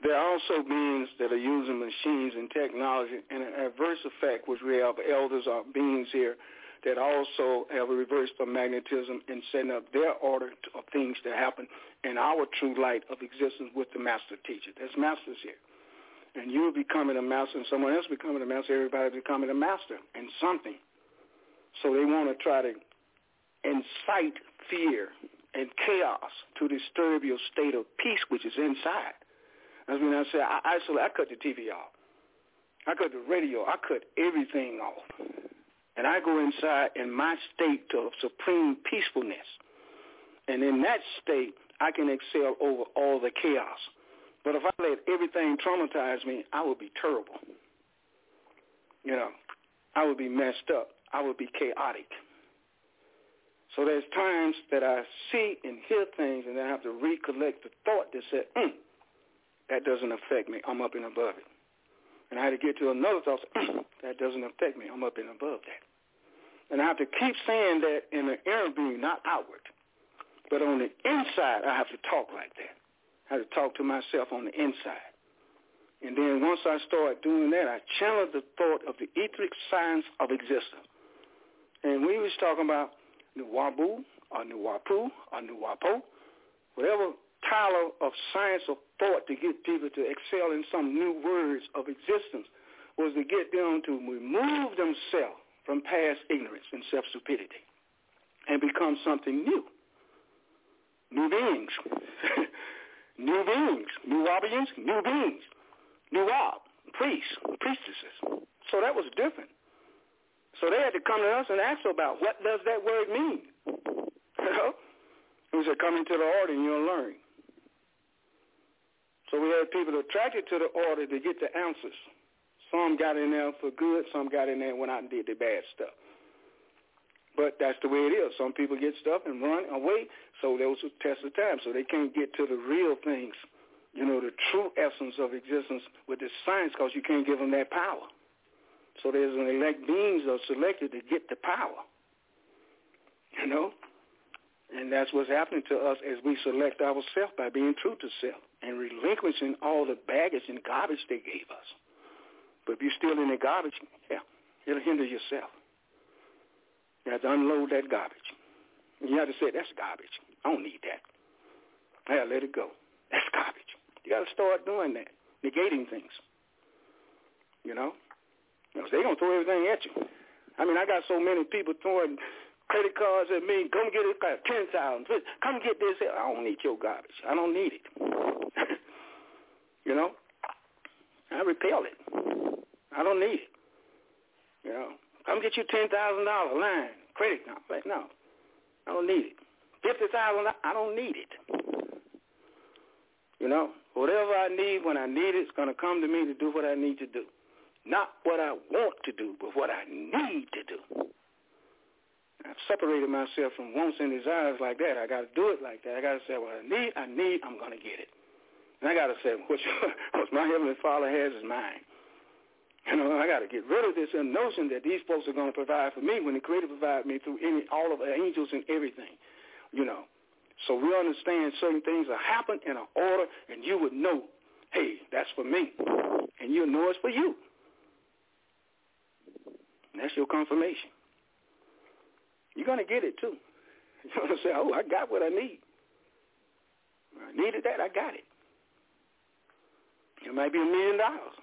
There are also beings that are using machines and technology in an adverse effect, which we have elders or beings here that also have a reverse of magnetism in setting up their order of things to happen in our true light of existence with the master teacher. There's masters here and you're becoming a master and someone else becoming a master, everybody's becoming a master in something. So they want to try to incite fear and chaos to disturb your state of peace, which is inside. That's when I say I isolate. I cut the TV off. I cut the radio. I cut everything off, and I go inside in my state of supreme peacefulness. And in that state, I can excel over all the chaos. But if I let everything traumatize me, I would be terrible. You know, I would be messed up. I would be chaotic. So there's times that I see and hear things and then I have to recollect the thought that said, mm, that doesn't affect me. I'm up and above it. And I had to get to another thought, that doesn't affect me. I'm up and above that. And I have to keep saying that in the inner being, not outward. But on the inside, I have to talk like that. Have to talk to myself on the inside. And then once I start doing that, I channel the thought of the etheric science of existence. And we was talking about Nuwaubu or Nuwapu or Nuwapo, whatever title of science of thought to get people to excel in some new words of existence was to get them to remove themselves from past ignorance and self-stupidity and become something new. New beings. new beings. Nuwaubians, new beings. New Wab, priests, priestesses. So that was different. So they had to come to us and ask about what does that word mean? You know? We said, come into the order and you'll learn. So we had people attracted to the order to get the answers. Some got in there for good, some got in there and went out and did the bad stuff. But that's the way it is. Some people get stuff and run away, so those will test of time. So they can't get to the real things, you know, the true essence of existence with the science because you can't give them that power. So there's an elect beings are selected to get the power, you know. And that's what's happening to us as we select ourselves by being true to self and relinquishing all the baggage and garbage they gave us. But if you're still in the garbage, yeah, it'll hinder yourself. You have to unload that garbage. You have to say, that's garbage. I don't need that. Yeah, let it go. That's garbage. You got to start doing that, negating things. You know? Because they're going to throw everything at you. I mean, I got so many people throwing credit cards at me. Come get it, uh, ten thousand. Come get this. I don't need your garbage. I don't need it. you know, I repel it. I don't need it. You know, come get your ten thousand dollar line credit card. Like, no, I don't need it. Fifty thousand. I don't need it. You know, whatever I need when I need it, it's to come to me to do what I need to do. Not what I want to do, but what I need to do. I've separated myself from wants and desires like that. I got to do it like that. I got to say what I need, I need, I'm to get it. And I got to say what, what my Heavenly Father has is mine. You know, I got to get rid of this uh, notion that these folks are going to provide for me when the Creator provided me through any, all of the angels and everything. You know, so we understand certain things will happen in an order, and you would know, hey, that's for me, and you'll know it's for you. And that's your confirmation. You're going to get it too. You're going to say, oh, I got what I need. I needed that. I got it. It might be a million dollars.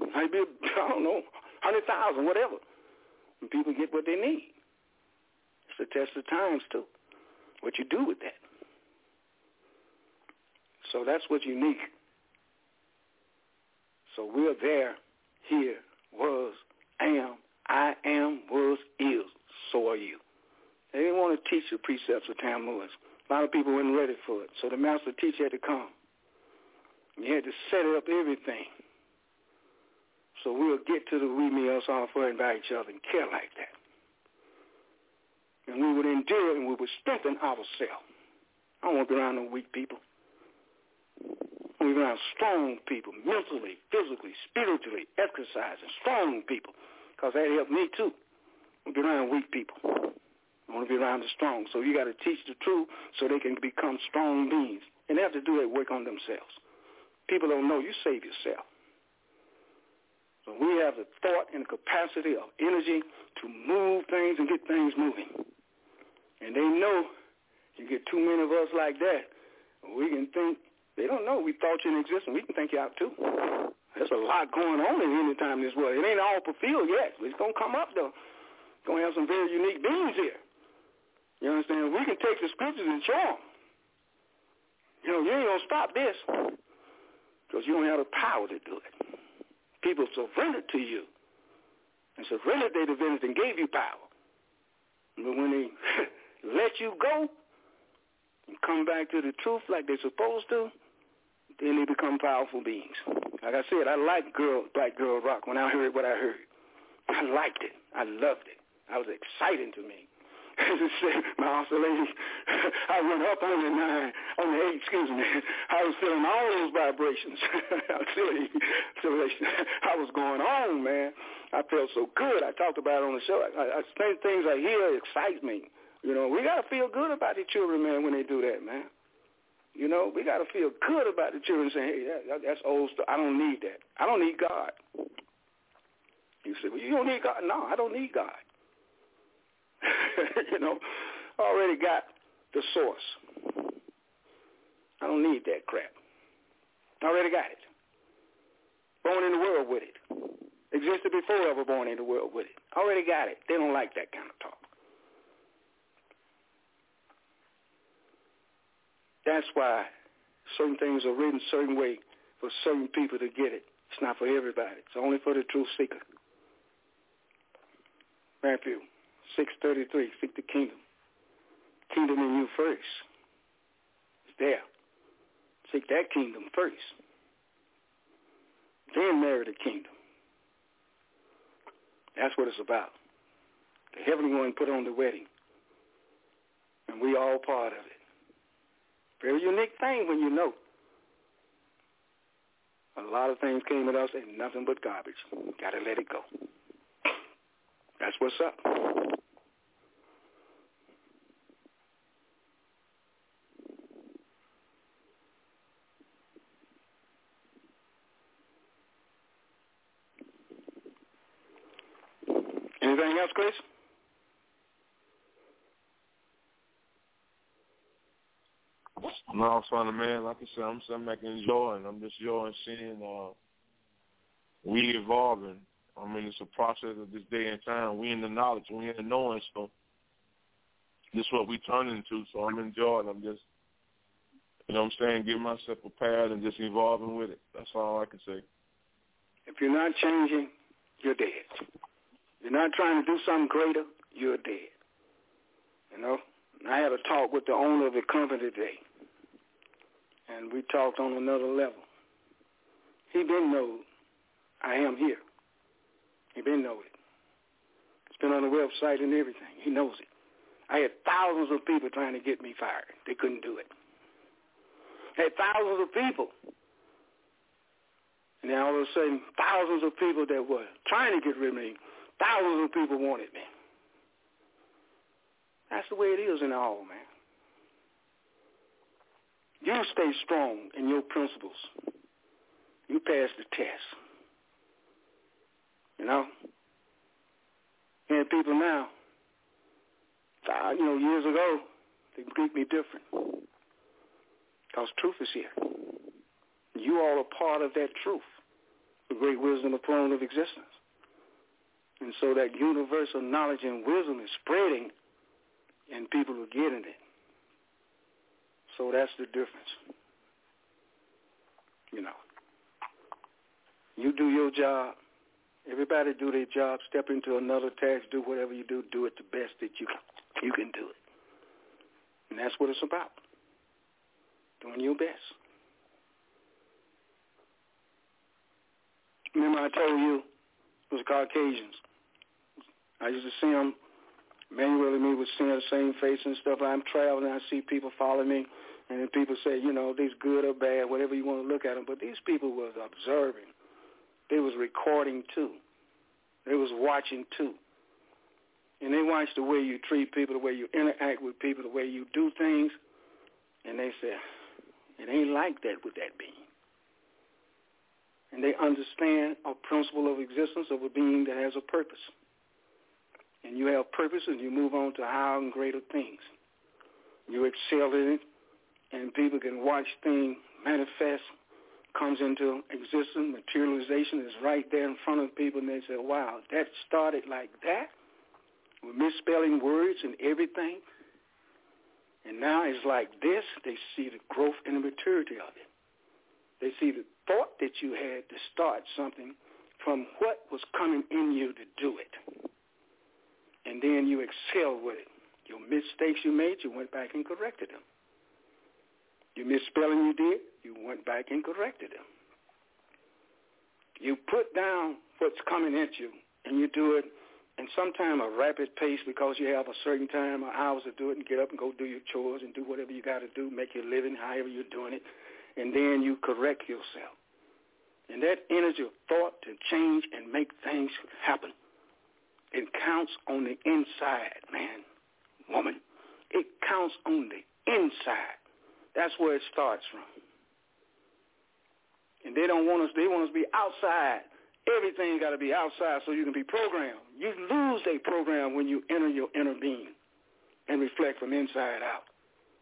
It might be, I don't know, hundred thousand, whatever. And people get what they need. It's a test of times too. What you do with that. So that's what's unique. So we're there, here, was, am, I am, was, is. So are you. They didn't want to teach the precepts of Tam. A lot of people weren't ready for it. So the master teacher had to come. He had to set up everything. So we'll get to the we, me, us, all for and by each other and care like that. And we would endure and we would strengthen ourselves. I don't want to be around no weak people. To be around strong people, mentally, physically, spiritually, exercising, strong people, because that helped me too. I want to be around weak people. I want to be around the strong. So you got to teach the truth so they can become strong beings. And they have to do that work on themselves. People don't know. You save yourself. So we have the thought and the capacity of energy to move things and get things moving. And they know you get too many of us like that, we can think, they don't know we thought you in existence. We can think you out too. There's a lot going on in any time in this world. It ain't all fulfilled yet, but it's going to come up though. It's going to have some very unique beings here. You understand? We can take the scriptures and show them. You know, you ain't going to stop this because you don't have the power to do it. People surrendered to you and surrendered their divinity and gave you power. But when they let you go and come back to the truth like they're supposed to, then they become powerful beings. Like I said, I liked girl, Black Girl Rock when I heard what I heard. I liked it. I loved it. I was exciting to me. my oscillation, I went up on the nine, on the eight, excuse me. I was feeling all those vibrations. I was going on, man. I felt so good. I talked about it on the show. I, I, I things I hear excite me. You know, we got to feel good about the children, man, when they do that, man. You know, we got to feel good about the children saying, hey, that, that's old stuff. I don't need that. I don't need God. You say, well, you don't need God. No, I don't need God. you know, already got the source. I don't need that crap. I already got it. Born in the world with it. Existed before was born in the world with it. Already got it. They don't like that kind of talk. That's why certain things are written certain way for certain people to get it. It's not for everybody. It's only for the truth seeker. Matthew 6.33, seek the kingdom. Kingdom in you first. It's there. Seek that kingdom first. Then marry the kingdom. That's what it's about. The heavenly one put on the wedding. And we all part of it. Very unique thing when you know. A lot of things came at us and nothing but garbage. Got to let it go. That's what's up. Anything else, Chris? No, son, man. Like I said, I'm something I can enjoy, and I'm just enjoying seeing uh, we evolving. I mean, it's a process of this day and time. We in the knowledge, we in the knowing, so this is what we turn into. So I'm enjoying. I'm just, you know, what I'm saying, getting myself a prepared and just evolving with it. That's all I can say. If you're not changing, you're dead. You're not trying to do something greater, you're dead. You know, I had a talk with the owner of the company today and we talked on another level. He didn't know I am here. He didn't know it. It's been on the website and everything. He knows it. I had thousands of people trying to get me fired. They couldn't do it. I had thousands of people. And then all of a sudden, thousands of people that were trying to get rid of me, thousands of people wanted me. That's the way it is in all, man. You stay strong in your principles. You pass the test. You know? And people now, you know, years ago, they treat me different. Because truth is here. You all are part of that truth, the great wisdom, the throne of existence. And so that universal knowledge and wisdom is spreading, and people are getting it. So that's the difference. You know. You do your job. Everybody do their job. Step into another task. Do whatever you do. Do it the best that you you can do it. And that's what it's about. Doing your best. Remember I told you it was Caucasians. I used to see them manually me with seeing the same face and stuff. I'm traveling, I see people follow me, and people say, you know, these good or bad, whatever you want to look at them. But these people was observing. They was recording too. They was watching too. And they watch the way you treat people, the way you interact with people, the way you do things. And they say, it ain't like that with that being. And they understand a principle of existence of a being that has a purpose and you have purpose and you move on to higher and greater things. You excel in it, and people can watch things manifest, comes into existence, materialization is right there in front of people, and they say, wow, that started like that, with misspelling words and everything, and now it's like this. They see the growth and the maturity of it. They see the thought that you had to start something from what was coming in you to do it and then you excel with it. Your mistakes you made, you went back and corrected them. Your misspelling you did, you went back and corrected them. You put down what's coming at you, and you do it and sometimes a rapid pace because you have a certain time or hours to do it and get up and go do your chores and do whatever you got to do, make your living however you're doing it, and then you correct yourself. And that energy of thought to change and make things happen, it counts on the inside, man, woman. It counts on the inside. That's where it starts from. And they don't want us, they want us to be outside. Everything got to be outside so you can be programmed. You lose a program when you enter your inner being and reflect from inside out.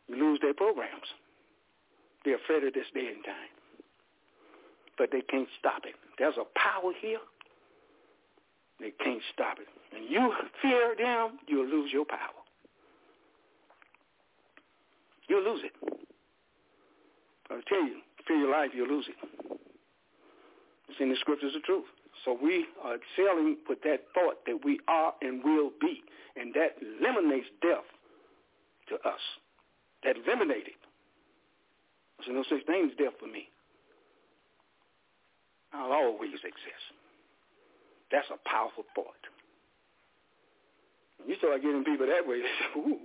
You lose their programs. They're afraid of this day and time. But they can't stop it. There's a power here. They can't stop it. And you fear them, you'll lose your power. You'll lose it. I'll tell you, fear your life, you'll lose it. It's in the scriptures of truth. So we are excelling with that thought that we are and will be. And that eliminates death to us. That eliminates it. There's no such thing as death for me. I'll always exist. That's a powerful thought. You start getting people that way, say, ooh,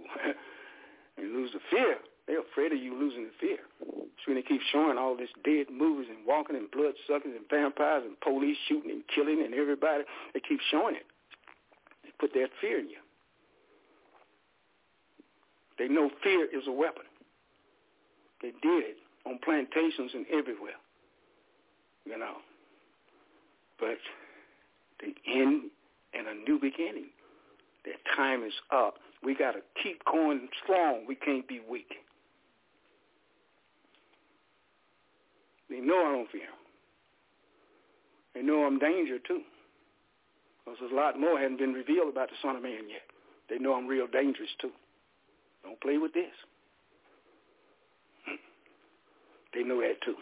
you lose the fear. They're afraid of you losing the fear. So when they keep showing all this dead movies and walking and blood suckers and vampires and police shooting and killing and everybody, they keep showing it. They put that fear in you. They know fear is a weapon. They did it on plantations and everywhere. You know. But the end and a new beginning. That time is up. We got to keep going strong. We can't be weak. They know I don't fear. They know I'm danger too. Because there's a lot more hadn't been revealed about the Son of Man yet. They know I'm real dangerous too. Don't play with this. They know that too.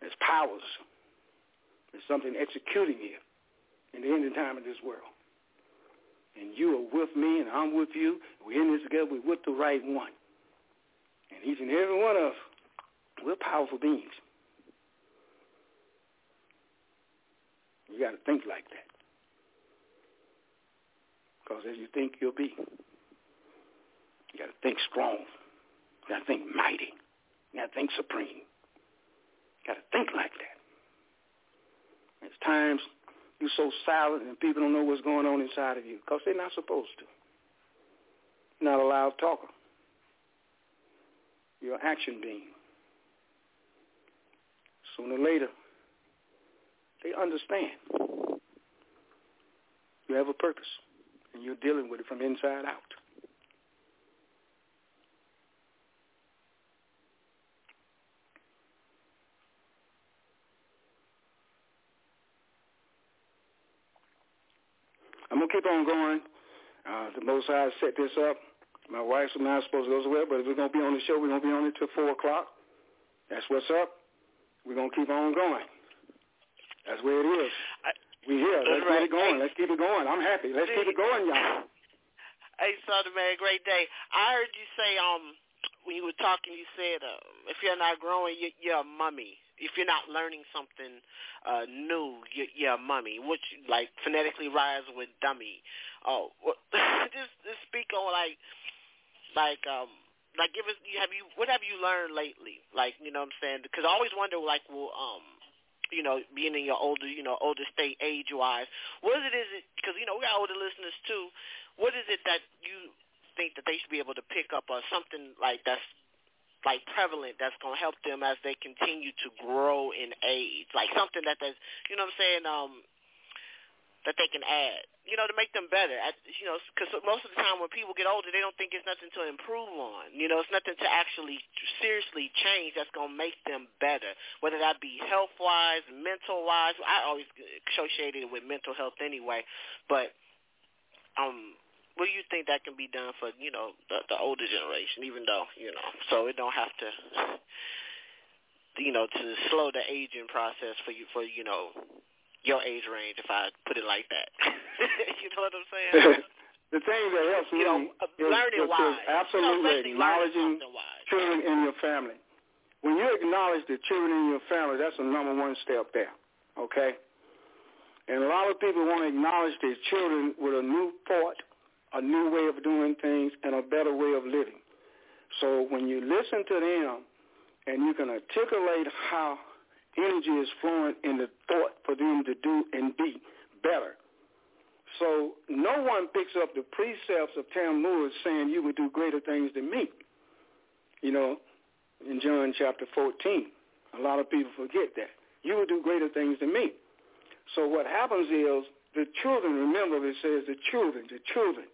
There's powers. There's something executing here in the ending time of this world. And you are with me and I'm with you. We're in this together. We're with the right one. And each and every one of us we're powerful beings. You got to think like that. Because as you think, you'll be. You got to think strong. You got to think mighty. You got to think supreme. You got to think like that. There's times you're so silent and people don't know what's going on inside of you because they're not supposed to. Not a loud talker. You're an action being sooner or later, they understand. You have a purpose, and you're dealing with it from inside out. I'm going to keep on going. Uh, the Most High set this up. My wife's not supposed to go well, but if we're going to be on the show, we're going to be on it till 4 o'clock. That's what's up. We're going to keep on going. That's where it is. I, we here. Let's right. get it going. Let's keep it going. I'm happy. Let's keep it going, y'all. Hey, Son Man, great day. I heard you say um when you were talking, you said uh, if you're not growing, you're, you're a mummy. If you're not learning something uh, new, you're, a mummy, which like phonetically rhymes with dummy. Oh, well, just, just speak on like like um like give us have you what have you learned lately? Like you know what i'm saying? Because i always wonder like well um you know being in your older you know older state age wise what is it is it because you know we got older listeners too. What is it that you think that they should be able to pick up or something like that's like prevalent that's going to help them as they continue to grow in age like something that that's you know what i'm saying um that they can add, you know, to make them better. At, you know, because most of the time when people get older, they don't think it's nothing to improve on. You know, it's nothing to actually seriously change that's going to make them better, whether that be health-wise, mental-wise. I always associate it with mental health anyway. But um, what do you think that can be done for, you know, the, the older generation, even though, you know, so it don't have to you know, to slow the aging process for you for, you know, your age range, if I put it like that. you know what I'm saying? the thing that helps you me know, is, learning is, wise, absolutely you know, acknowledging children in your family. When you acknowledge the children in your family, that's the number one step there. Okay. And a lot of people want to acknowledge their children with a new thought, a new way of doing things, and a better way of living. So when you listen to them and you can articulate how energy is flowing in the thought for them to do and be better. So no one picks up the precepts of Lewis saying you would do greater things than me. You know, in John chapter 14. A lot of people forget that. You would do greater things than me. So what happens is the children, remember it says the children, the children.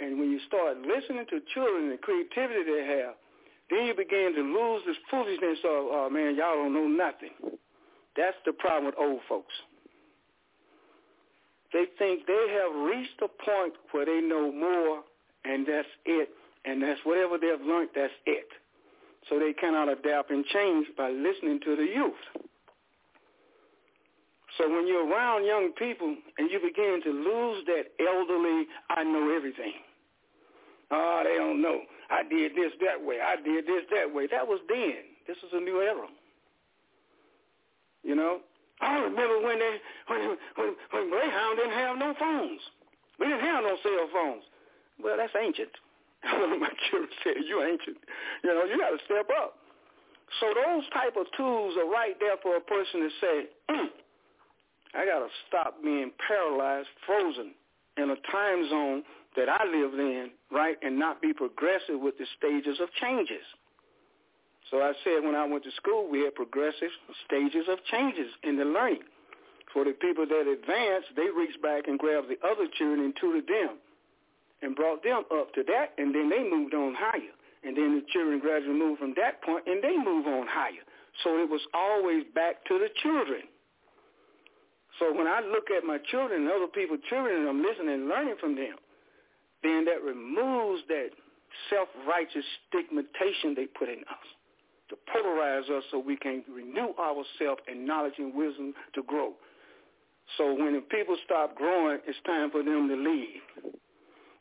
And when you start listening to children and the creativity they have, then you begin to lose this foolishness of, oh man, y'all don't know nothing. That's the problem with old folks. They think they have reached a point where they know more and that's it. And that's whatever they've learned, that's it. So they cannot adapt and change by listening to the youth. So when you're around young people and you begin to lose that elderly, I know everything. Oh, they don't know. I did this that way. I did this that way. That was then. This is a new era. You know, I remember when they when when when Greyhound didn't have no phones. We didn't have no cell phones. Well, that's ancient. One of my children said, "You ancient." You know, you got to step up. So those type of tools are right there for a person to say, mm, "I got to stop being paralyzed, frozen in a time zone that I live in, right, and not be progressive with the stages of changes. So I said when I went to school, we had progressive stages of changes in the learning. For the people that advanced, they reached back and grabbed the other children and tutored them and brought them up to that, and then they moved on higher. And then the children gradually moved from that point, and they move on higher. So it was always back to the children. So when I look at my children and other people's children, and I'm listening and learning from them, then that removes that self-righteous stigmatization they put in us to polarize us so we can renew ourselves in knowledge and wisdom to grow. So when the people stop growing, it's time for them to leave.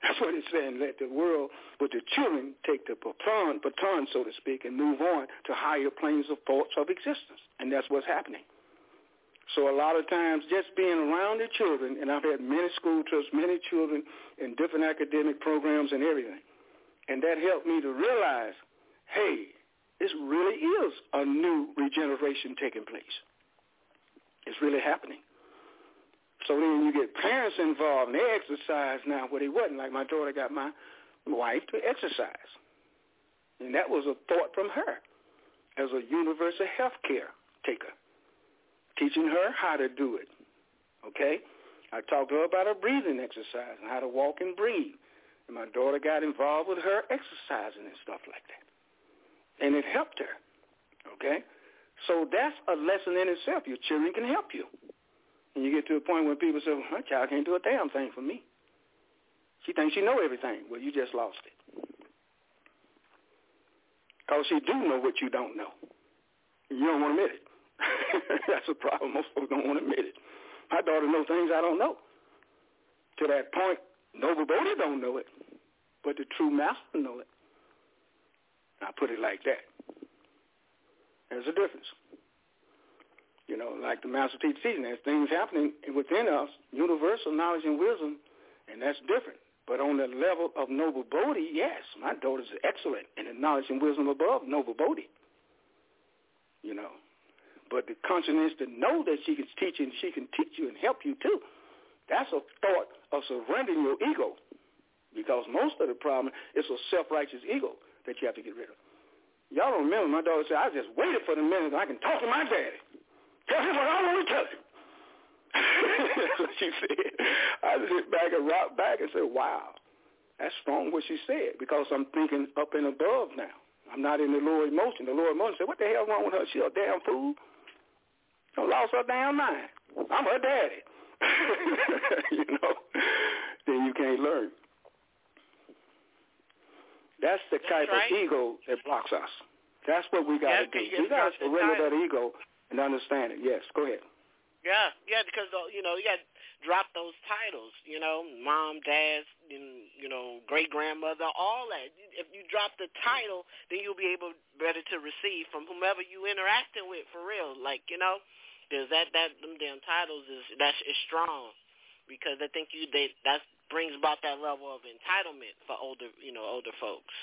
That's what it's saying. Let the world, with the children, take the baton, baton, so to speak, and move on to higher planes of thoughts of existence. And that's what's happening. So a lot of times just being around the children, and I've had many school trips, many children in different academic programs and everything, and that helped me to realize, hey, this really is a new regeneration taking place. It's really happening. So then you get parents involved, and they exercise now where they wasn't. Like my daughter got my wife to exercise. And that was a thought from her as a universal health care taker teaching her how to do it. Okay? I talked to her about her breathing exercise and how to walk and breathe. And my daughter got involved with her exercising and stuff like that. And it helped her. Okay? So that's a lesson in itself. Your children can help you. And you get to a point where people say, well, my child can't do a damn thing for me. She thinks she know everything. Well, you just lost it. Because she do know what you don't know. You don't want to admit it. That's a problem. Most folks don't want to admit it. My daughter knows things I don't know. To that point, Noble Boddie don't know it, but the true master know it. I put it like that. There's a difference. You know, like the master teacher teaching, there's things happening within us, universal knowledge and wisdom, and that's different. But on the level of Noble Boddie, yes, my daughter's excellent in the knowledge and wisdom above Noble Boddie. You know, but the consciousness to know that she can teach and she can teach you and help you too. That's a thought of surrendering your ego. Because most of the problem is a self-righteous ego that you have to get rid of. Y'all don't remember my daughter said, I just waited for the minute I can talk to my daddy. Tell him what I want to tell him. That's what she said. I sit back and rock back and said, wow, that's strong what she said because I'm thinking up and above now. I'm not in the lower emotion. The lower emotion said, what the hell wrong with her? She a damn fool. I lost her damn mind. I'm her daddy. you know, then you can't learn. That's the That's type right. of ego that blocks us. That's what we got to do. you We got to surrender that ego and understand it. Yes, go ahead. Yeah, yeah, because uh, you know you got drop those titles. You know, mom, dad, and, you know, great grandmother, all that. If you drop the title, then you'll be able better to receive from whomever you interacting with for real. Like you know, Because that that them damn titles is that's is strong because they think you they that brings about that level of entitlement for older you know older folks.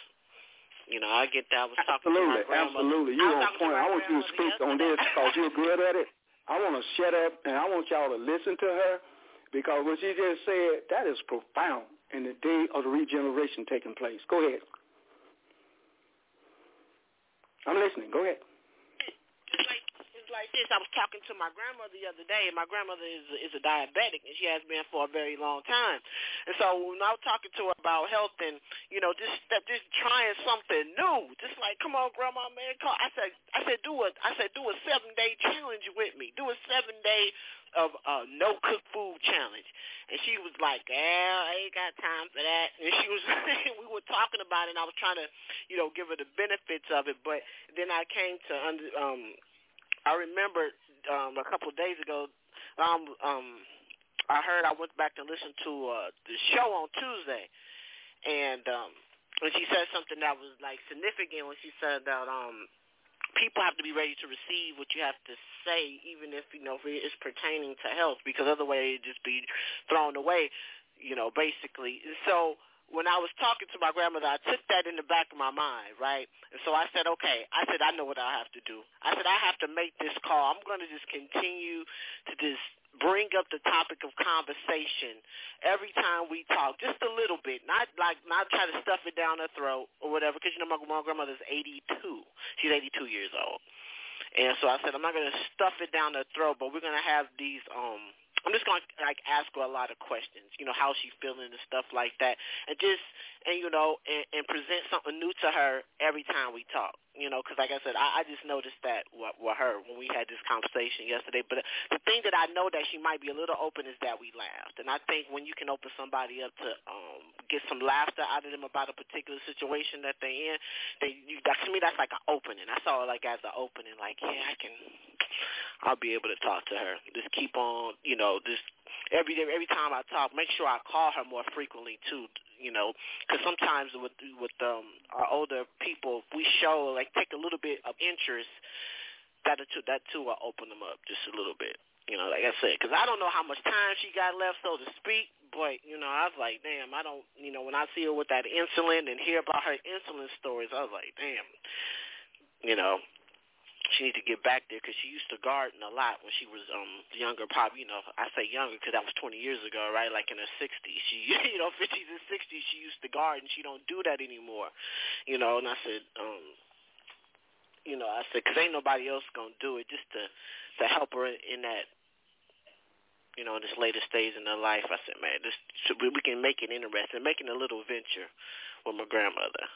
You know, I get that. I was talking absolutely, to my grandmother. absolutely. You on point. I want you to speak on this because you're good at it. I want to shut up and I want y'all to listen to her because what she just said that is profound in the day of the regeneration taking place. Go ahead. I'm listening. Go ahead. Like this. I was talking to my grandmother the other day, and my grandmother is is a diabetic, and she has been for a very long time. And so when I was talking to her about health and you know just just trying something new, just like come on, grandma, man, call. I said I said do a I said do a seven day challenge with me. Do a seven day of uh, no cook food challenge. And she was like, "Yeah, I ain't got time for that." And she was, we were talking about it, and I was trying to, you know, give her the benefits of it. But then I came to under, um, I remember um, a couple of days ago, um, um, I heard I went back to listen to uh, the show on Tuesday, and um, when she said something that was like significant when she said that um people have to be ready to receive what you have to say, even if you know if it is pertaining to health, because otherwise it would just be thrown away, you know, basically. And so when I was talking to my grandmother, I took that in the back of my mind, right? And so I said, okay, I said I know what I have to do. I said I have to make this call. I'm going to just continue to just bring up the topic of conversation every time we talk, just a little bit, not like not try to stuff it down her throat or whatever. Because you know my, my grandmother's 82; she's 82 years old, and so I said I'm not going to stuff it down her throat, but we're going to have these. um I'm just gonna like ask her a lot of questions, you know, how she's feeling and stuff like that, and just and you know, and, and present something new to her every time we talk, you know, because like I said, I, I just noticed that with, with her when we had this conversation yesterday. But the thing that I know that she might be a little open is that we laughed, and I think when you can open somebody up to um get some laughter out of them about a particular situation that they're in, they you, that, to me that's like an opening. I saw it like as an opening, like yeah, I can. I'll be able to talk to her. Just keep on, you know, just every day, every time I talk, make sure I call her more frequently too. You know, because sometimes with with um our older people, we show like take a little bit of interest. That too, that too will open them up just a little bit. You know, like I said, because I don't know how much time she got left, so to speak. But you know, I was like, damn, I don't. You know, when I see her with that insulin and hear about her insulin stories, I was like, damn. You know, she need to get back there because she used to garden a lot when she was um younger. Probably, you know, I say younger because that was 20 years ago, right? Like in her 60s, she, you know, 50s and 60s, she used to garden. She don't do that anymore, you know. And I said, um, you know, I said because ain't nobody else gonna do it just to to help her in, that. You know, this later stage in her life, I said, man, this we can make it interesting, making a little venture with my grandmother.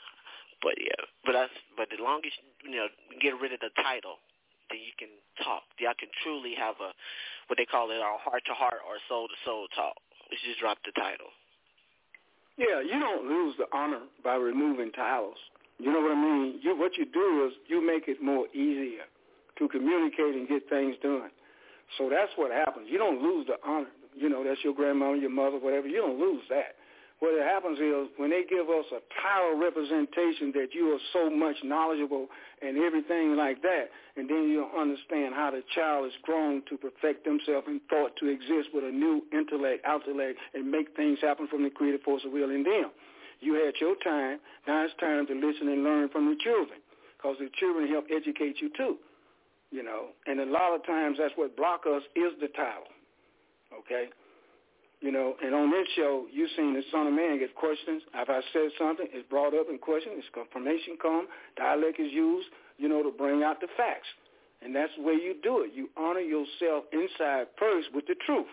But yeah, but that's but as long as you know get rid of the title, then you can talk. Y'all can truly have a what they call it, a heart to heart or soul to soul talk. Let's just drop the title. Yeah, you don't lose the honor by removing titles. You know what I mean? You what you do is you make it more easier to communicate and get things done. So that's what happens. You don't lose the honor. You know, that's your grandmother, your mother, whatever. You don't lose that what happens is when they give us a title representation that you are so much knowledgeable and everything like that, and then you'll understand how the child is grown to perfect themselves and thought to exist with a new intellect, intellect, and make things happen from the creative force of will in them. You had your time. Now it's time to listen and learn from the children because the children help educate you too. You know, and a lot of times that's what block us is the title. Okay? You know, and on this show, you've seen the Son of Man get questions. If I said something, it's brought up in question. It's confirmation come. Dialect is used, you know, to bring out the facts. And that's the way you do it. You honor yourself inside first with the truth.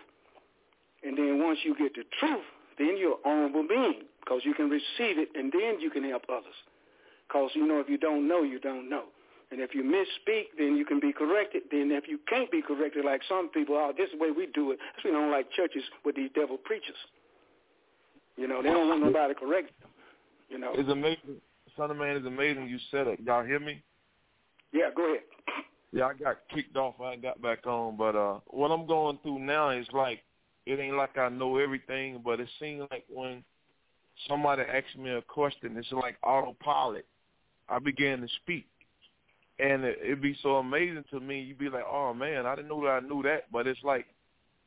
And then once you get the truth, then you're honorable being because you can receive it and then you can help others. Because, you know, if you don't know, you don't know. And if you misspeak, then you can be corrected. Then if you can't be corrected, like some people are, this is the way we do it. That's why we don't like churches with these devil preachers. You know, they don't want nobody to correct them. You know. It's amazing. Son of Man is amazing. You said it. Y'all hear me? Yeah, go ahead. Yeah, I got kicked off. I got back on. But uh what I'm going through now is like, it ain't like I know everything, but it seems like when somebody asks me a question, it's like autopilot. I began to speak and it, it'd be so amazing to me. You'd be like, oh man, I didn't know that I knew that, but it's like,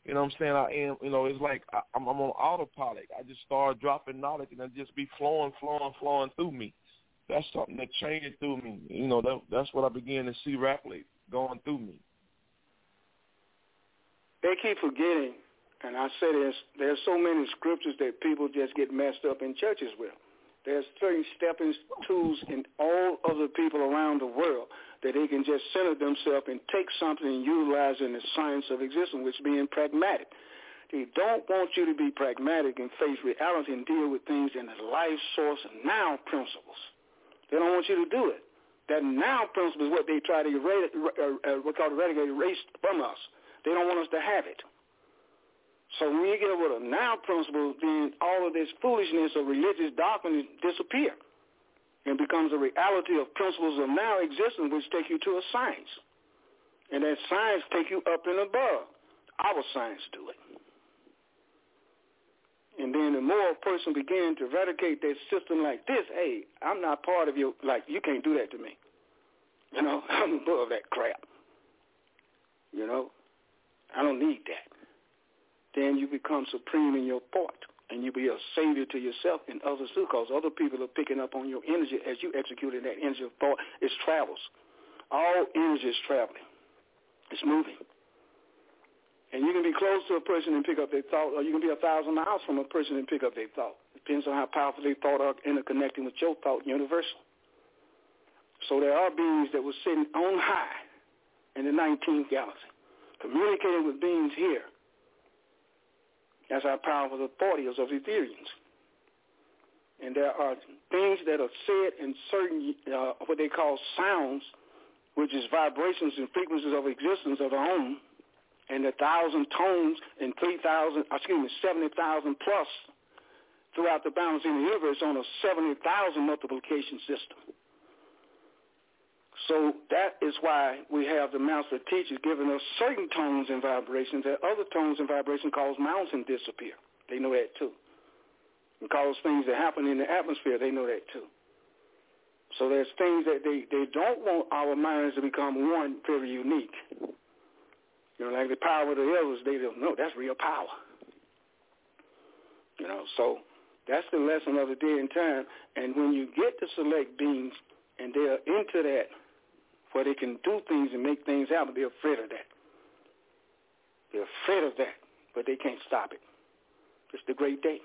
you know what I'm saying? I am, you know, it's like I, I'm, I'm on autopilot. I just start dropping knowledge, and it just be flowing, flowing, flowing through me. That's something that changed through me. You know, that, that's what I began to see rapidly going through me. They keep forgetting, and I say there's there's so many scriptures that people just get messed up in churches with. There's certain stepping tools in all of the people around the world that they can just center themselves and take something and utilize in the science of existence, which being pragmatic. They don't want you to be pragmatic and face reality and deal with things in the life source now principles. They don't want you to do it. That now principle is what they try to erase, uh, uh, eradicate, erase from us. They don't want us to have it. So when you get with a now principle, then all of this foolishness of religious doctrine disappear and becomes a reality of principles of now existence, which take you to a science. And that science take you up and above. Our science do it. And then the more a person begin to eradicate that system like this, hey, I'm not part of your, like, you can't do that to me. You know, I'm above that crap. You know, I don't need that then you become supreme in your thought and you be a savior to yourself and others too because other people are picking up on your energy as you executing that energy of thought. It travels. All energy is traveling. It's moving. And you can be close to a person and pick up their thought, or you can be a thousand miles from a person and pick up their thought. Depends on how powerful their thought are interconnecting with your thought universal. So there are beings that were sitting on high in the 19th galaxy, communicating with beings here that's how powerful the thought is of Ethereans. And there are things that are said in certain, uh, what they call sounds, which is vibrations and frequencies of existence of our own, and a thousand tones and 3,000, excuse me, 70,000 plus throughout the balance in the universe on a 70,000 multiplication system. So that is why we have the master teachers giving us certain tones and vibrations that other tones and vibrations cause mountains disappear. They know that too. And cause things that happen in the atmosphere, they know that too. So there's things that they, they don't want our minds to become one very unique. You know, like the power of the elders, they don't know that's real power. You know, so that's the lesson of the day and time. And when you get to select beings and they're into that where they can do things and make things happen, they're afraid of that. They're afraid of that, but they can't stop it. It's the great day.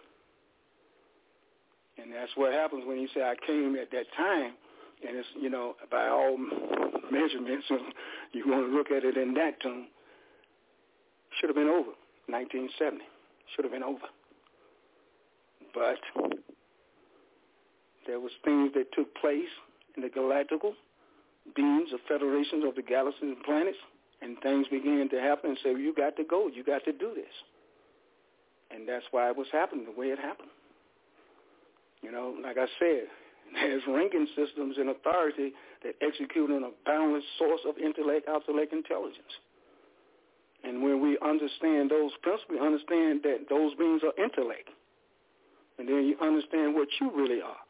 And that's what happens when you say, I came at that time, and it's, you know, by all measurements, you want to look at it in that tune, should have been over, 1970. Should have been over. But there was things that took place in the galactical beings of federations of the galaxies and planets, and things began to happen and say, well, you got to go. You got to do this. And that's why it was happening the way it happened. You know, like I said, there's ranking systems and authority that execute on a boundless source of intellect, intellect, intelligence. And when we understand those principles, we understand that those beings are intellect. And then you understand what you really are.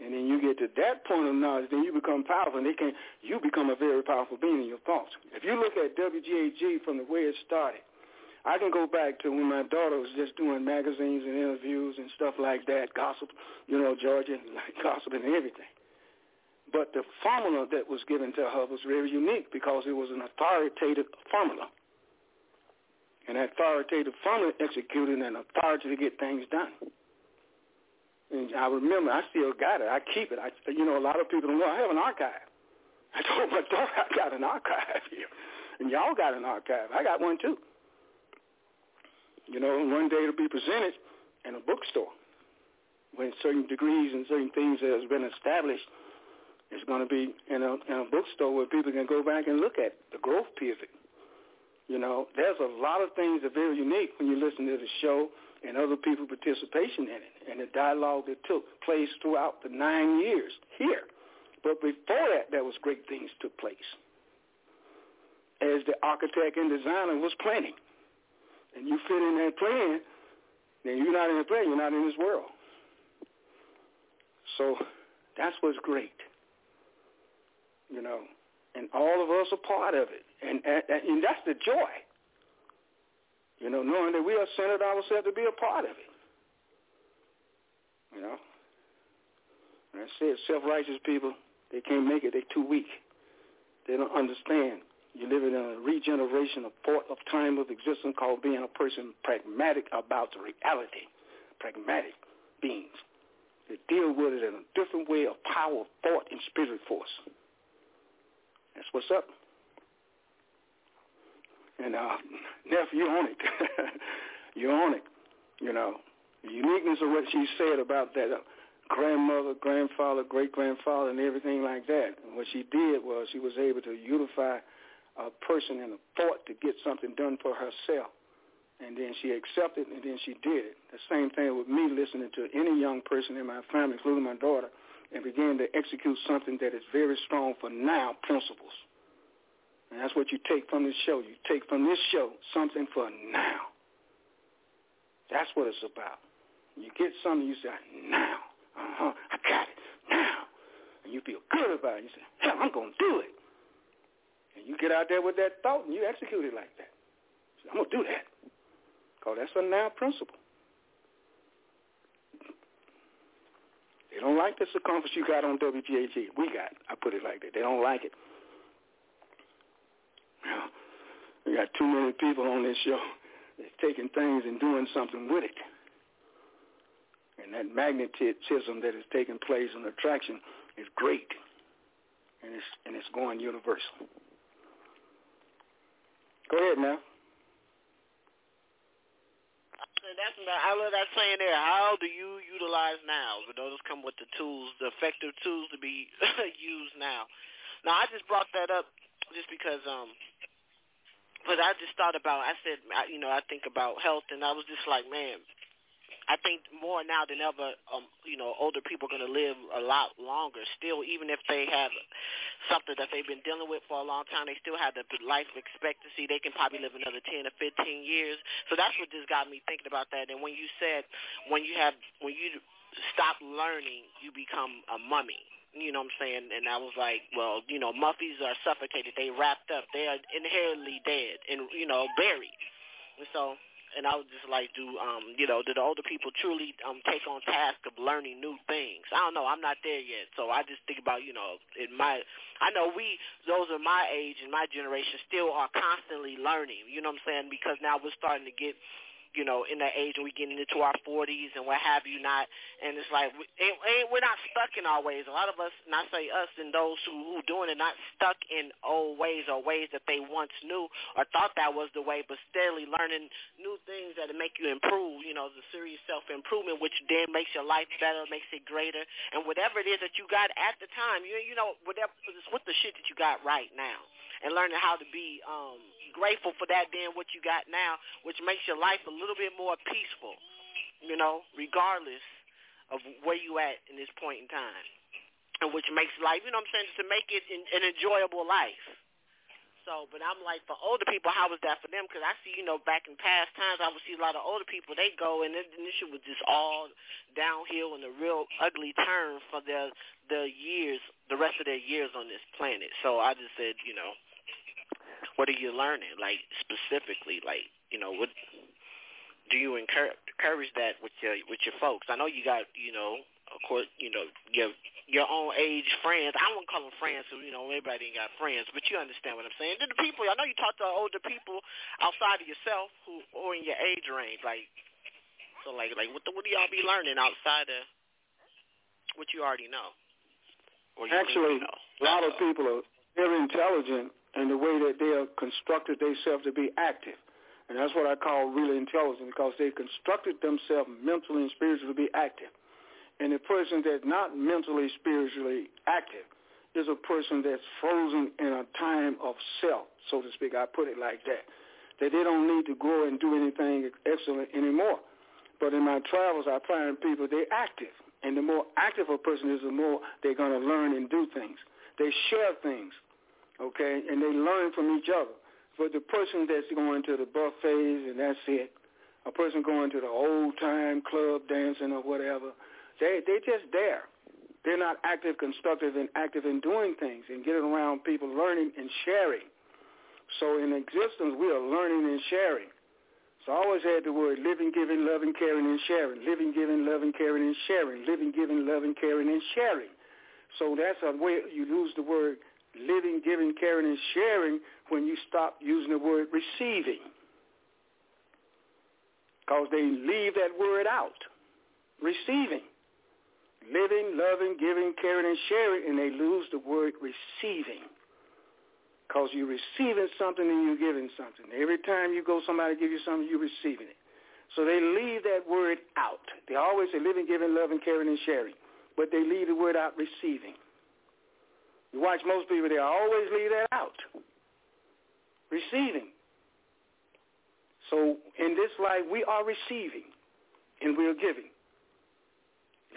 And then you get to that point of knowledge, then you become powerful, and they can you become a very powerful being in your thoughts. If you look at WGAG from the way it started, I can go back to when my daughter was just doing magazines and interviews and stuff like that, gossip, you know, Georgia, like gossip and everything. But the formula that was given to her was very unique because it was an authoritative formula. That authoritative formula executed an authority to get things done. And I remember, I still got it. I keep it. I, you know, a lot of people don't know I have an archive. I told my daughter I got an archive here, and y'all got an archive. I got one too. You know, one day it'll be presented in a bookstore when certain degrees and certain things has been established. It's going to be in a, in a bookstore where people can go back and look at the growth period. You know, there's a lot of things that are very unique when you listen to the show and other people's participation in it and the dialogue that took place throughout the nine years here. But before that, there was great things took place as the architect and designer was planning. And you fit in that plan, then you're not in the plan, you're not in this world. So that's what's great. You know, and all of us are part of it, and and, and that's the joy. You know, knowing that we are centered ourselves to be a part of it. You know, and I said, self-righteous people, they can't make it. They're too weak. They don't understand. You're living in a regeneration of thought of time of existence called being a person pragmatic about the reality. Pragmatic beings that deal with it in a different way of power, thought, and spirit force. That's what's up. And uh, Neff, you own it. you own it. You know, the uniqueness of what she said about that uh, grandmother, grandfather, great-grandfather, and everything like that. And what she did was she was able to unify a person and a thought to get something done for herself. And then she accepted, and then she did it. The same thing with me listening to any young person in my family, including my daughter, and began to execute something that is very strong for now principles. And that's what you take from this show. You take from this show something for now. That's what it's about. You get something, you say, now. Uh-huh, I got it. Now. And you feel good about it. You say, hell, I'm going to do it. And you get out there with that thought and you execute it like that. Say, I'm going to do that. Because that's a now principle. They don't like the circumference you got on WGAG. We got. I put it like that. They don't like it. We got too many people on this show that's taking things and doing something with it. And that magnetism that is taking place and attraction is great. And it's and it's going universal. Go ahead now. That's I love that saying there. How do you utilize now? But those come with the tools, the effective tools to be used now. Now I just brought that up just because um but I just thought about. I said, you know, I think about health, and I was just like, man, I think more now than ever, um, you know, older people are going to live a lot longer. Still, even if they have something that they've been dealing with for a long time, they still have the life expectancy. They can probably live another 10 or 15 years. So that's what just got me thinking about that. And when you said, when you have, when you stop learning, you become a mummy. You know what I'm saying? And I was like, well, you know, muffies are suffocated. They wrapped up. They are inherently dead and, you know, buried. And so, and I was just like, do, um, you know, do the older people truly um, take on task of learning new things? I don't know. I'm not there yet. So I just think about, you know, in my, I know we, those of my age and my generation still are constantly learning. You know what I'm saying? Because now we're starting to get you know, in that age when we getting into our 40s and what have you not. And it's like, we, ain't, we're not stuck in our ways. A lot of us, not say us and those who, who doing it, not stuck in old ways or ways that they once knew or thought that was the way, but steadily learning new things that make you improve, you know, the serious self-improvement, which then makes your life better, makes it greater. And whatever it is that you got at the time, you, you know, whatever, it's with the shit that you got right now and learning how to be um, grateful for that being what you got now, which makes your life a little bit more peaceful, you know, regardless of where you at in this point in time. And which makes life, you know what I'm saying, to make it an enjoyable life. So, but I'm like, for older people, how was that for them? Because I see, you know, back in past times, I would see a lot of older people, they go and, it, and this shit was just all downhill and a real ugly turn for their the years, the rest of their years on this planet. So I just said, you know, what are you learning? Like specifically, like you know, what do you encourage, encourage that with your with your folks? I know you got you know, of course, you know your your own age friends. I won't call them friends, so you know everybody ain't got friends, but you understand what I'm saying. Then the people, I know you talk to older people outside of yourself who or in your age range, like so, like like what the, what do y'all be learning outside of what you already know? Or you Actually, you know? a lot of people are very intelligent and the way that they have constructed themselves to be active. And that's what I call really intelligent because they constructed themselves mentally and spiritually to be active. And a person that's not mentally, spiritually active is a person that's frozen in a time of self, so to speak. I put it like that. That they don't need to grow and do anything excellent anymore. But in my travels, I find people, they're active. And the more active a person is, the more they're going to learn and do things. They share things okay, and they learn from each other. But the person that's going to the buffets and that's it, a person going to the old time club dancing or whatever, they they just there, They're not active, constructive, and active in doing things and getting around people, learning and sharing. So in existence, we are learning and sharing. So I always had the word living, giving, loving, caring, and sharing. Living, giving, loving, caring, and sharing. Living, giving, loving, caring, and sharing. So that's a way you lose the word living, giving, caring, and sharing when you stop using the word receiving. Because they leave that word out. Receiving. Living, loving, giving, caring, and sharing, and they lose the word receiving because you're receiving something and you're giving something. Every time you go, somebody give you something, you're receiving it. So they leave that word out. They always say living, giving, loving, caring, and sharing, but they leave the word out, receiving. You watch most people, they always leave that out, receiving. So in this life, we are receiving and we're giving.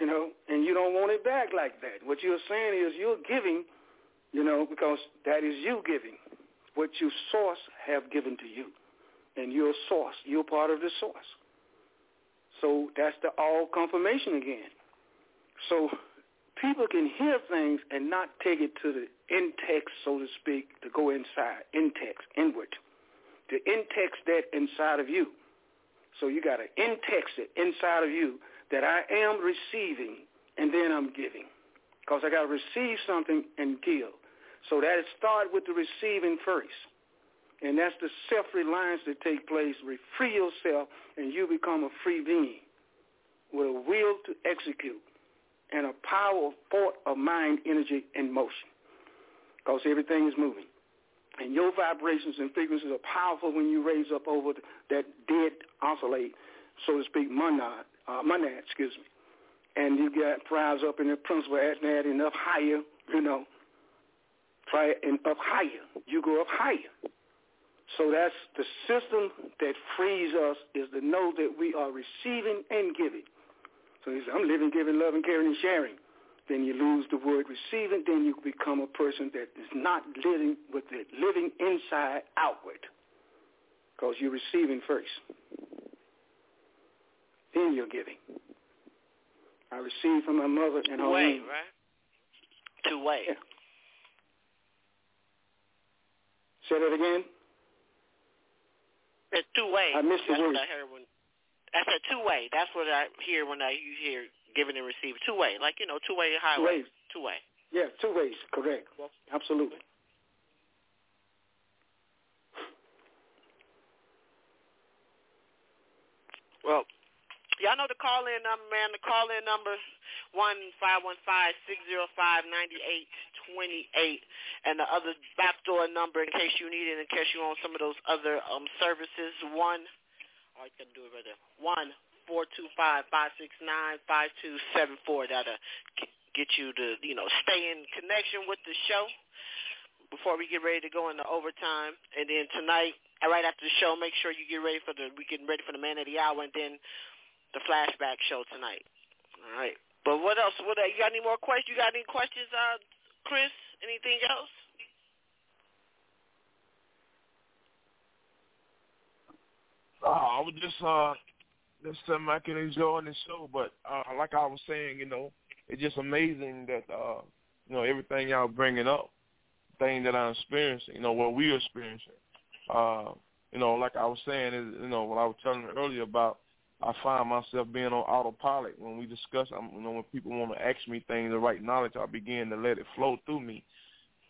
You know, and you don't want it back like that. What you're saying is you're giving you know, because that is you giving what you source have given to you. And you're source. You're part of the source. So that's the all confirmation again. So people can hear things and not take it to the in-text, so to speak, to go inside, in-text, inward. To in-text that inside of you. So you got to in-text it inside of you that I am receiving and then I'm giving. Because I got to receive something and give. So that start with the receiving first. And that's the self-reliance that take place. Free yourself and you become a free being with a will to execute and a power, thought of mind, energy, and motion. Because everything is moving. And your vibrations and frequencies are powerful when you raise up over that dead oscillate, so to speak, monad, uh, monad, excuse me. And you get rise up in the principle as that enough higher, you know, try and up higher. You go up higher. So that's the system that frees us is to know that we are receiving and giving. So he said, I'm living, giving, loving, caring, and sharing. Then you lose the word receiving. Then you become a person that is not living with it, living inside outward. Because you're receiving first. Then you're giving. I received from my mother and her Two-way, right? Two-way. Yeah. Say that again. It's two way. I missed the That's word. That's a two-way. That's what I hear when I you hear giving and receiving. two-way, like you know, two-way highway, two-way. Yeah, two ways. Correct. Absolutely. Well, y'all know the call in number, man. The call in number one five one five six zero five ninety eight twenty eight, and the other backdoor number in case you need it, in case you want some of those other um services one. 1- I can do it right there. One four two five five six nine five two seven four. That'll get you to you know stay in connection with the show before we get ready to go into overtime. And then tonight, uh, right after the show, make sure you get ready for the we getting ready for the man of the hour, and then the flashback show tonight. All right. But what else? What uh, you got? Any more questions? You got any questions, uh, Chris? Anything else? Uh, I was just uh just something I can enjoy in the show, but uh like I was saying, you know, it's just amazing that uh you know everything y'all bringing up, thing that I'm experiencing, you know, what we're experiencing. Uh, you know, like I was saying, is you know what I was telling you earlier about I find myself being on autopilot when we discuss. I'm, you know, when people want to ask me things, the right knowledge, I begin to let it flow through me.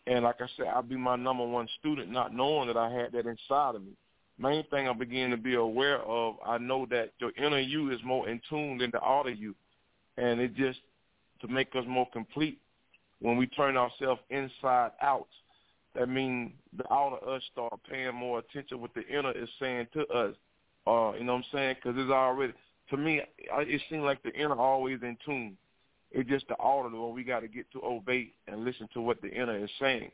And like I said, I'll be my number one student, not knowing that I had that inside of me. Main thing I begin to be aware of, I know that your inner you is more in tune than the outer you, and it just to make us more complete. When we turn ourselves inside out, that means the outer us start paying more attention what the inner is saying to us uh, you know what I'm saying? Because it's already to me, it seems like the inner always in tune. It's just the outer where we got to get to obey and listen to what the inner is saying.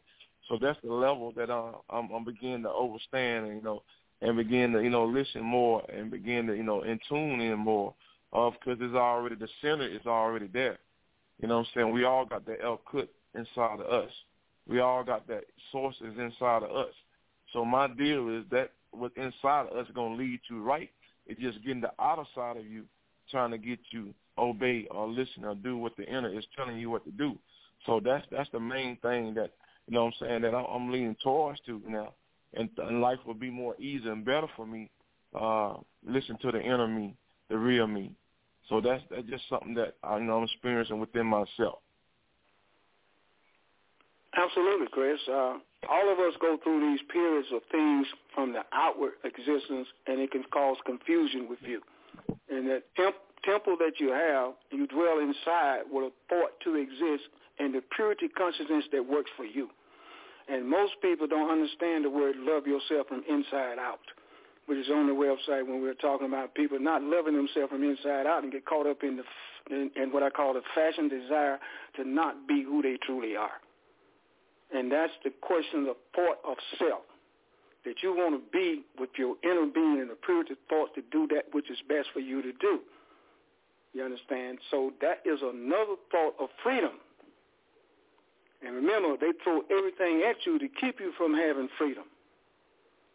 So that's the level that uh, I'm, I'm beginning to understand, and, you know, and begin to you know listen more and begin to you know in tune in more of because it's already the center is already there. You know what I'm saying? We all got that El Kut inside of us. We all got that source is inside of us. So my deal is that what's inside of us is to lead you right. It's just getting the outer side of you trying to get you obey or listen or do what the inner is telling you what to do. So that's that's the main thing that you know what I'm saying that I'm leaning towards to now, and, and life will be more easy and better for me. Uh, listen to the inner me, the real me. So that's that's just something that I you know I'm experiencing within myself. Absolutely, Chris. Uh, all of us go through these periods of things from the outward existence, and it can cause confusion with you. And that temp- temple that you have, you dwell inside with a thought to exist and the purity consciousness that works for you. And most people don't understand the word love yourself from inside out, which is on the website when we're talking about people not loving themselves from inside out and get caught up in the in, in what I call the fashion desire to not be who they truly are. And that's the question of thought of self. That you want to be with your inner being and the purity thought to do that which is best for you to do. You understand? So that is another thought of freedom. And remember, they throw everything at you to keep you from having freedom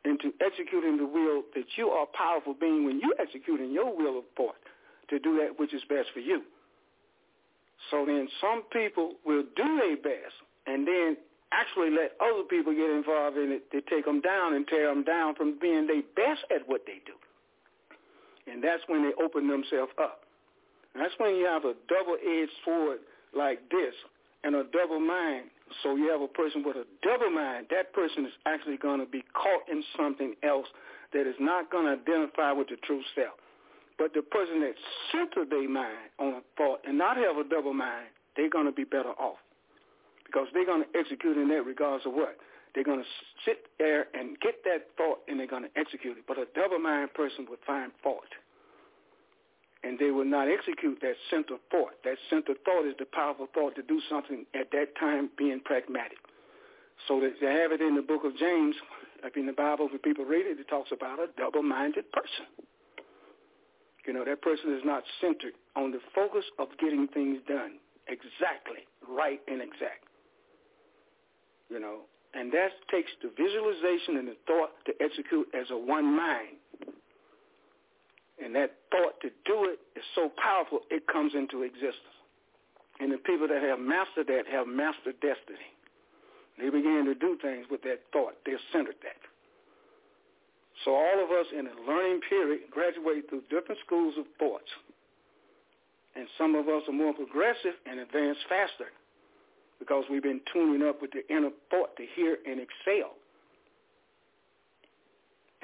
and to executing the will that you are a powerful being when you executing your will of thought to do that which is best for you. So then some people will do their best and then actually let other people get involved in it to take them down and tear them down from being their best at what they do. And that's when they open themselves up. And that's when you have a double-edged sword like this and a double mind. So you have a person with a double mind. That person is actually going to be caught in something else that is not going to identify with the true self. But the person that centered their mind on a thought and not have a double mind, they're going to be better off because they're going to execute in that regardless of what. They're going to sit there and get that thought and they're going to execute it. But a double-minded person would find fault. And they will not execute that center thought. That center thought is the powerful thought to do something at that time being pragmatic. So that they have it in the book of James, like in the Bible, when people read it, it talks about a double-minded person. You know, that person is not centered on the focus of getting things done exactly, right and exact you know, and that takes the visualization and the thought to execute as a one mind. And that thought to do it is so powerful, it comes into existence. And the people that have mastered that have mastered destiny. They begin to do things with that thought. They're centered that. So all of us in a learning period graduate through different schools of thoughts. And some of us are more progressive and advance faster because we've been tuning up with the inner thought to hear and excel.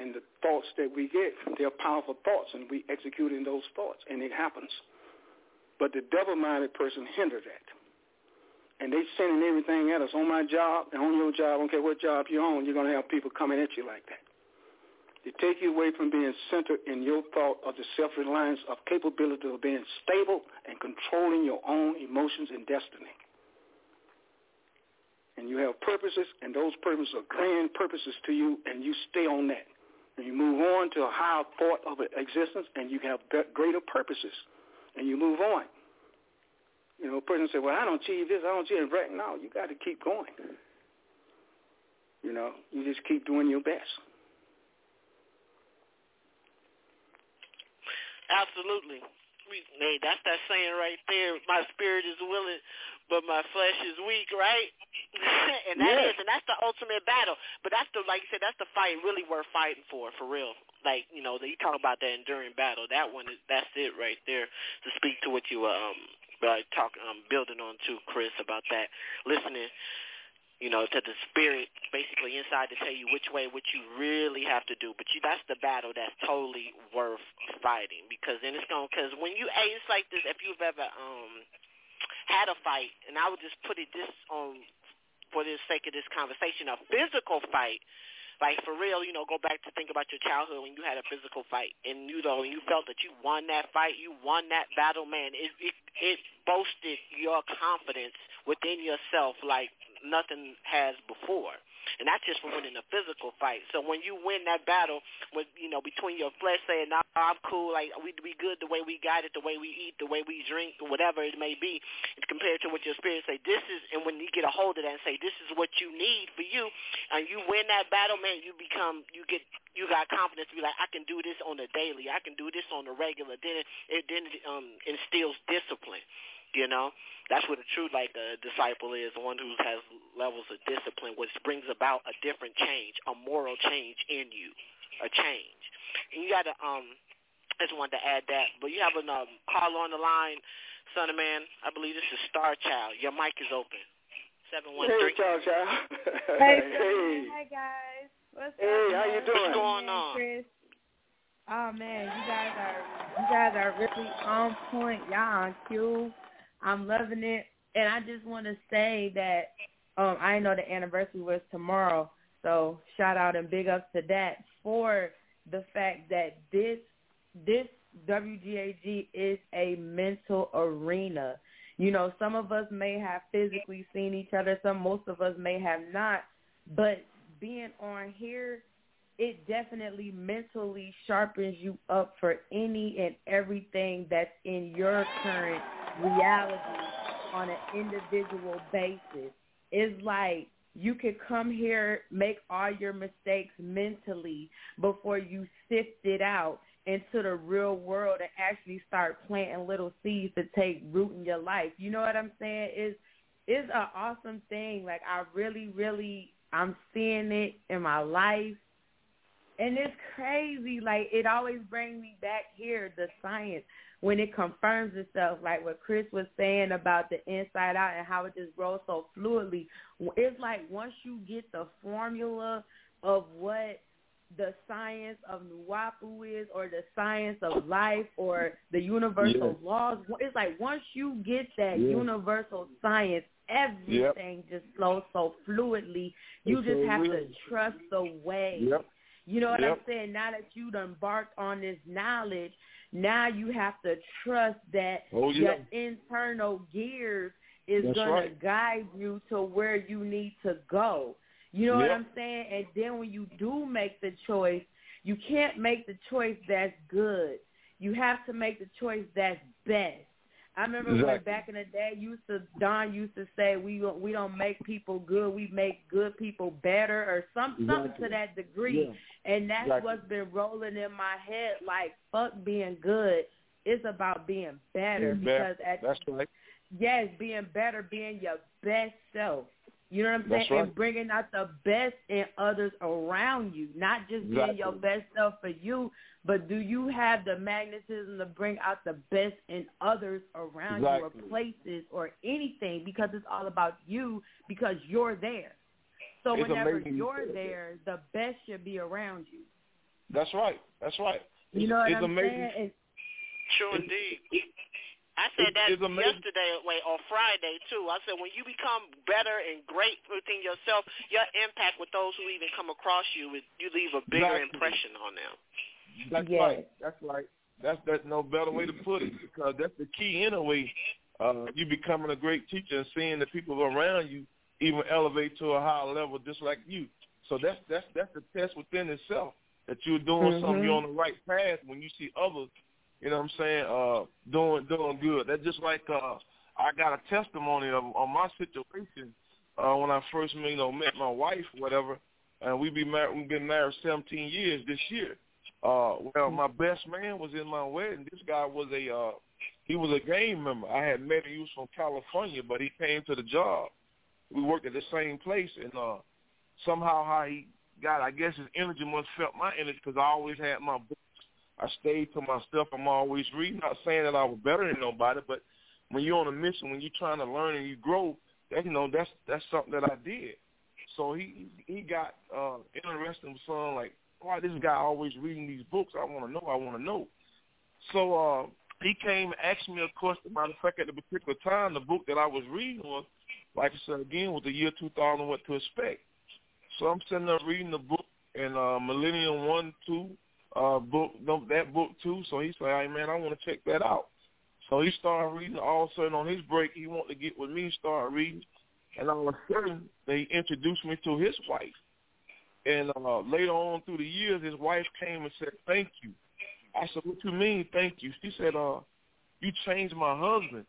And the thoughts that we get, they're powerful thoughts, and we execute in those thoughts, and it happens. But the double-minded person hinder that. And they sending everything at us on my job and on your job, I don't care what job you're on, you're going to have people coming at you like that. They take you away from being centered in your thought of the self-reliance of capability of being stable and controlling your own emotions and destiny and you have purposes, and those purposes are grand purposes to you, and you stay on that. You move on to a higher thought of existence, and you have greater purposes, and you move on. You know, a person say, well, I don't achieve this, I don't achieve that. No, you got to keep going. You know, you just keep doing your best. Absolutely. Hey, that's that saying right there. My spirit is willing, but my flesh is weak, right? and that yeah. is, and that's the ultimate battle. But that's the, like you said, that's the fight really worth fighting for, for real. Like you know, you talk about that enduring battle. That one is, that's it right there. To speak to what you um, uh, talk, um, building on to Chris about that, listening you know, to the spirit basically inside to tell you which way what you really have to do. But you, that's the battle that's totally worth fighting because then it's going because when you hey, it's like this. If you've ever um had a fight, and I would just put it this on for the sake of this conversation, a physical fight. Like for real, you know, go back to think about your childhood when you had a physical fight, and you know, you felt that you won that fight, you won that battle, man. It it, it boasted your confidence within yourself like nothing has before. And that's just for winning a physical fight. So when you win that battle, with you know between your flesh saying, "Nah, I'm cool," like we we good the way we got it, the way we eat, the way we drink, whatever it may be, compared to what your spirit say. This is, and when you get a hold of that and say, "This is what you need for you," and you win that battle, man, you become you get you got confidence to be like, I can do this on a daily, I can do this on a regular. Then it then it, um, instills discipline. You know, that's what a true like a disciple is, one who has levels of discipline, which brings about a different change, a moral change in you, a change. And you got to um, I just wanted to add that. But you have a um, caller on the line, son of man. I believe this is Star Child. Your mic is open. Seven one three. Hey, Star Child. Hey, hey. Hi guys. What's Hey, up? how you doing? What's going on? Chris. Oh man, you guys are you guys are really on point. Y'all on cue. I'm loving it, and I just want to say that um I know the anniversary was tomorrow, so shout out and big ups to that for the fact that this this WGAG is a mental arena. You know, some of us may have physically seen each other, some most of us may have not, but being on here, it definitely mentally sharpens you up for any and everything that's in your current reality on an individual basis. It's like you could come here, make all your mistakes mentally before you sift it out into the real world and actually start planting little seeds to take root in your life. You know what I'm saying? It's it's an awesome thing. Like I really, really I'm seeing it in my life. And it's crazy. Like it always brings me back here, the science, when it confirms itself, like what Chris was saying about the inside out and how it just grows so fluidly. It's like once you get the formula of what the science of Nuwaubu is or the science of life or the universal Yeah. laws. It's like once you get that Yeah. universal science, everything just flows so fluidly. You It's just so have real. to trust the way. Yep. You know what Yep. I'm saying? Now that you've embarked on this knowledge, now you have to trust that Oh, yeah. your internal gears is going right. to guide you to where you need to go. You know what I'm saying? And then when you do make the choice, you can't make the choice that's good. You have to make the choice that's best. I remember when back in the day, used to Don used to say we don't we don't make people good, we make good people better, or some something to that degree. Yeah. And that's Exactly. what's been rolling in my head. Like fuck being good, it's about being better Being because better. at That's right. yes, being better, being your best self. You know what I'm saying? That's right. And bringing out the best in others around you, not just being Exactly. your best self for you, but do you have the magnetism to bring out the best in others around you or places or anything because it's all about you because you're there. So It's whenever amazing you you're that. there, the best should be around you. That's right. That's right. You know what it's I'm amazing. saying? And- True indeed. I said that it's yesterday, wait, on Friday too. I said when you become better and great within yourself, your impact with those who even come across you, is- you leave a bigger Exactly. impression on them. That's Yes. right. That's right. That's that's no better way to put it because that's the key anyway. Uh, you becoming a great teacher and seeing the people around you even elevate to a higher level just like you. So that's that's that's the test within itself that you're doing something. Mhm. You're on the right path when you see others. You know what I'm saying? Uh, doing doing good. That's just like uh, I got a testimony of on my situation uh, when I first you know met my wife, whatever. And we be married. We've been married 17 years this year. Uh, well, my best man was in my wedding. This guy was a uh, he was a gang member. I had met him. He was from California, but he came to the job. We worked at the same place, and uh, somehow how he got, I guess his energy must felt my energy because I always had my books. I stayed to my stuff. I'm always reading. Not saying that I was better than nobody, but when you're on a mission, when you're trying to learn and you grow, that you know that's that's something that I did. So he he got uh interested in something like, why this guy always reading these books? I want to know. I want to know. So uh he came asked me a question. Matter of fact, at the particular time, the book that I was reading was, like I said again, was the year 2000, What to Expect. So I'm sitting there reading the book, and uh, Millennium One, Two, uh, book that book too. So he said, "Hey man, I want to check that out." So he started reading. All of a sudden, on his break, he wanted to get with me, start reading. and all of a sudden they introduced me to his wife. And uh, later on through the years, his wife came and said, "Thank you." I said, "What you mean, thank you?" She said, "Uh, you changed my husband."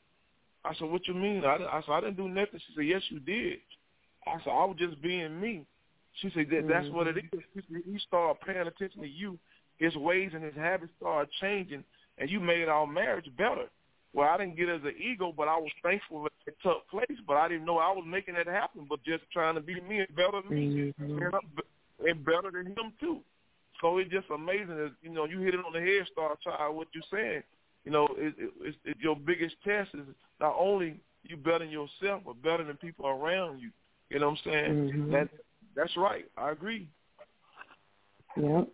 I said, "What you mean?" I, I said, "I didn't do nothing." She said, "Yes, you did." I said, "I was just being me." She said, that, "That's what it is." She said, he started paying attention to you. His ways and his habits started changing, and you made our marriage better. Well, I didn't get as an ego, but I was thankful that it took place. But I didn't know I was making it happen, but just trying to be me and better than me, Mm-hmm. and, I'm- and better than him too. So it's just amazing that you know you hit it on the head, Star Child. What you're saying, you know, it, it, it's, it, your biggest test is not only you bettering yourself, but better than people around you. You know what I'm saying? Mhm. That that's right. I agree. Yep.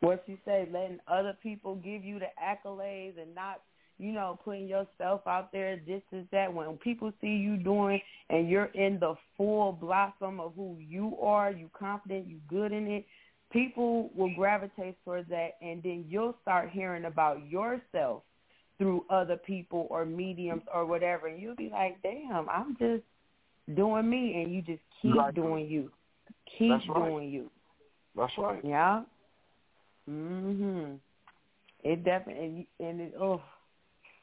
What you say, letting other people give you the accolades and not, you know, putting yourself out there, this is that. When people see you doing and you're in the full blossom of who you are, you confident, you good in it, people will gravitate towards that and then you'll start hearing about yourself through other people or mediums or whatever and you'll be like, Damn, I'm just doing me and you just keep doing you. Keep That's right. doing you. That's right. Yeah. Mhm. It definitely and it oh,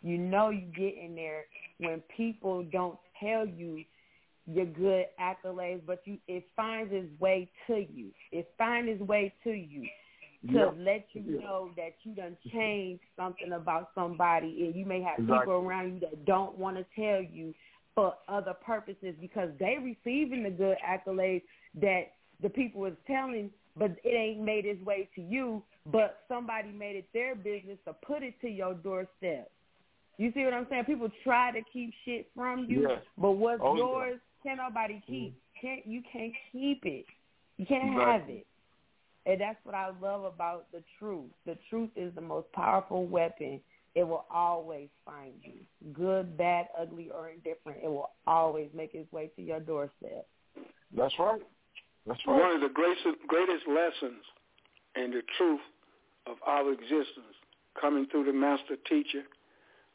you know you get in there when people don't tell you your good accolades, but you it finds its way to you. It finds its way to you to Yeah. let you know that you done changed something about somebody, and you may have Exactly. people around you that don't want to tell you for other purposes because they receiving the good accolades that the people is telling, but it ain't made its way to you. But somebody made it their business to put it to your doorstep. You see what I'm saying? People try to keep shit from you, Yeah. but what's Oh, yeah. yours can't nobody mm. keep. Can't you can't keep it. You can't have it. And that's what I love about the truth. The truth is the most powerful weapon. It will always find you. Good, bad, ugly, or indifferent. It will always make its way to your doorstep. That's right. That's One of the greatest, greatest lessons and the truth of our existence coming through the master teacher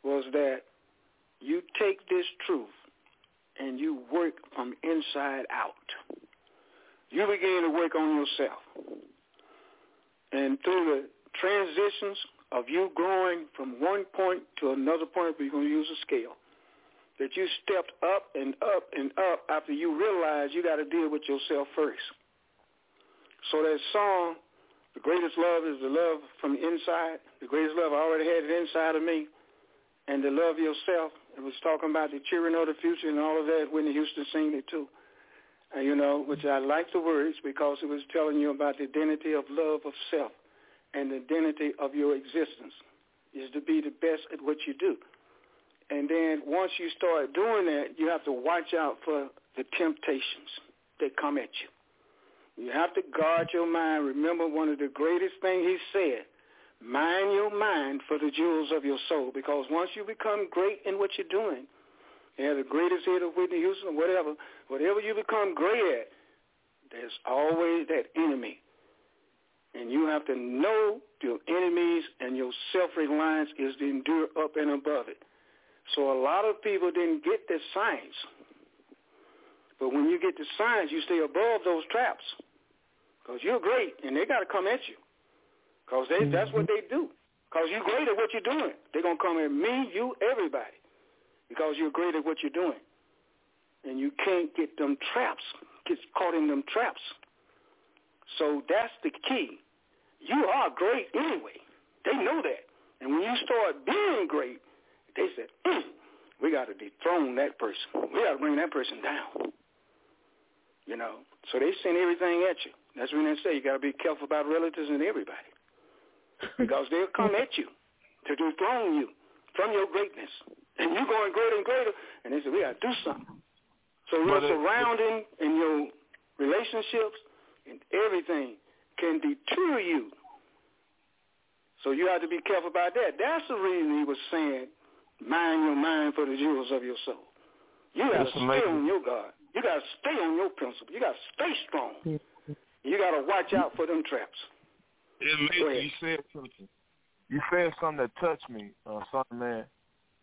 was that you take this truth and you work from inside out. You begin to work on yourself. And through the transitions of you growing from one point to another point, we're going to use a scale, that you stepped up and up and up after you realize you got to deal with yourself first. So that song, The Greatest Love is the Love from the Inside, the greatest love I already had it inside of me, and to love yourself. It was talking about the cheering of the future and all of that. Whitney Houston sang it too. And, you know, which I like the words because it was telling you about the identity of love of self and the identity of your existence is to be the best at what you do. And then once you start doing that, you have to watch out for the temptations that come at you. You have to guard your mind. Remember one of the greatest things he said, mind your mind for the jewels of your soul. Because once you become great in what you're doing, have the greatest hit of Whitney Houston, whatever, whatever you become great at, there's always that enemy. And you have to know your enemies and your self-reliance is to endure up and above it. So a lot of people didn't get this science. But when you get the science, you stay above those traps. Because you're great, and they got to come at you. Because they, that's what they do. Because you're great at what you're doing. They're going to come at me, you, everybody. Because you're great at what you're doing. And you can't get them traps, get caught in them traps. So that's the key. You are great anyway. They know that. And when you start being great, they said, mm, we got to dethrone that person. We got to bring that person down. You know, so they send everything at you. That's when they say you got to be careful about relatives and everybody. Because they'll come at you to dethrone you from your greatness. And you're going greater and greater, and they say, we got to do something. So your surrounding and your relationships and everything can deter you. So you have to be careful about that. That's the reason he was saying, mind your mind for the jewels of your soul. You got to stay amazing. on your guard. You got to stay on your principle. You got to stay strong. You got to watch out for them traps. It Go made ahead. you said something. You said something that touched me, uh, son of man,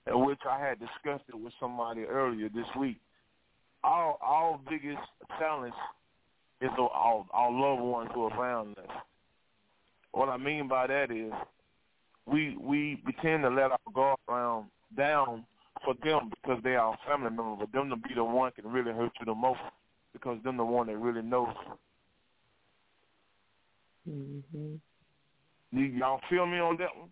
in which I had discussed it with somebody earlier this week. our our biggest challenge is our our loved ones who are around us. What I mean by that is we we we tend to let our guard down down for them because they are our family member, but them to be the one can really hurt you the most because them the one that really knows. Mhm. You, y'all feel me on that one?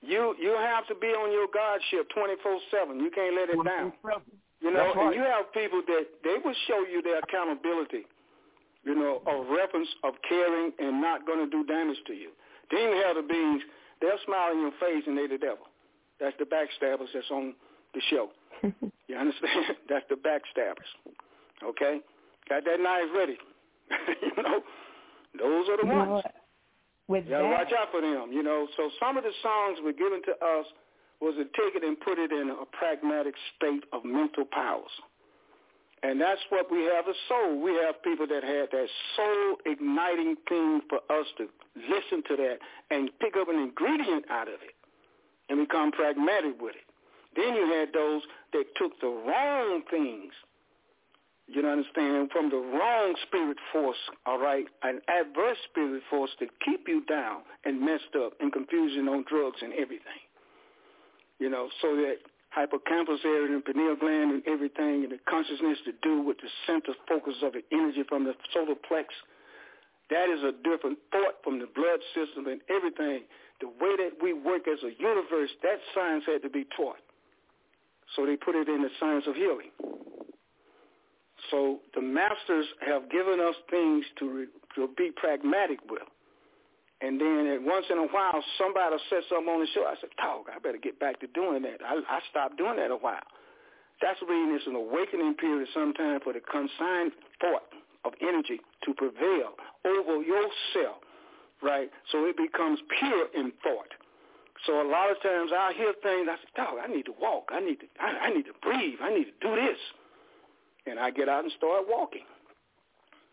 You you have to be on your guardship twenty four seven. You can't let it down. You know, That's right. and you have people that they will show you their accountability. You know, of reference of caring and not going to do damage to you. Then you have the beings. They'll smile in your face and they the devil. That's the backstabbers that's on the show. you understand? That's the backstabbers. Okay, got that knife ready. you know, those are the You ones. With You gotta that, watch out for them, you know. So some of the songs were given to us was to take it and put it in a pragmatic state of mental powers. And that's what we have a soul. We have people that had that soul igniting thing for us to listen to that and pick up an ingredient out of it and become pragmatic with it. Then you had those that took the wrong things you know, understand, from the wrong spirit force, all right, an adverse spirit force to keep you down and messed up and confusion on drugs and everything. You know, so that hippocampus area and pineal gland and everything and the consciousness to do with the center focus of the energy from the solar plex, that is a different thought from the blood system and everything. The way that we work as a universe, that science had to be taught. So they put it in the science of healing. So the masters have given us things to, re, to be pragmatic with. And then once in a while, somebody said something on the show. I said, dog, I better get back to doing that. I, I stopped doing that a while. That's reason it's an awakening period sometime for the consigned thought of energy to prevail over yourself, right? So it becomes pure in thought. So a lot of times I hear things, I say, dog, I need to walk. I need to, I, I need to breathe. I need to do this and I get out and start walking.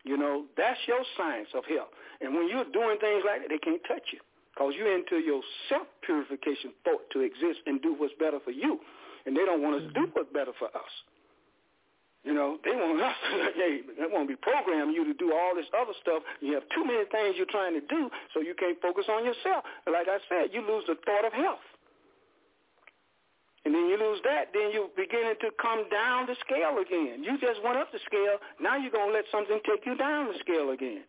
You know, that's your science of health. And when you're doing things like that, they can't touch you because you're into your self-purification thought to exist and do what's better for you. And they don't want us to do what's better for us. You know, they want us to, hey, they want to be programming you to do all this other stuff. You have too many things you're trying to do, so you can't focus on yourself. Like I said, you lose the thought of health. And then you lose that, then you're beginning to come down the scale again. You just went up the scale. Now you're going to let something take you down the scale again.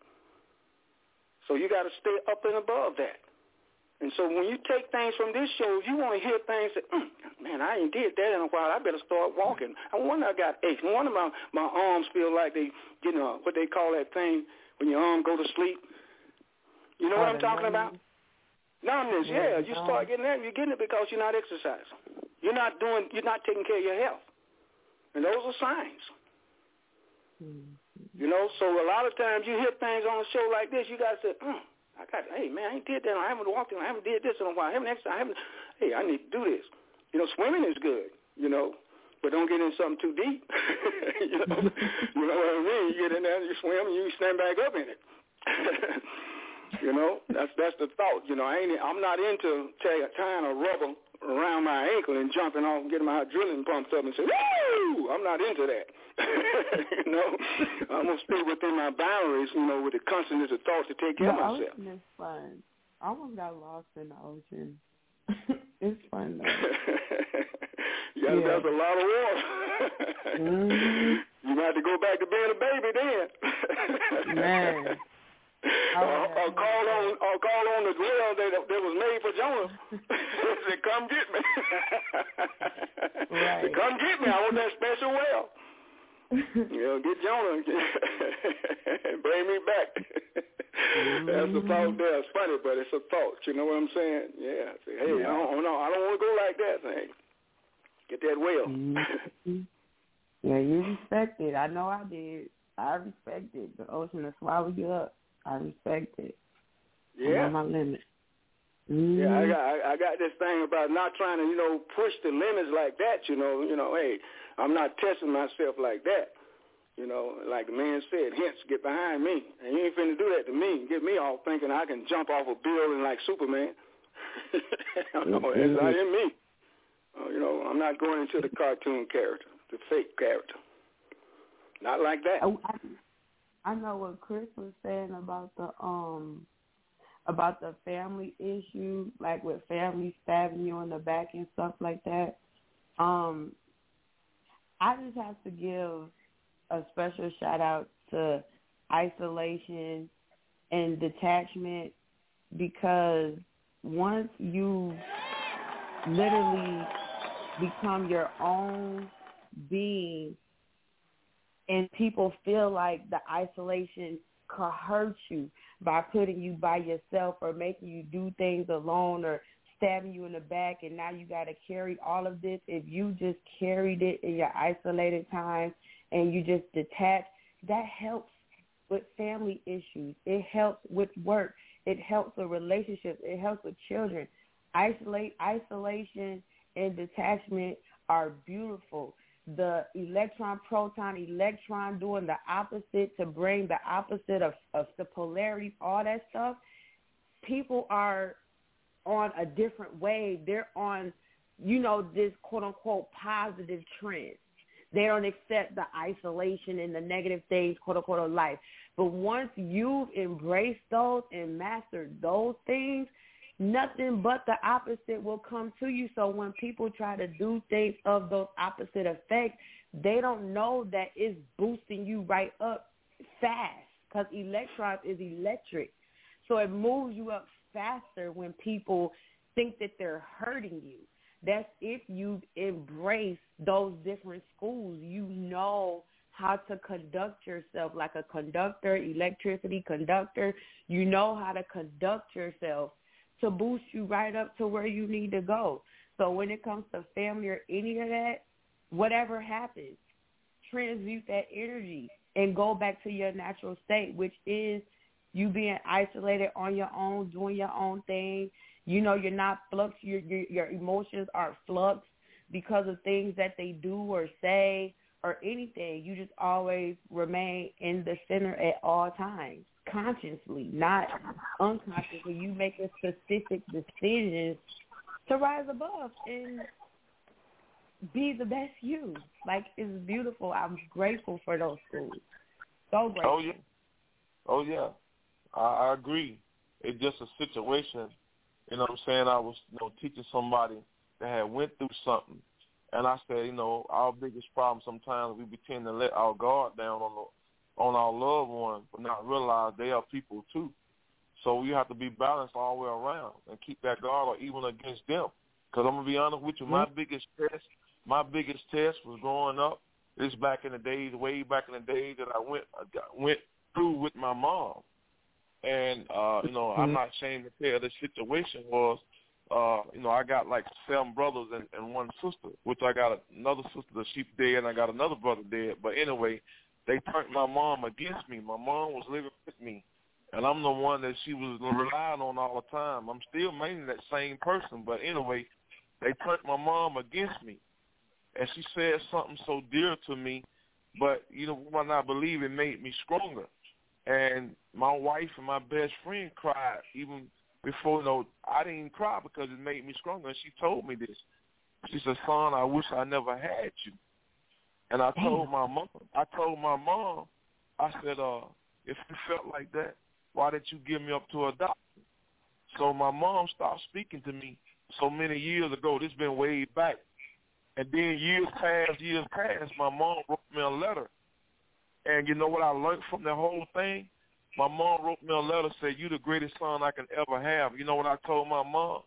So you got to stay up and above that. And so when you take things from this show, you want to hear things that, mm, man, I ain't did that in a while. I better start walking. I wonder I got aches. No wonder my, my arms feel like they, you know, what they call that thing when your arm go to sleep. You know what I'm talking about? Numbness, yeah. You start getting that, you're getting it because you're not exercising. You're not doing, you're not taking care of your health. And those are signs. You know, so a lot of times you hear things on a show like this, you got to say, mm, I got, hey, man, I ain't did that. I haven't walked in, I haven't did this in a while. I haven't exercised. I haven't, hey, I need to do this. You know, swimming is good, you know, but don't get in something too deep. you, know, you know what I mean? You get in there, and you swim, and you stand back up in it. you know, that's that's the thought. You know, I ain't, I'm not into tying a rubber around my ankle and jumping off and getting my adrenaline pumped up and say, woo! I'm not into that. you know, I'm gonna stay within my boundaries. You know, with the consciousness of thought to take care the of myself. ocean is fun. I almost got lost in the ocean. it's fun though. gotta Yeah. that's a lot of water. Mhm. You might have to go back to being a baby then. Man. Or, or call on or call on the well that that was made for Jonah. Say, come get me. Right. come get me. I want that special well. you know, get Jonah and bring me back. That's the thought there. It's funny, but it's a thought. You know what I'm saying? Yeah. Say, hey, I don't, no, I don't want to go like that thing. Get that well. Mhm. Yeah, you respect it. I know I did. I respect it. The ocean will swallow you up. I respect it. Yeah. I'm on my limit. Yeah, I Mhm. got I, I got this thing about not trying to, you know, push the limits like that, you know, you know, hey, I'm not testing myself like that. You know, like the man said, hence get behind me. And you ain't finna do that to me. Get me all thinking I can jump off a building like Superman. no, Mm-hmm. it's not in me. Uh, you know, I'm not going into the cartoon character, the fake character. Not like that. I, I know what Chris was saying about the um about the family issue, like with family stabbing you in the back and stuff like that. Um, I just have to give a special shout out to isolation and detachment because once you literally become your own being and people feel like the isolation could hurt you by putting you by yourself or making you do things alone or stabbing you in the back and now you got to carry all of this. If you just carried it in your isolated time and you just detach that helps with family issues. It helps with work. It helps with relationships. It helps with children. Isolate isolation and detachment are beautiful the electron proton electron doing the opposite to bring the opposite of, of the polarity all that stuff. People are on a different wave. They're on you know this quote unquote positive trend. They don't accept the isolation and the negative things quote unquote of life. But once you've embraced those and mastered those things nothing but the opposite will come to you. So when people try to do things of those opposite effects, they don't know that it's boosting you right up fast because electrons is electric. So it moves you up faster when people think that they're hurting you. That's if you embrace those different schools. You know how to conduct yourself like a conductor, electricity conductor. You know how to conduct yourself to boost you right up to where you need to go. So when it comes to family or any of that, whatever happens, transmute that energy and go back to your natural state, which is you being isolated on your own, doing your own thing. You know, you're not flux. Your your, your emotions are flux because of things that they do or say or anything. You just always remain in the center at all times consciously, not unconsciously. You make a specific decision to rise above and be the best you. Like it's beautiful. I'm grateful for those schools. So grateful. Oh yeah. Oh yeah. I, I agree. It's just a situation. You know what I'm saying? I was, you know, teaching somebody that had went through something and I said, you know, our biggest problem sometimes we pretend to let our guard down on the on our loved ones, but not realize they are people too. So we have to be balanced all the way around and keep that guard or even against them. Because I'm gonna be honest with you, my mm-hmm. biggest test, my biggest test was growing up. This back in the days, way back in the days that I went I got, went through with my mom, and uh, you know, mm-hmm. I'm not ashamed to tell the situation was, uh, you know, I got like seven brothers and, and one sister, which I got another sister that she's dead, and I got another brother dead. But anyway, they turned my mom against me. My mom was living with me, and I'm the one that she was relying on all the time. I'm still mainly that same person, but anyway, they turned my mom against me, and she said something so dear to me, but you know, when I believe it made me stronger. And my wife and my best friend cried even before you know I didn't cry because it made me stronger. And she told me this. She said, "Son, I wish I never had you." And I told my mom, I told my mom, I said, uh, if you felt like that, why didn't you give me up to a doctor? So my mom stopped speaking to me so many years ago. This has been way back. And then years passed, years passed, my mom wrote me a letter. And you know what I learned from the whole thing? My mom wrote me a letter, said, you the greatest son I can ever have. You know what I told my mom?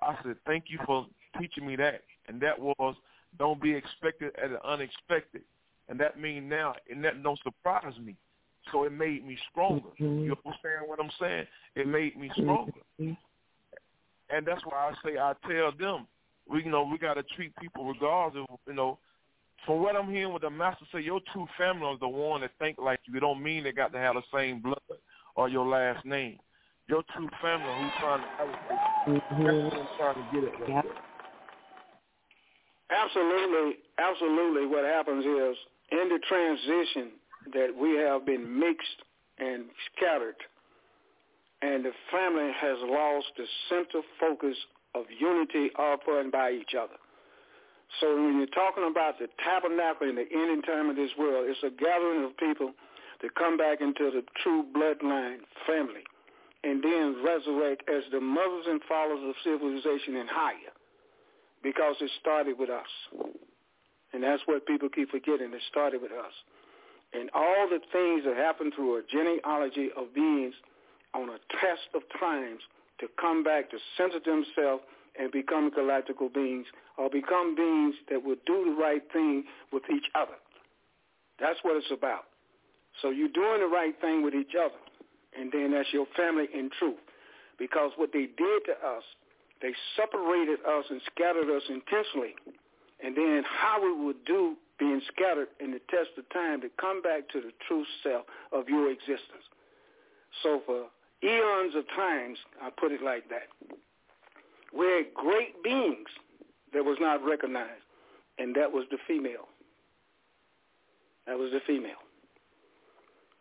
I said, thank you for teaching me that. And that was don't be expected at the unexpected. And that means now, and that don't surprise me. So it made me stronger. Mm-hmm. You understand what I'm saying? It made me stronger. Mm-hmm. And that's why I say I tell them, we you know we got to treat people regardless of you know. From what I'm hearing, with the master say, your true family is the one that think like you. It don't mean they got to have the same blood or your last name. Your true family who's trying to, mm-hmm. that's what I'm trying to get at. Right yep. Absolutely, absolutely. What happens is in the transition that we have been mixed and scattered, and the family has lost the center focus of unity of and by each other. So when you're talking about the tabernacle in the ending time of this world, it's a gathering of people to come back into the true bloodline family and then resurrect as the mothers and fathers of civilization and higher because it started with us. And that's what people keep forgetting. It started with us. And all the things that happen through a genealogy of beings on a test of times to come back to center themselves and become galactical beings or become beings that will do the right thing with each other. That's what it's about. So you're doing the right thing with each other, and then that's your family in truth. Because what they did to us, they separated us and scattered us intentionally. And then how we would do being scattered in the test of time to come back to the true self of your existence. So for eons of times, I put it like that, we're great beings that was not recognized, and that was the female. That was the female.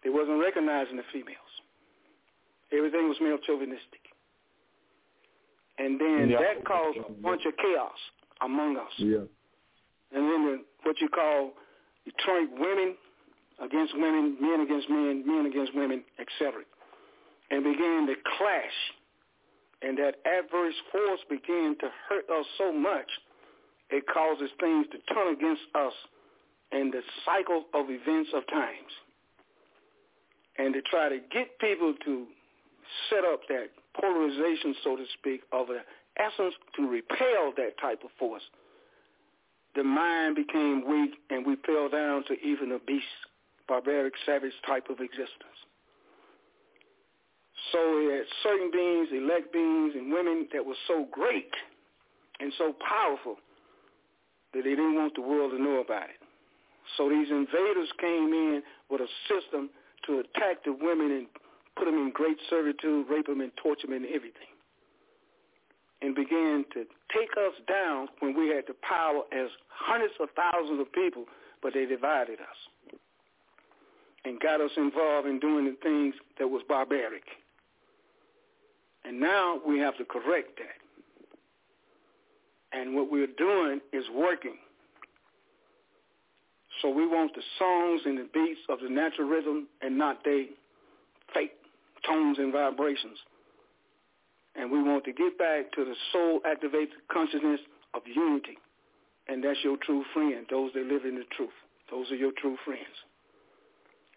They wasn't recognizing the females. Everything was male chauvinistic. And then yeah. that caused a bunch of chaos among us. Yeah. And then the, what you call Detroit women against women, men against men, men against women, etc. And began to clash. And that adverse force began to hurt us so much, it causes things to turn against us in the cycle of events of times. And to try to get people to set up that polarization, so to speak, of an essence to repel that type of force, the mind became weak and we fell down to even a beast, barbaric, savage type of existence. So we had certain beings, elect beings, and women that were so great and so powerful that they didn't want the world to know about it. So these invaders came in with a system to attack the women and put them in great servitude, rape them and torture them and everything. And began to take us down when we had the power as hundreds of thousands of people, but they divided us and got us involved in doing the things that was barbaric. And now we have to correct that. And what we're doing is working. So we want the songs and the beats of the natural rhythm and not the fake tones and vibrations. And we want to get back to the soul-activated consciousness of unity. And that's your true friend, those that live in the truth. Those are your true friends.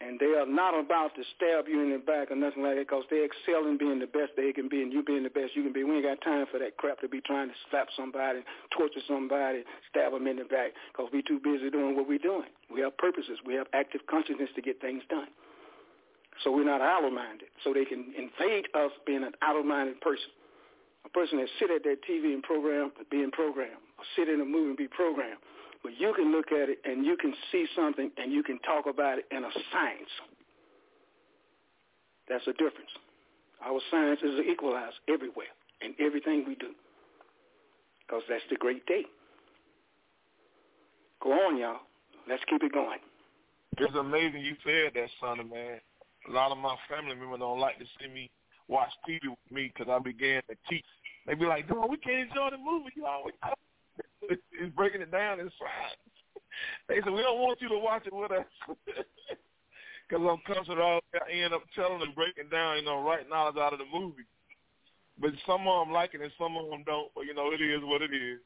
And they are not about to stab you in the back or nothing like that because they excel in being the best they can be and you being the best you can be. We ain't got time for that crap to be trying to slap somebody, torture somebody, stab them in the back because we too busy doing what we're doing. We have purposes. We have active consciousness to get things done. So we're not outer-minded. So they can invade us being an outer-minded person. A person that sit at that TV and program, being programmed, or sit in a movie and be programmed but you can look at it and you can see something and you can talk about it in a science. That's a difference. Our science is equalized everywhere in everything we do because that's the great day. Go on, y'all. Let's keep it going. It's amazing you said that, son of man. A lot of my family members don't like to see me watch TV with me because I began to teach. They be like, "No, we can't enjoy the movie. You always He's breaking it down inside. They said, we don't want you to watch it with us. Because I'm comfortable, I end up telling them, breaking down, you know, right knowledge out of the movie. But some of them like it and some of them don't. But, you know, it is what it is.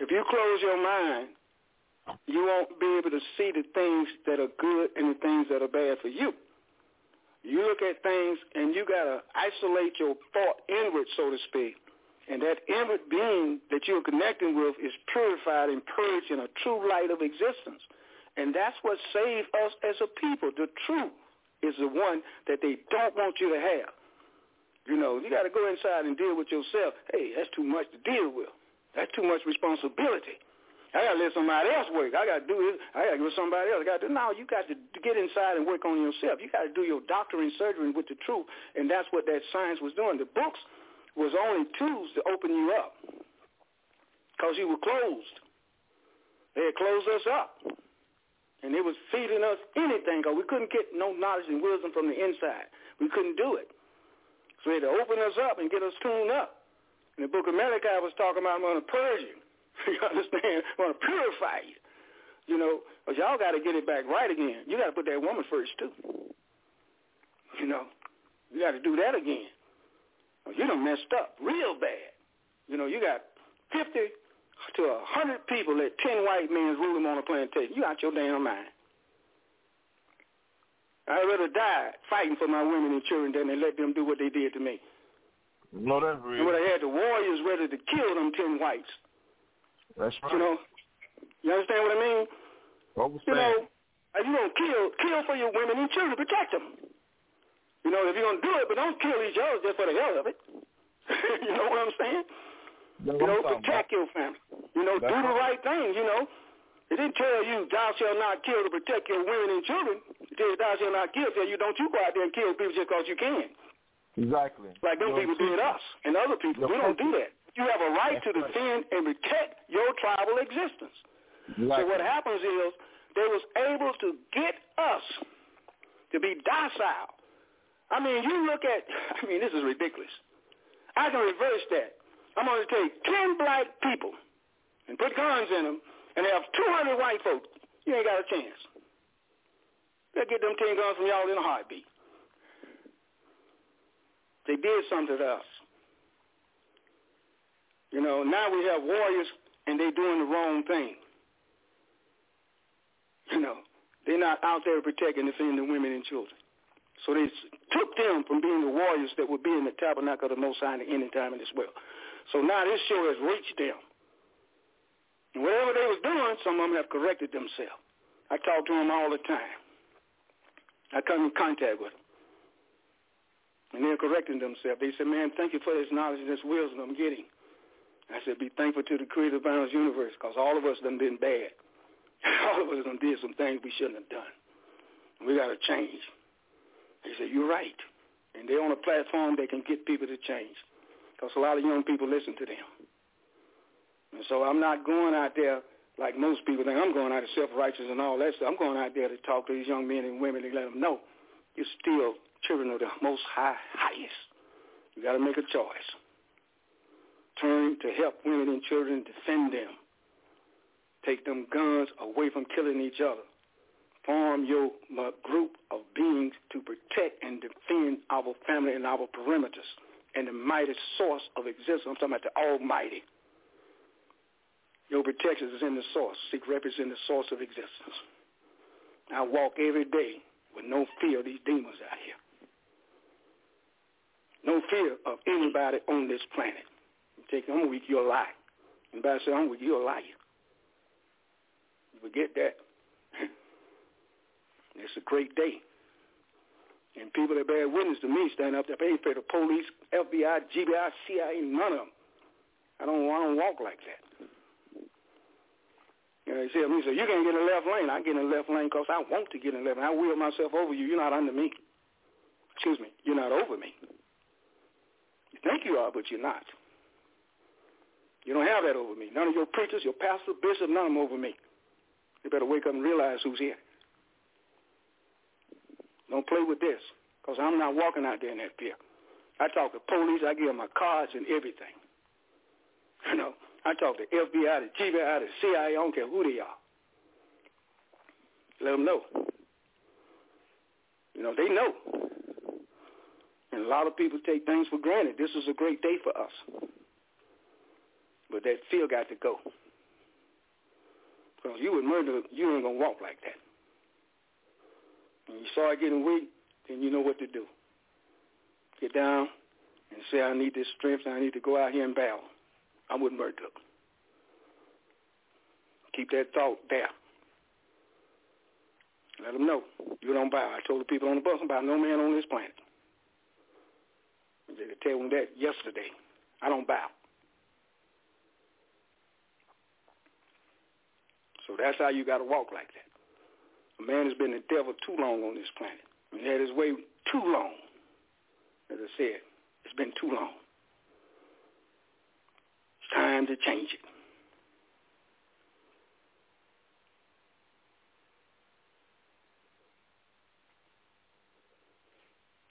If you close your mind, you won't be able to see the things that are good and the things that are bad for you. You look at things and you got to isolate your thought inward, so to speak, and that inward being that you're connecting with is purified and purged in a true light of existence. And that's what saved us as a people. The truth is the one that they don't want you to have. You know, you got to go inside and deal with yourself. Hey, that's too much to deal with. That's too much responsibility. I got to let somebody else work. I got to do it. I got to give somebody else. I got to do. No, you got to get inside and work on yourself. You got to do your doctoring surgery with the truth, and that's what that science was doing. The books was only tools to open you up because you were closed. They had closed us up. And it was feeding us anything because we couldn't get no knowledge and wisdom from the inside. We couldn't do it. So they had to open us up and get us tuned up. In the book of Malachi, was talking about I'm to purge you. you understand? I want to purify you. You know, but y'all got to get it back right again. You got to put that woman first too. You know, you got to do that again. You done messed up real bad. You know, you got 50 to a 100 people let 10 white men rule them on a plantation. You out your damn mind. I'd rather die fighting for my women and children than they let them do what they did to me. No, that's real. And when they had the warriors ready to kill them 10 whites. That's right. You know, you understand what I mean? You know, if you don't kill, kill for your women and children, protect them. You know, if you're going to do it, but don't kill each other just for the hell of it. you know what I'm saying? No, you know, protect your family. You know, That's do the right. thing, you know. It didn't tell you, thou shalt not kill to protect your women and children. It tells you, thou shalt not kill. Tell you, don't you go out there and kill people just because you can. Exactly. Like them Your people did us and other people. Your We don't do that. You have a right to right. defend and protect your tribal existence. So what happens is they was able to get us to be docile. I mean, you look at, I mean, this is ridiculous. I can reverse that. I'm going to take 10 black people and put guns in them and have 200 white folks. You ain't got a chance. They'll get them 10 guns from y'all in a heartbeat. They did something to us. You know, now we have warriors and they're doing the wrong thing. You know, they're not out there protecting defending the women and children. So they took them from being the warriors that would be in the tabernacle of the Most High at any time in this world. So now this show has reached them. And whatever they was doing, some of them have corrected themselves. I talk to them all the time. I come in contact with them. And they're correcting themselves. They said, man, thank you for this knowledge and this wisdom I'm getting. I said, be thankful to the of the universe because all of us done been bad. all of us done did some things we shouldn't have done. We got to change. He said, you're right. And they're on a platform they can get people to change because a lot of young people listen to them. And so I'm not going out there like most people think I'm going out of self-righteous and all that stuff. I'm going out there to talk to these young men and women and let them know you're still children of the most high, highest. You got to make a choice. Turn to help women and children defend them. Take them guns away from killing each other. Form your uh, group of beings to protect and defend our family and our perimeters and the mighty source of existence. I'm talking about the Almighty. Your protection is in the source. Seek refuge in the source of existence. I walk every day with no fear of these demons out here. No fear of anybody on this planet. You take, I'm weak, you're a lie. Anybody say I'm weak, you're a liar. You forget that. it's a great day. And people that bear witness to me stand up there. Ain't afraid of police, FBI, GBI, CIA, none of them. I don't, I don't walk like that. You know, say to me, so you can't get in the left lane. I get in the left lane because I want to get in the left lane. I wheel myself over you. You're not under me. Excuse me. You're not over me. You think you are, but you're not. You don't have that over me. None of your preachers, your pastor, bishop, none of them over me. You better wake up and realize who's here. Don't play with this because I'm not walking out there in that fear. I talk to police. I give them my cards and everything. You know, I talk to FBI, the GBI, the CIA. I don't care who they are. Let them know. You know, they know. And a lot of people take things for granted. This is a great day for us. But that fear got to go. Because you would murder, you ain't going to walk like that. When you start getting weak, then you know what to do. Get down and say, I need this strength and I need to go out here and battle. I wouldn't murder. Keep that thought there. Let them know. You don't bow. I told the people on the bus about no man on this planet. They tell them that yesterday. I don't bow. So that's how you got to walk like that. A man has been the devil too long on this planet. He had his way too long. As I said, it's been too long. It's time to change it.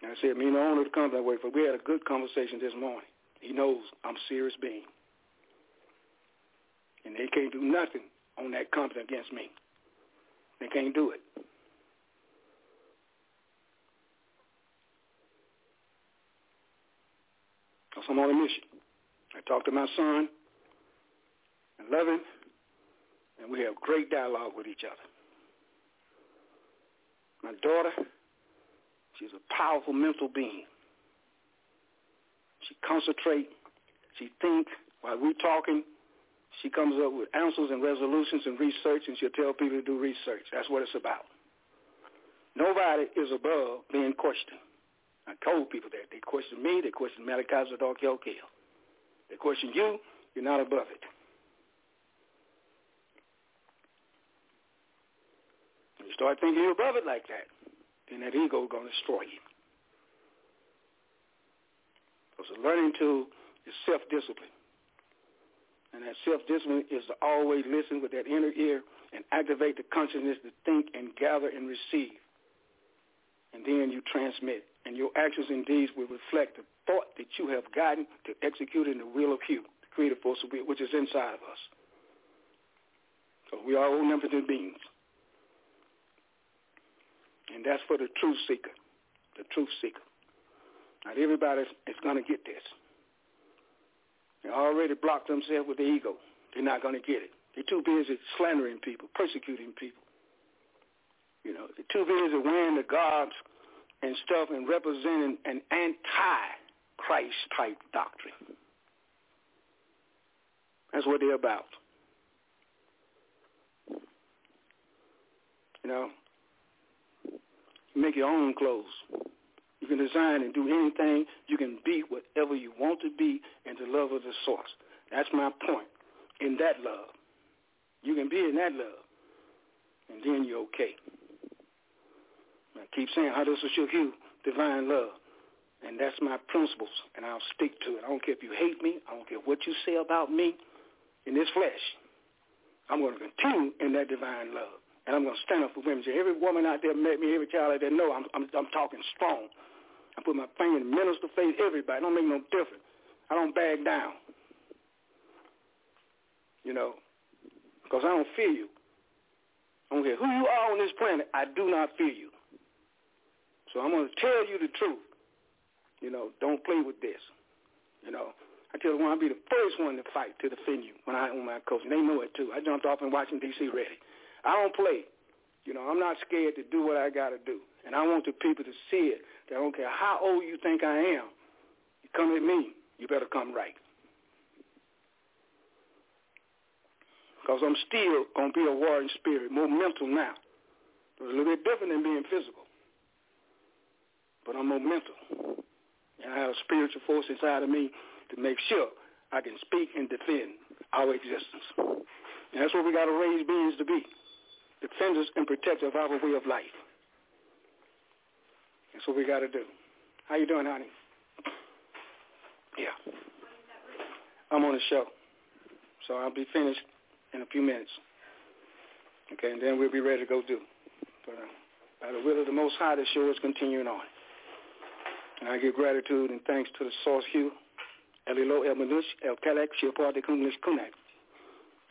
And I said, me and the owner of the company I work for, we had a good conversation this morning. He knows I'm serious being. And they can't do nothing on that company against me. They can't do it. Because I'm on a mission. I talk to my son and love him, and we have great dialogue with each other. My daughter, she's a powerful mental being. She concentrates, she thinks while we're talking, she comes up with answers and resolutions and research, and she'll tell people to do research. That's what it's about. Nobody is above being questioned. I told people that. They question me. They question Malachi Zadok York-El. They question you. You're not above it. You start thinking you're above it like that, then that ego is going to destroy you. The learning tool is self-discipline. And that self-discipline is to always listen with that inner ear and activate the consciousness to think and gather and receive. And then you transmit. And your actions and deeds will reflect the thought that you have gotten to execute in the will of you, the creative force of which is inside of us. So we are all omnipotent beings. And that's for the truth seeker, the truth seeker. Not everybody is going to get this. They already blocked themselves with the ego. They're not going to get it. They're too busy slandering people, persecuting people. You know, they're too busy wearing the garbs and stuff and representing an anti-Christ type doctrine. That's what they're about. You know, make your own clothes. You can design and do anything. You can be whatever you want to be in the love of the source. That's my point. In that love. You can be in that love. And then you're okay. I keep saying how this will show you divine love. And that's my principles, and I'll stick to it. I don't care if you hate me. I don't care what you say about me in this flesh. I'm going to continue in that divine love. And I'm going to stand up for women. Every woman out there met me, every child out there know I'm, I'm, I'm talking strong. I put my finger in the minister face, everybody. It don't make no difference. I don't back down. You know, because I don't fear you. I don't care who you are on this planet. I do not fear you. So I'm going to tell you the truth. You know, don't play with this. You know, I tell them I'll be the first one to fight to defend you when I own my coach. And they know it too. I jumped off in Washington, D.C. ready. I don't play. You know, I'm not scared to do what I got to do. And I want the people to see it. I don't care how old you think I am. You come at me, you better come right. Because I'm still going to be a warring spirit, more mental now. It's a little bit different than being physical. But I'm more mental. And I have a spiritual force inside of me to make sure I can speak and defend our existence. And that's what we got to raise beings to be defenders and protectors of our way of life. That's what we got to do. How you doing, honey? Yeah. I'm on the show. So I'll be finished in a few minutes. Okay, and then we'll be ready to go do. But uh, by the will of the Most High, the show is continuing on. And I give gratitude and thanks to the Source Hue, Elilo El El Kelek, Shilpar de Kunglish Kunak,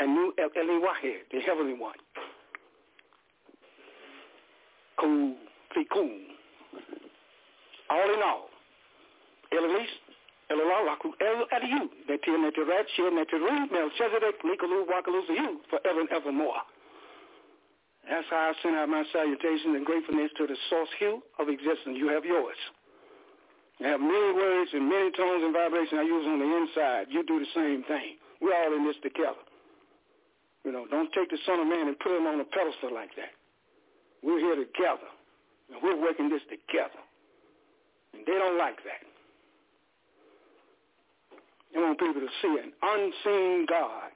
and Nu El Eli Wahed, the Heavenly One. Cool, cool. All in all, Eloise, Elala, Raku, El Adiyu, Netir Netirat, Shir Netiru, Melchizedek, Wakalu, you, forever and evermore. That's how I send out my salutations and gratefulness to the source hue of existence. You have yours. You have many words and many tones and vibrations I use on the inside. You do the same thing. We're all in this together. You know, don't take the Son of Man and put him on a pedestal like that. We're here together, and we're working this together. They don't like that. They want people to see an unseen God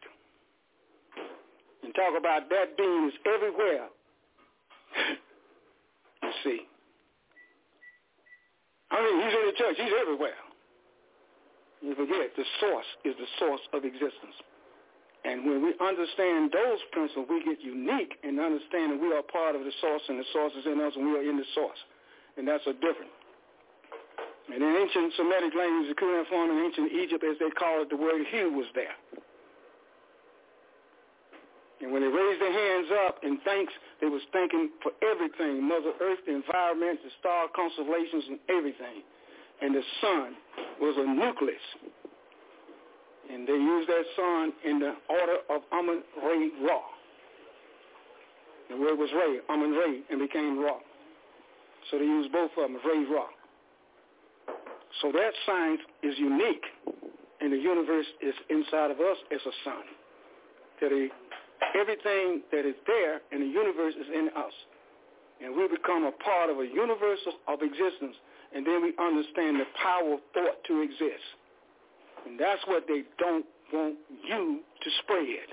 and talk about that being is everywhere. you see. I mean, he's in the church. He's everywhere. You forget, the source is the source of existence. And when we understand those principles, we get unique in understanding we are part of the source and the source is in us and we are in the source. And that's a difference. And in ancient Semitic language, the current form in ancient Egypt, as they call it, the word hue was there. And when they raised their hands up in thanks, they was thanking for everything, Mother Earth, the environment, the star constellations, and everything. And the sun was a nucleus. And they used that sun in the order of Amun Re Ra. The word was Re, Amun Re, and became Ra. So they used both of them, Re Ra. So that science is unique, and the universe is inside of us as a sun. That a Everything that is there in the universe is in us. And we become a part of a universe of existence. And then we understand the power of thought to exist. And that's what they don't want you to spread.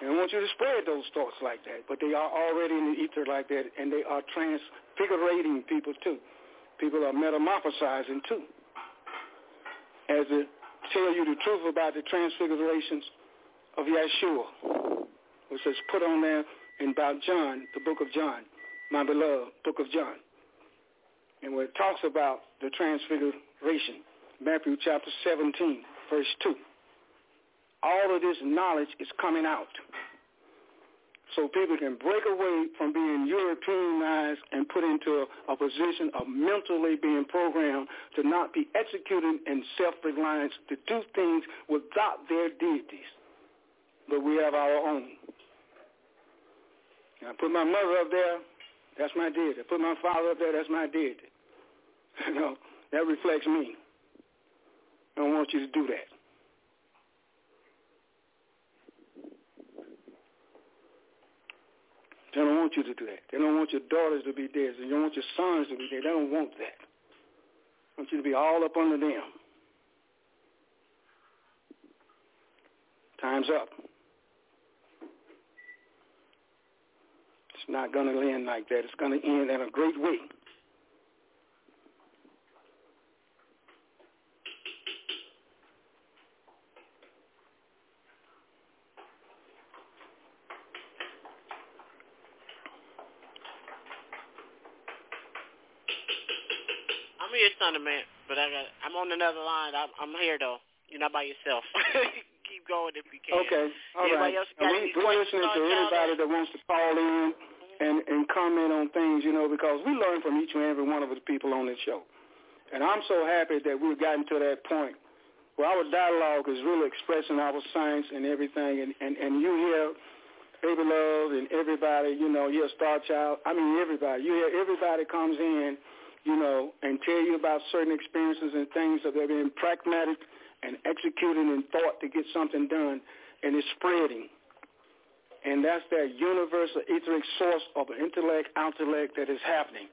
They don't want you to spread those thoughts like that. But they are already in the ether like that. And they are transfigurating people too. People are metamorphosizing too. As to tell you the truth about the transfigurations of Yeshua, which is put on there in about John, the book of John, my beloved book of John. And where it talks about the transfiguration, Matthew chapter 17, verse 2. All of this knowledge is coming out. So people can break away from being Europeanized and put into a, a position of mentally being programmed to not be executing in self-reliance, to do things without their deities but we have our own. And I put my mother up there, that's my deity. I put my father up there, that's my deity. You know, that reflects me. I don't want you to do that. They don't want you to do that. They don't want your daughters to be dead. They don't want your sons to be dead. They don't want that. They want you to be all up under them. Time's up. It's not going to end like that. It's going to end in a great way. I'm here, son of man, but I got I'm on another line. I'm, I'm here though. You're not by yourself. Keep going if you can. Okay, all Anybody right. we, we're listening to anybody that wants to call in and, and comment on things, you know, because we learn from each and every one of the people on this show. And I'm so happy that we've gotten to that point where our dialogue is really expressing our science and everything. And, and, and you hear Baby Love and everybody, you know, you hear Star Child. I mean, everybody. You hear everybody comes in, you know, and tell you about certain experiences and things that they're being pragmatic and executing in thought to get something done, and it's spreading. And that's that universal etheric source of intellect, intellect that is happening.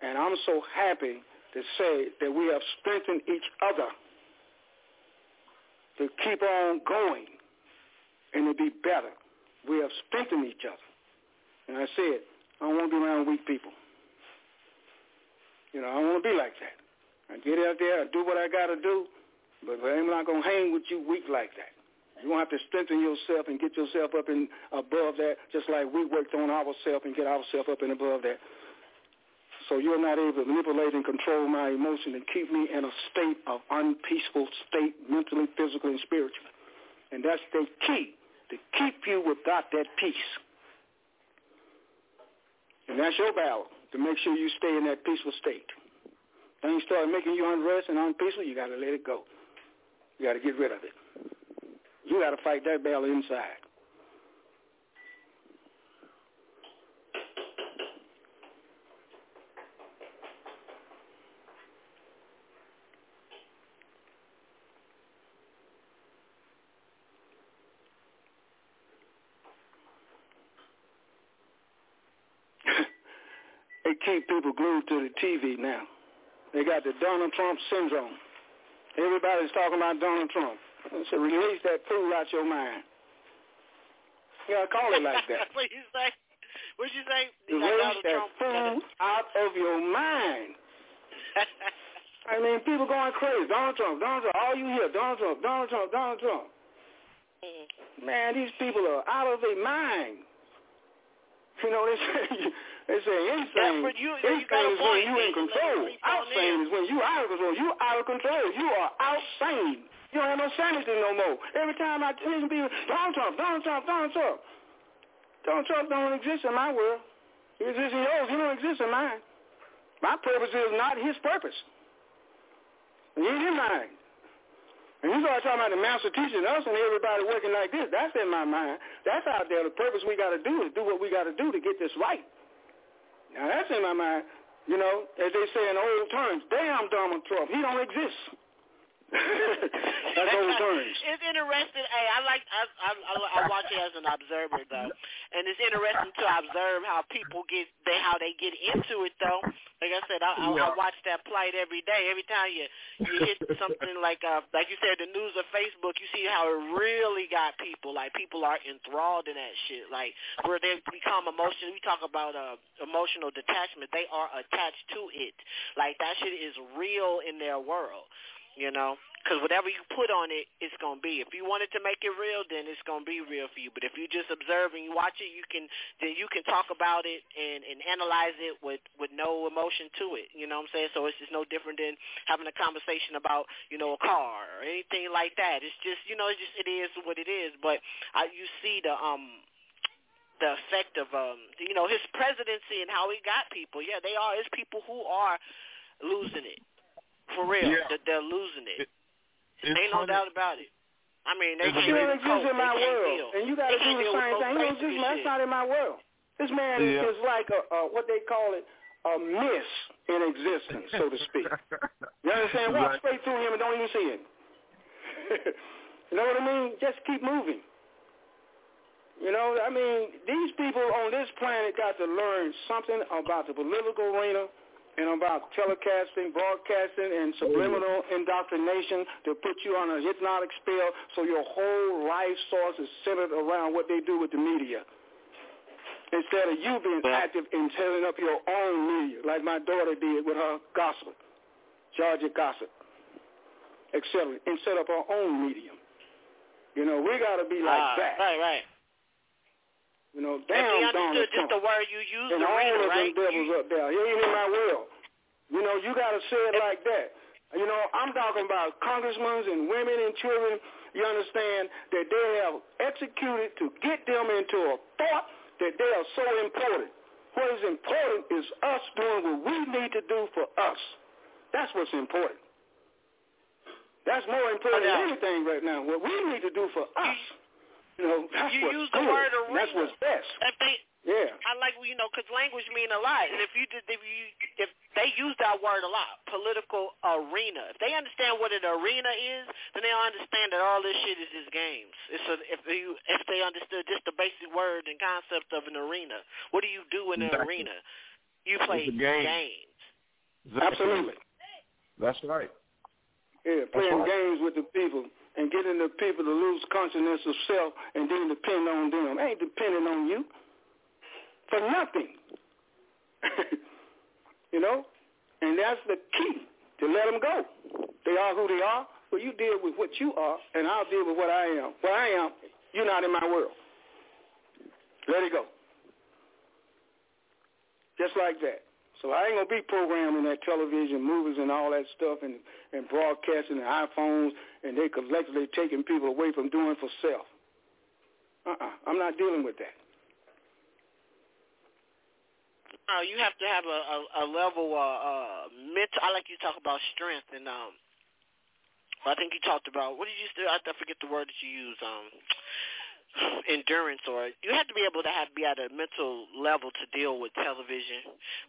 And I'm so happy to say that we have strengthened each other to keep on going and to be better. We have strengthened each other. And I said, I don't want to be around weak people. You know, I don't want to be like that. I get out there, I do what I got to do, but I'm not going to hang with you weak like that. You're going to have to strengthen yourself and get yourself up and above that, just like we worked on ourselves and get ourselves up and above that. So you're not able to manipulate and control my emotion and keep me in a state of unpeaceful state, mentally, physically, and spiritually. And that's the key, to keep you without that peace. And that's your battle, to make sure you stay in that peaceful state. Things start making you unrest and unpeaceful, you got to let it go. You got to get rid of it. You got to fight that battle inside. they keep people glued to the TV now. They got the Donald Trump syndrome. Everybody's talking about Donald Trump. So release that fool out your mind. You gotta call it like that. what you say? What you say? You Release that fool out of your mind. I mean, people going crazy. Donald Trump, Donald Trump. All you hear, Donald Trump, Donald Trump, Donald Trump. Mm. Man, these people are out of their mind. You know, they say, They say insane. That's you, insane you is when you in control. Outsane is when you out of control. You out of control. You are outsane. You don't have no sanity no more. Every time I tell people, Donald Trump, Donald Trump, Donald Trump. Donald Trump don't exist in my world. He exists in yours. He don't exist in mine. My purpose is not his purpose. He mine. And you start talking about the master teaching us and everybody working like this. That's in my mind. That's out there. The purpose we got to do is do what we got to do to get this right. Now that's in my mind. You know, as they say in old terms, damn Donald Trump, he don't exist. That's old terms. It's interesting. Hey, I like I, I I watch it as an observer though, and it's interesting to observe how people get they how they get into it though. Like I said, I, I, I watch that plight every day. Every time you you hit something like uh like you said the news or Facebook, you see how it really got people. Like people are enthralled in that shit. Like where they become emotional. We talk about uh emotional detachment. They are attached to it. Like that shit is real in their world you know? Because whatever you put on it it's going to be. If you wanted to make it real then it's going to be real for you. But if you just observe and you watch it you can then you can talk about it and and analyze it with with no emotion to it. You know what i'm saying? So it's just no different than having a conversation about you know a car or anything like that. It's just you know it's just it is what it is. But I, you see the um the effect of um you know his presidency and how he got people. Yeah they are it's people who are losing it for real, yeah. that they're losing it. it Ain't no doubt about it. I mean, they It can't don't even cope. in my they can't world, deal. and you got to They do can't the deal with same thing. You don't faces that's not in my world. This man Yeah. is like a, uh, what they call it, a miss in existence, so to speak. You understand? Walk Right. straight through him and don't even see him. you know what I mean? Just keep moving. You know, I mean, these people on this planet got to learn something about the political arena and about telecasting, broadcasting, and subliminal indoctrination to put you on a hypnotic spell so your whole life source is centered around what they do with the media. Instead of you being active in telling up your own media, like my daughter did with her gospel, Georgia Gossip, etc., and set up her own medium. You know, we got to be like Ah, that. Right, right. You know, if damn they Donald just Trump. the word you use, and the all of right? them devils up there. He ain't in my world. You know, you got to say it like that. You know, I'm talking about congressmen and women and children. You understand that they have executed to get them into a thought that they are so important. What is important is us doing what we need to do for us. That's what's important. That's more important than anything right now. What we need to do for us. You know, that's you what's use the good. word and That's arena. what's best. If they, Yeah. I like you know, because language mean a lot, and if you did, if you if they use that word a lot, political arena. If they understand what an arena is, then they'll understand that all this shit is just games. It's a, if you if they understood just the basic word and concept of an arena. What do you do in an Exactly. arena? You play It's game. games. Absolutely. That's right. Yeah, playing right. games with the people and getting the people to lose consciousness of self and then depend on them. ain't depending on you for nothing. you know? And that's the key, to let them go. They are who they are. Well, you deal with what you are, and I'll deal with what I am. What I am, you're not in my world. Let it go. Just like that. So I ain't gonna be programming that television, movies, and all that stuff, and and broadcasting and iPhones, and they collectively taking people away from doing for self. Uh-uh. I'm not dealing with that. No, you have to have a a, a level uh, uh mental. I like you talk about strength, and um, I think you talked about what did you say? I forget the word that you use. Um, endurance, or you have to be able to have be at a mental level to deal with television,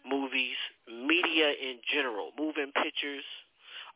movies, media in general, moving pictures.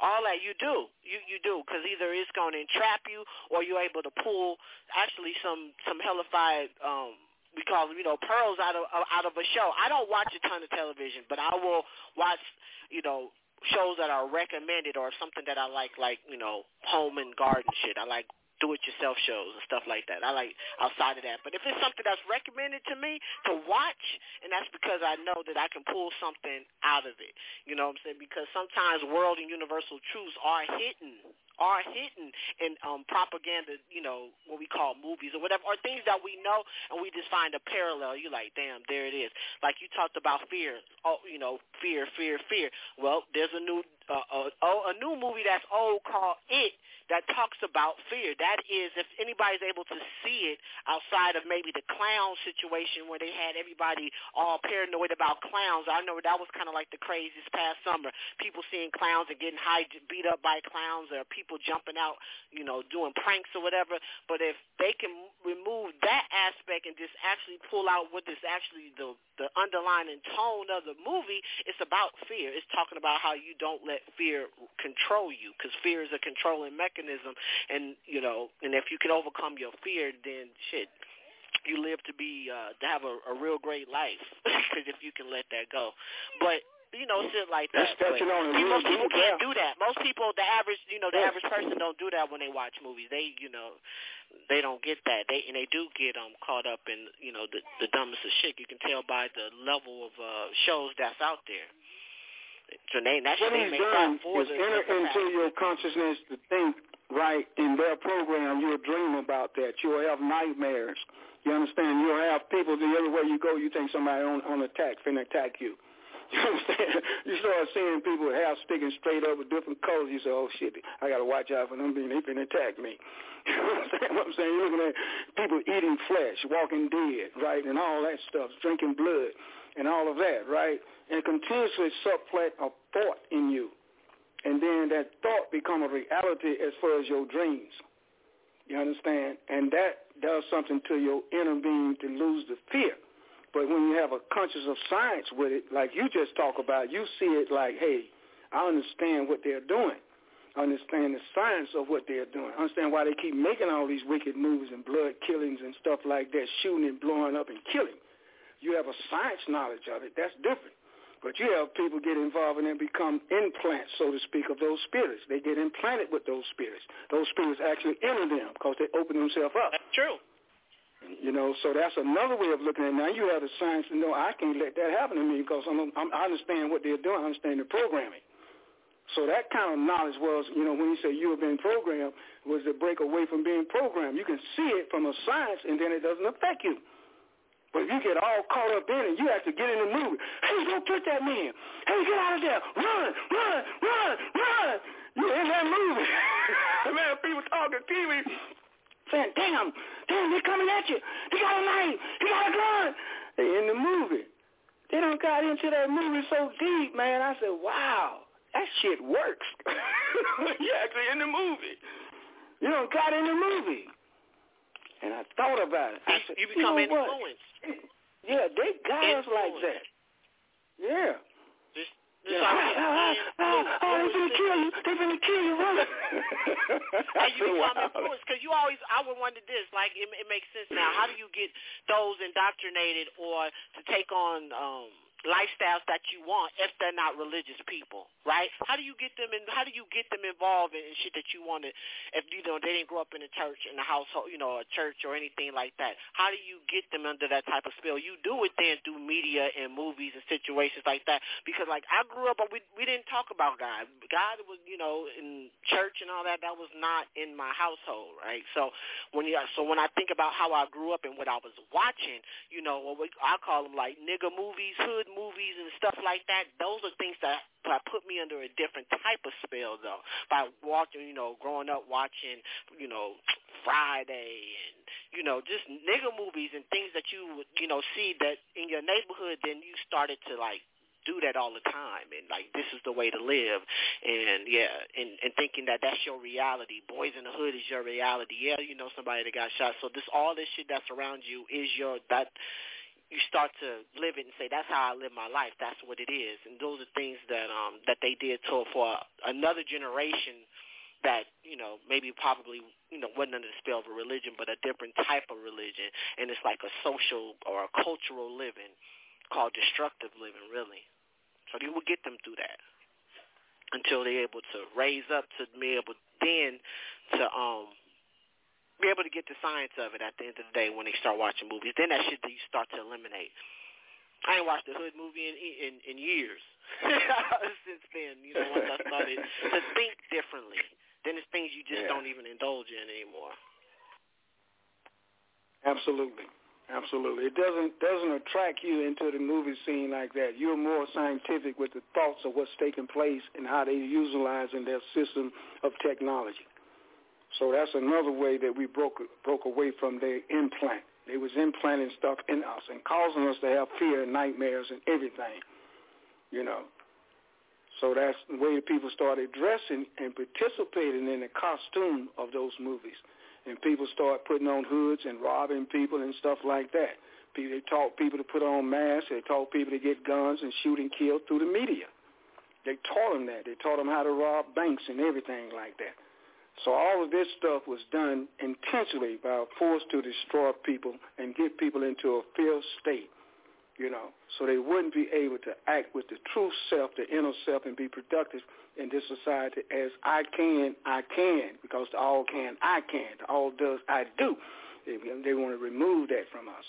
All that you do, you you do, because either it's going to entrap you, or you're able to pull actually some some hellified um, we call them, you know, pearls out of out of a show. I don't watch a ton of television, but I will watch, you know, shows that are recommended or something that I like, like you know, home and garden shit. I like do-it-yourself shows and stuff like that. I like outside of that. But if it's something that's recommended to me to watch, and that's because I know that I can pull something out of it. You know what I'm saying? Because sometimes world and universal truths are hidden are hidden in um, propaganda, you know, what we call movies or whatever, or things that we know and we just find a parallel. You're like, damn, there it is. Like you talked about fear. Oh, you know, fear, fear, fear. Well, there's a new uh, uh, a new movie that's old called It that talks about fear. That is, if anybody's able to see it outside of maybe the clown situation where they had everybody all paranoid about clowns. I know that was kind of like the craziest past summer. People seeing clowns and getting high, beat up by clowns, or people jumping out, you know, doing pranks or whatever. But if they can remove that aspect and just actually pull out what is actually the the underlying tone of the movie, it's about fear. It's talking about how you don't let fear control you because fear is a controlling mechanism mechanism, and you know, and if you can overcome your fear, then shit, you live to be uh, to have a, a real great life. Because if you can let that go, but you know, shit like that. That's touching on most people can't do that. Most people, the average, you know, the average person don't do that when they watch movies. They, you know, they don't get that. They and they do get um caught up in, you know, the the dumbest of shit. You can tell by the level of uh shows that's out there. So they, that what he's done is enter into your consciousness to think right in their program. You'll dream about that. You'll have nightmares. You understand? You'll have people The everywhere you go. You think somebody on on attack, finna attack you. You start seeing people with hair sticking straight up with different colors. You say, "Oh shit, I gotta watch out for them being they finna attack me." What I'm saying? You're looking at people eating flesh, walking dead, right, and all that stuff, drinking blood, and all of that, right? and continuously supplant a thought in you. And then that thought become a reality as far as your dreams. You understand? And that does something to your inner being to lose the fear. But when you have a conscious of science with it, like you just talk about, you see it like, hey, I understand what they're doing. I understand the science of what they're doing. I understand why they keep making all these wicked moves and blood killings and stuff like that, shooting and blowing up and killing. You have a science knowledge of it. That's different. But you have people get involved and then become implants, so to speak, of those spirits. They get implanted with those spirits. Those spirits actually enter them because they open themselves up. That's true. You know, so that's another way of looking at it. Now you have the science to know I can't let that happen to me because I'm, I'm, I understand what they're doing. I understand the programming. So that kind of knowledge was, you know, when you say you have been programmed, was to break away from being programmed. You can see it from a science, and then it doesn't affect you. But if you get all caught up in it, you have to get in the movie. Hey, don't put that man. Hey, get out of there. Run, run, run, run. You're in that movie. man, people talking TV saying, damn, damn, they're coming at you. They got a knife. They got a gun. In the movie. They don't got into that movie so deep, man. I said, wow, that shit works. You're actually in the movie. You don't got in the movie. And I thought about it. I said, you become you know influenced. Yeah, they got us like that. Yeah. Just, just yeah. like, ah, ah, ah, ah, they finna kill you. They finna kill you, brother. and you become influenced because you always. I would wonder this. Like, it, it makes sense now. How do you get those indoctrinated or to take on? um lifestyles that you want if they're not religious people, right? How do you get them in? How do you get them involved in, in shit that you want? If you know they didn't grow up in a church, in a household, you know, a church or anything like that. How do you get them under that type of spell? You do it then through media and movies and situations like that. Because like I grew up, but we we didn't talk about God. God was, you know, in church and all that. That was not in my household, right? So when you so when I think about how I grew up and what I was watching, you know, what we, I call them like nigga movies, hood movies and stuff like that, those are things that that put me under a different type of spell though. By watching, you know, growing up watching, you know, Friday and you know, just nigger movies and things that you you know see that in your neighborhood, then you started to like do that all the time and like this is the way to live. And yeah and and thinking that that's your reality. Boys in the hood is your reality. Yeah you know somebody that got shot. So this all this shit that's around you is your that you start to live it and say, that's how I live my life. That's what it is. And those are things that um that they did to for another generation that you know maybe probably you know wasn't under the spell of a religion, but a different type of religion, and it's like a social or a cultural living called destructive living, really. So you will get them through that until they're able to raise up to be able then to um really get the science of it at the end of the day when they start watching movies. Then that shit that you start to eliminate. I ain't watched a hood movie in in, in years since then. You know, once I started to think differently, then it's things you just Yeah. don't even indulge in anymore. Absolutely. Absolutely. It doesn't doesn't attract you into the movie scene like that. You're more scientific with the thoughts of what's taking place and how they're utilizing their system of technology. So that's another way that we broke broke away from their implant. They was implanting stuff in us and causing us to have fear and nightmares and everything. You know. So that's the way people started dressing and participating in the costume of those movies and people start putting on hoods and robbing people and stuff like that. They taught people to put on masks. They taught people to get guns and shoot and kill through the media. They taught them that. They taught them how to rob banks and everything like that. So all of this stuff was done intentionally by a force to destroy people and get people into a fear state, you know, so they wouldn't be able to act with the true self, the inner self, and be productive in this society as I can, I can, because the all can, I can, the all does, I do. They, they want to remove that from us.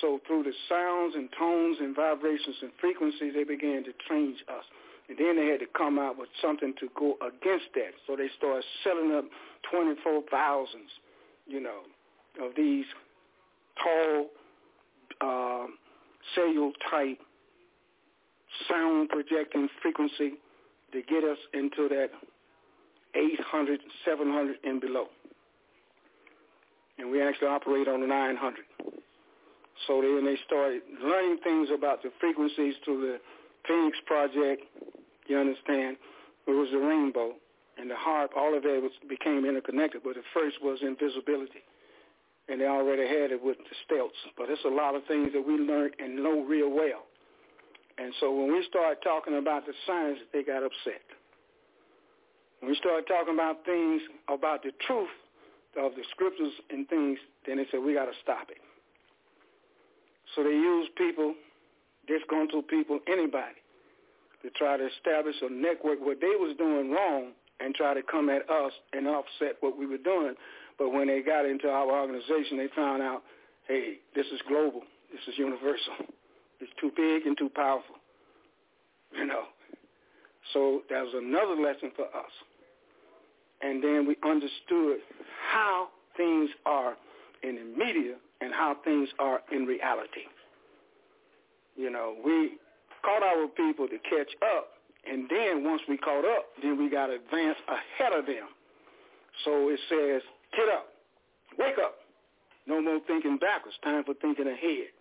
So through the sounds and tones and vibrations and frequencies, they began to change us. And then they had to come out with something to go against that. So they started selling up 24,000s, you know, of these tall, uh, cellular type sound projecting frequency to get us into that 800, 700 and below. And we actually operate on the 900. So then they started learning things about the frequencies through the Phoenix Project, you understand? It was the rainbow and the HAARP, all of that was, became interconnected, but the first was invisibility. And they already had it with the stelts. But it's a lot of things that we learned and know real well. And so when we started talking about the science, they got upset. When we started talking about things, about the truth of the scriptures and things, then they said, we got to stop it. So they used people, disgruntled people, anybody, to try to establish a network what they was doing wrong and try to come at us and offset what we were doing. But when they got into our organization, they found out, hey, this is global. This is universal. It's too big and too powerful. You know. So that was another lesson for us. And then we understood how things are in the media and how things are in reality. You know, we caught our people to catch up, and then once we caught up, then we got to advance ahead of them. So it says, get up, wake up. No more thinking backwards. Time for thinking ahead.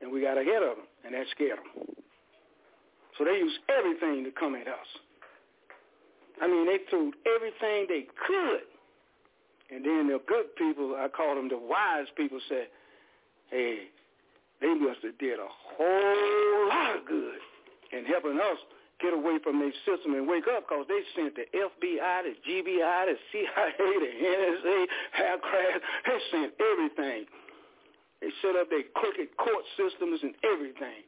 And we got ahead of them, and that scared them. So they used everything to come at us. I mean, they threw everything they could. And then the good people, I call them the wise people, said, hey, they must have did a whole lot of good in helping us get away from their system and wake up because they sent the FBI, the GBI, the CIA, the NSA, Hackcraft. They sent everything. They set up their crooked court systems and everything.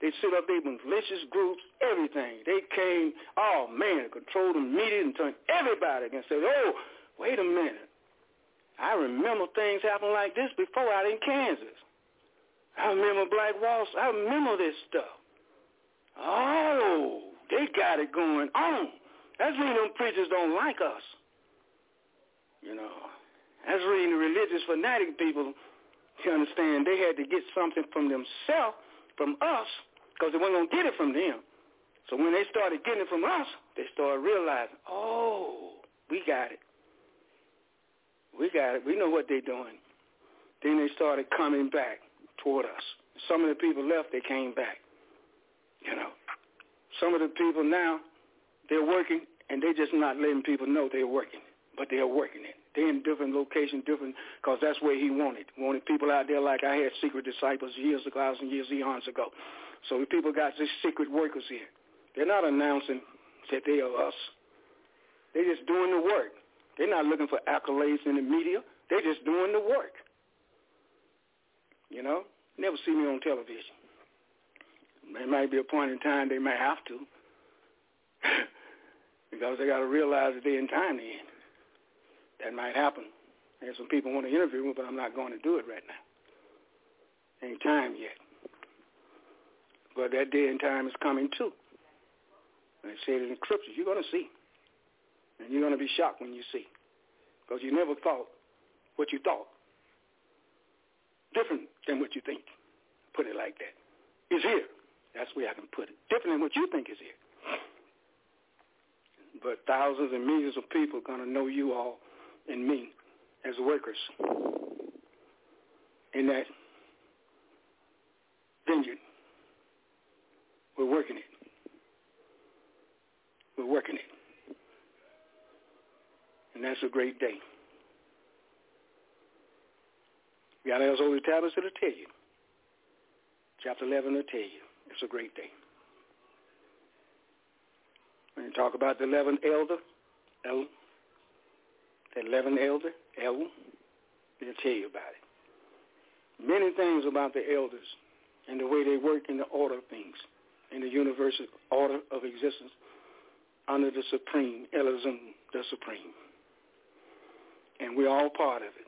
They set up their malicious groups, everything. They came, oh man, to control the media and turn everybody against it. Oh, wait a minute. I remember things happened like this before out in Kansas. I remember Black Wall Street. I remember this stuff. Oh, they got it going on. That's when them preachers don't like us. You know, that's reading the religious fanatic people. You understand? They had to get something from themselves, from us, because they weren't going to get it from them. So when they started getting it from us, they started realizing, oh, we got it. We got it. We know what they're doing. Then they started coming back toward us. Some of the people left, they came back. You know, some of the people now, they're working, and they're just not letting people know they're working, but they're working it. They're in different locations, different, because that's where he wanted. Wanted people out there like I had secret disciples years ago, thousand years, eons ago. So the people got these secret workers here. They're not announcing that they are us. They're just doing the work. They're not looking for accolades in the media. They're just doing the work. You know, never see me on television. There might be a point in time they might have to, because they got to realize that they're in time then. That might happen. There's some people want to interview me, but I'm not going to do it right now. Ain't time yet. But that day and time is coming too. And it said in the scriptures, you're going to see. And you're going to be shocked when you see. Because you never thought what you thought. Different than what you think. Put it like that. Is here. That's the way I can put it. Different than what you think is here. But thousands and millions of people are going to know you all and me as workers in that vineyard. We're working it. We're working it. And that's a great day. We got holy tablets that'll tell you. Chapter 11 will tell you. It's a great day. When you talk about the 11th elder, El, the 11th elder, El, they'll tell you about it. Many things about the elders and the way they work in the order of things, in the universal order of existence under the supreme, Elohim, the supreme. And we're all part of it.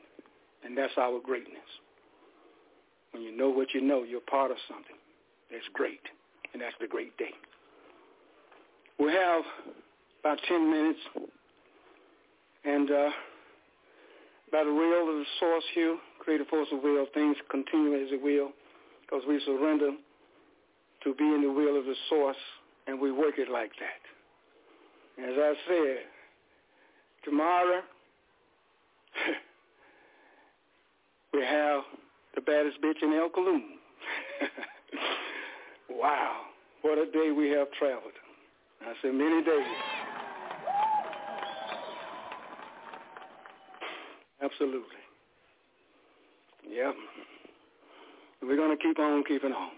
And that's our greatness. When you know what you know, you're part of something that's great. And that's the great day. We have about 10 minutes. And uh, by the will of the source here, creative force of will, things continue as it will because we surrender to be in the will of the source and we work it like that. As I said, tomorrow we have the baddest bitch in El Kaloon. wow, what a day we have traveled. I said many days. Absolutely. Yep. We're going to keep on keeping on.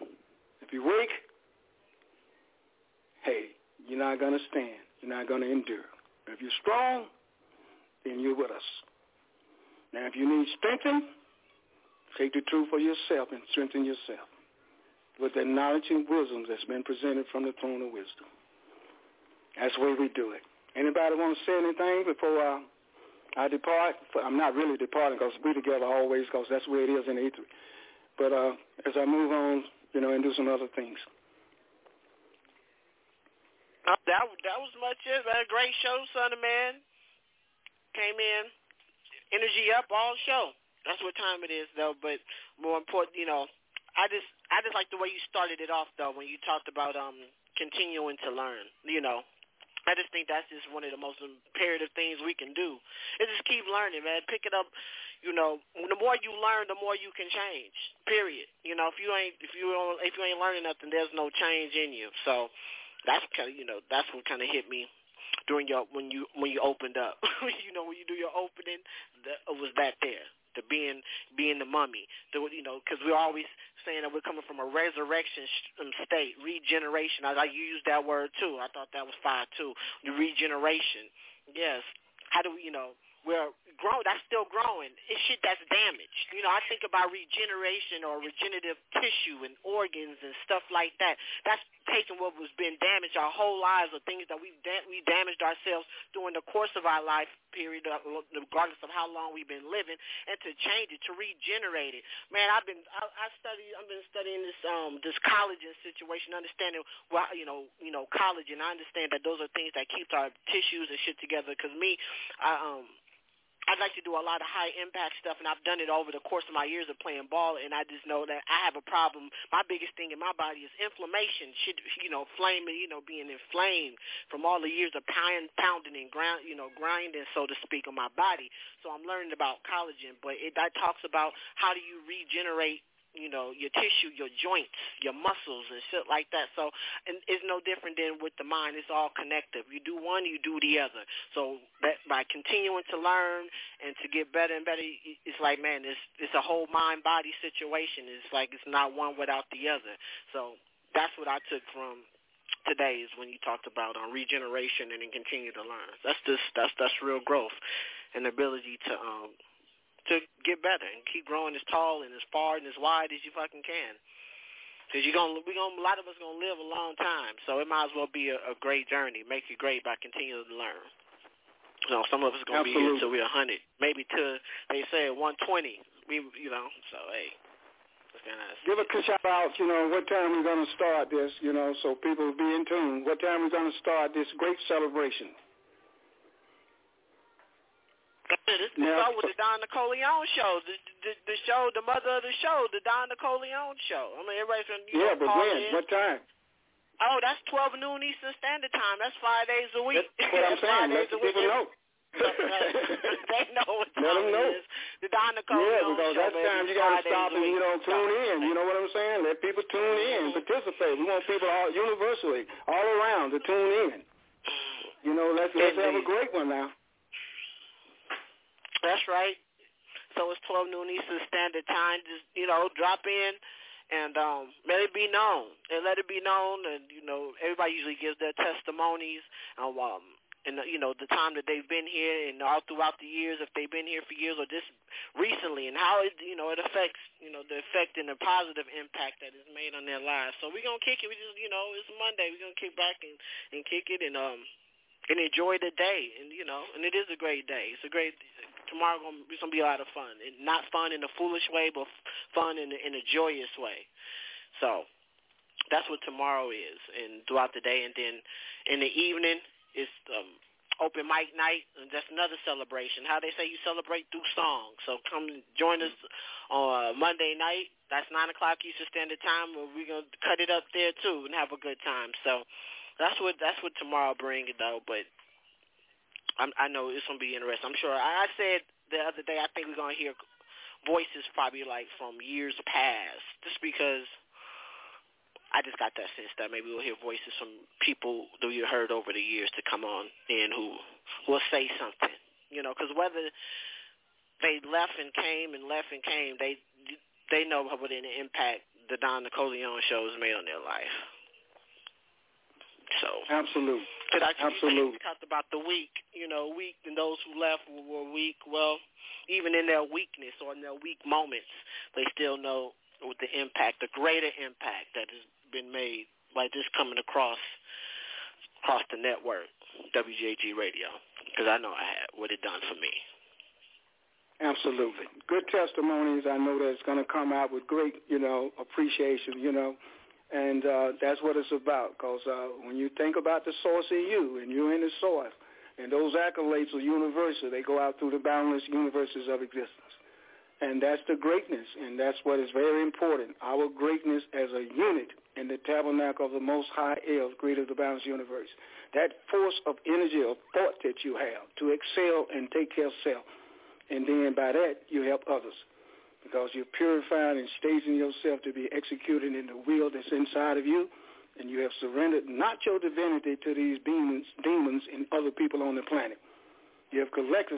If you wake, hey, you're not going to stand. You're not going to endure. If you're strong, then you're with us. Now, if you need strengthening, take the truth for yourself and strengthen yourself with the knowledge and wisdom that's been presented from the throne of wisdom. That's the way we do it. Anybody want to say anything before uh, I depart? I'm not really departing because we're together always because that's where it is in E3. But uh, as I move on, you know, and do some other things. Uh, that that was much it, a Great show, son of man. Came in, energy up all show. That's what time it is, though. But more important, you know, I just I just like the way you started it off, though, when you talked about um continuing to learn. You know, I just think that's just one of the most imperative things we can do. Is just keep learning, man. Pick it up. You know, the more you learn, the more you can change. Period. You know, if you ain't if you don't if you ain't learning nothing, there's no change in you. So that's kind of you know that's what kind of hit me during your when you when you opened up. you know, when you do your opening, that, was that there. The being being the mummy, you know, because we're always saying that we're coming from a resurrection um, state, regeneration. I, I used that word too. I thought that was fine too. The regeneration. Yes. How do we, you know, we're growing. That's still growing. It's shit that's damaged. You know, I think about regeneration or regenerative tissue and organs and stuff like that. That's taking what was been damaged our whole lives or things that we've da- we damaged ourselves during the course of our life period, uh, regardless of how long we've been living, and to change it, to regenerate it. Man, I've been I, I study I've been studying this um this collagen situation, understanding well you know you know collagen. I understand that those are things that keeps our tissues and shit together. Because me, I um I'd like to do a lot of high impact stuff, and I've done it over the course of my years of playing ball. And I just know that I have a problem. My biggest thing in my body is inflammation. Should you know, flaming, you know, being inflamed from all the years of pound, pounding and ground, you know, grinding, so to speak, on my body. So I'm learning about collagen, but it that talks about how do you regenerate you know, your tissue, your joints, your muscles and shit like that. So and it's no different than with the mind. It's all connected. You do one, you do the other. So that by continuing to learn and to get better and better, it's like, man, it's it's a whole mind body situation. It's like it's not one without the other. So that's what I took from today is when you talked about on uh, regeneration and then continue to learn. That's just that's that's real growth and ability to um to get better and keep growing as tall and as far and as wide as you fucking can. Because you're gonna, we gonna, a lot of us gonna live a long time, so it might as well be a, a great journey. Make it great by continuing to learn. You know, some of us are gonna Absolutely. be here till we're a hundred, maybe till they say one twenty. We, you know, so hey, it's kind of Give a shout out, you know, what time we're going to start this, you know, so people be in tune. What time we're going to start this great celebration. This is Now- with the Don Nicoleone show, the, the the show, the mother of the show, the Don Nicoleone show. I mean, everybody's gonna you Yeah, know, but when? in. What time? Oh, that's twelve noon Eastern Standard Time. That's five days a week. That's what I'm saying. Let the people know. they know what Let them know. it is. The Don Nicoleone Yeah, because show. that's baby, time you got to stop and, you know, tune in. You know what I'm saying? Let people tune in, participate. We want people all universally, all around to tune in. Mm. You know, let's let's have a great one now. That's right. So it's 12 noon Eastern Standard Time. Just, you know, drop in and um, let it be known. And let it be known. And, you know, everybody usually gives their testimonies um, um, and, you know, the time that they've been here and all throughout the years, if they've been here for years or just recently, and how, it, you know, it affects, you know, the effect and the positive impact that is made on their lives. So we're going to kick it. We just, you know, it's Monday. We're going to kick back and, and kick it and, um, and enjoy the day. And, you know, and it is a great day. It's a great tomorrow gonna, it's gonna be a lot of fun. And not fun in a foolish way, but fun in a, in a joyous way. So that's what tomorrow is, and throughout the day, and then in the evening it's um, open mic night, and that's another celebration. How they say you celebrate through song. So come join us on uh, Monday night. That's nine o'clock Eastern Standard Time. Where we're gonna cut it up there too and have a good time. So that's what that's what tomorrow brings though. But I'm, I know it's gonna be interesting. I'm sure. I, said the other day I think we're gonna hear voices probably like from years past, just because I just got that sense that maybe we'll hear voices from people that we heard over the years to come on in who will say something. You know, because whether they left and came and left and came, they they know what an impact the Don Nicoleone show has made on their life. So Absolutely. Cause I, Absolutely. We talked about the weak, you know, weak, and those who left were, were weak. Well, even in their weakness or in their weak moments, they still know with the impact, the greater impact that has been made by just coming across across the network, WGAG Radio, because I know I had what it done for me. Absolutely. Good testimonies. I know that it's going to come out with great, you know, appreciation, you know, and uh, that's what it's about. Because uh, when you think about the source in you and you're in the source, and those accolades are universal. They go out through the boundless universes of existence. And that's the greatness, and that's what is very important. Our greatness as a unit in the tabernacle of the Most High El, greater of the boundless universe. That force of energy, of thought that you have to excel and take care of self. And then by that, you help others because you're purifying and staging yourself to be executed in the will that's inside of you, and you have surrendered not your divinity to these demons, demons and other people on the planet. You have collected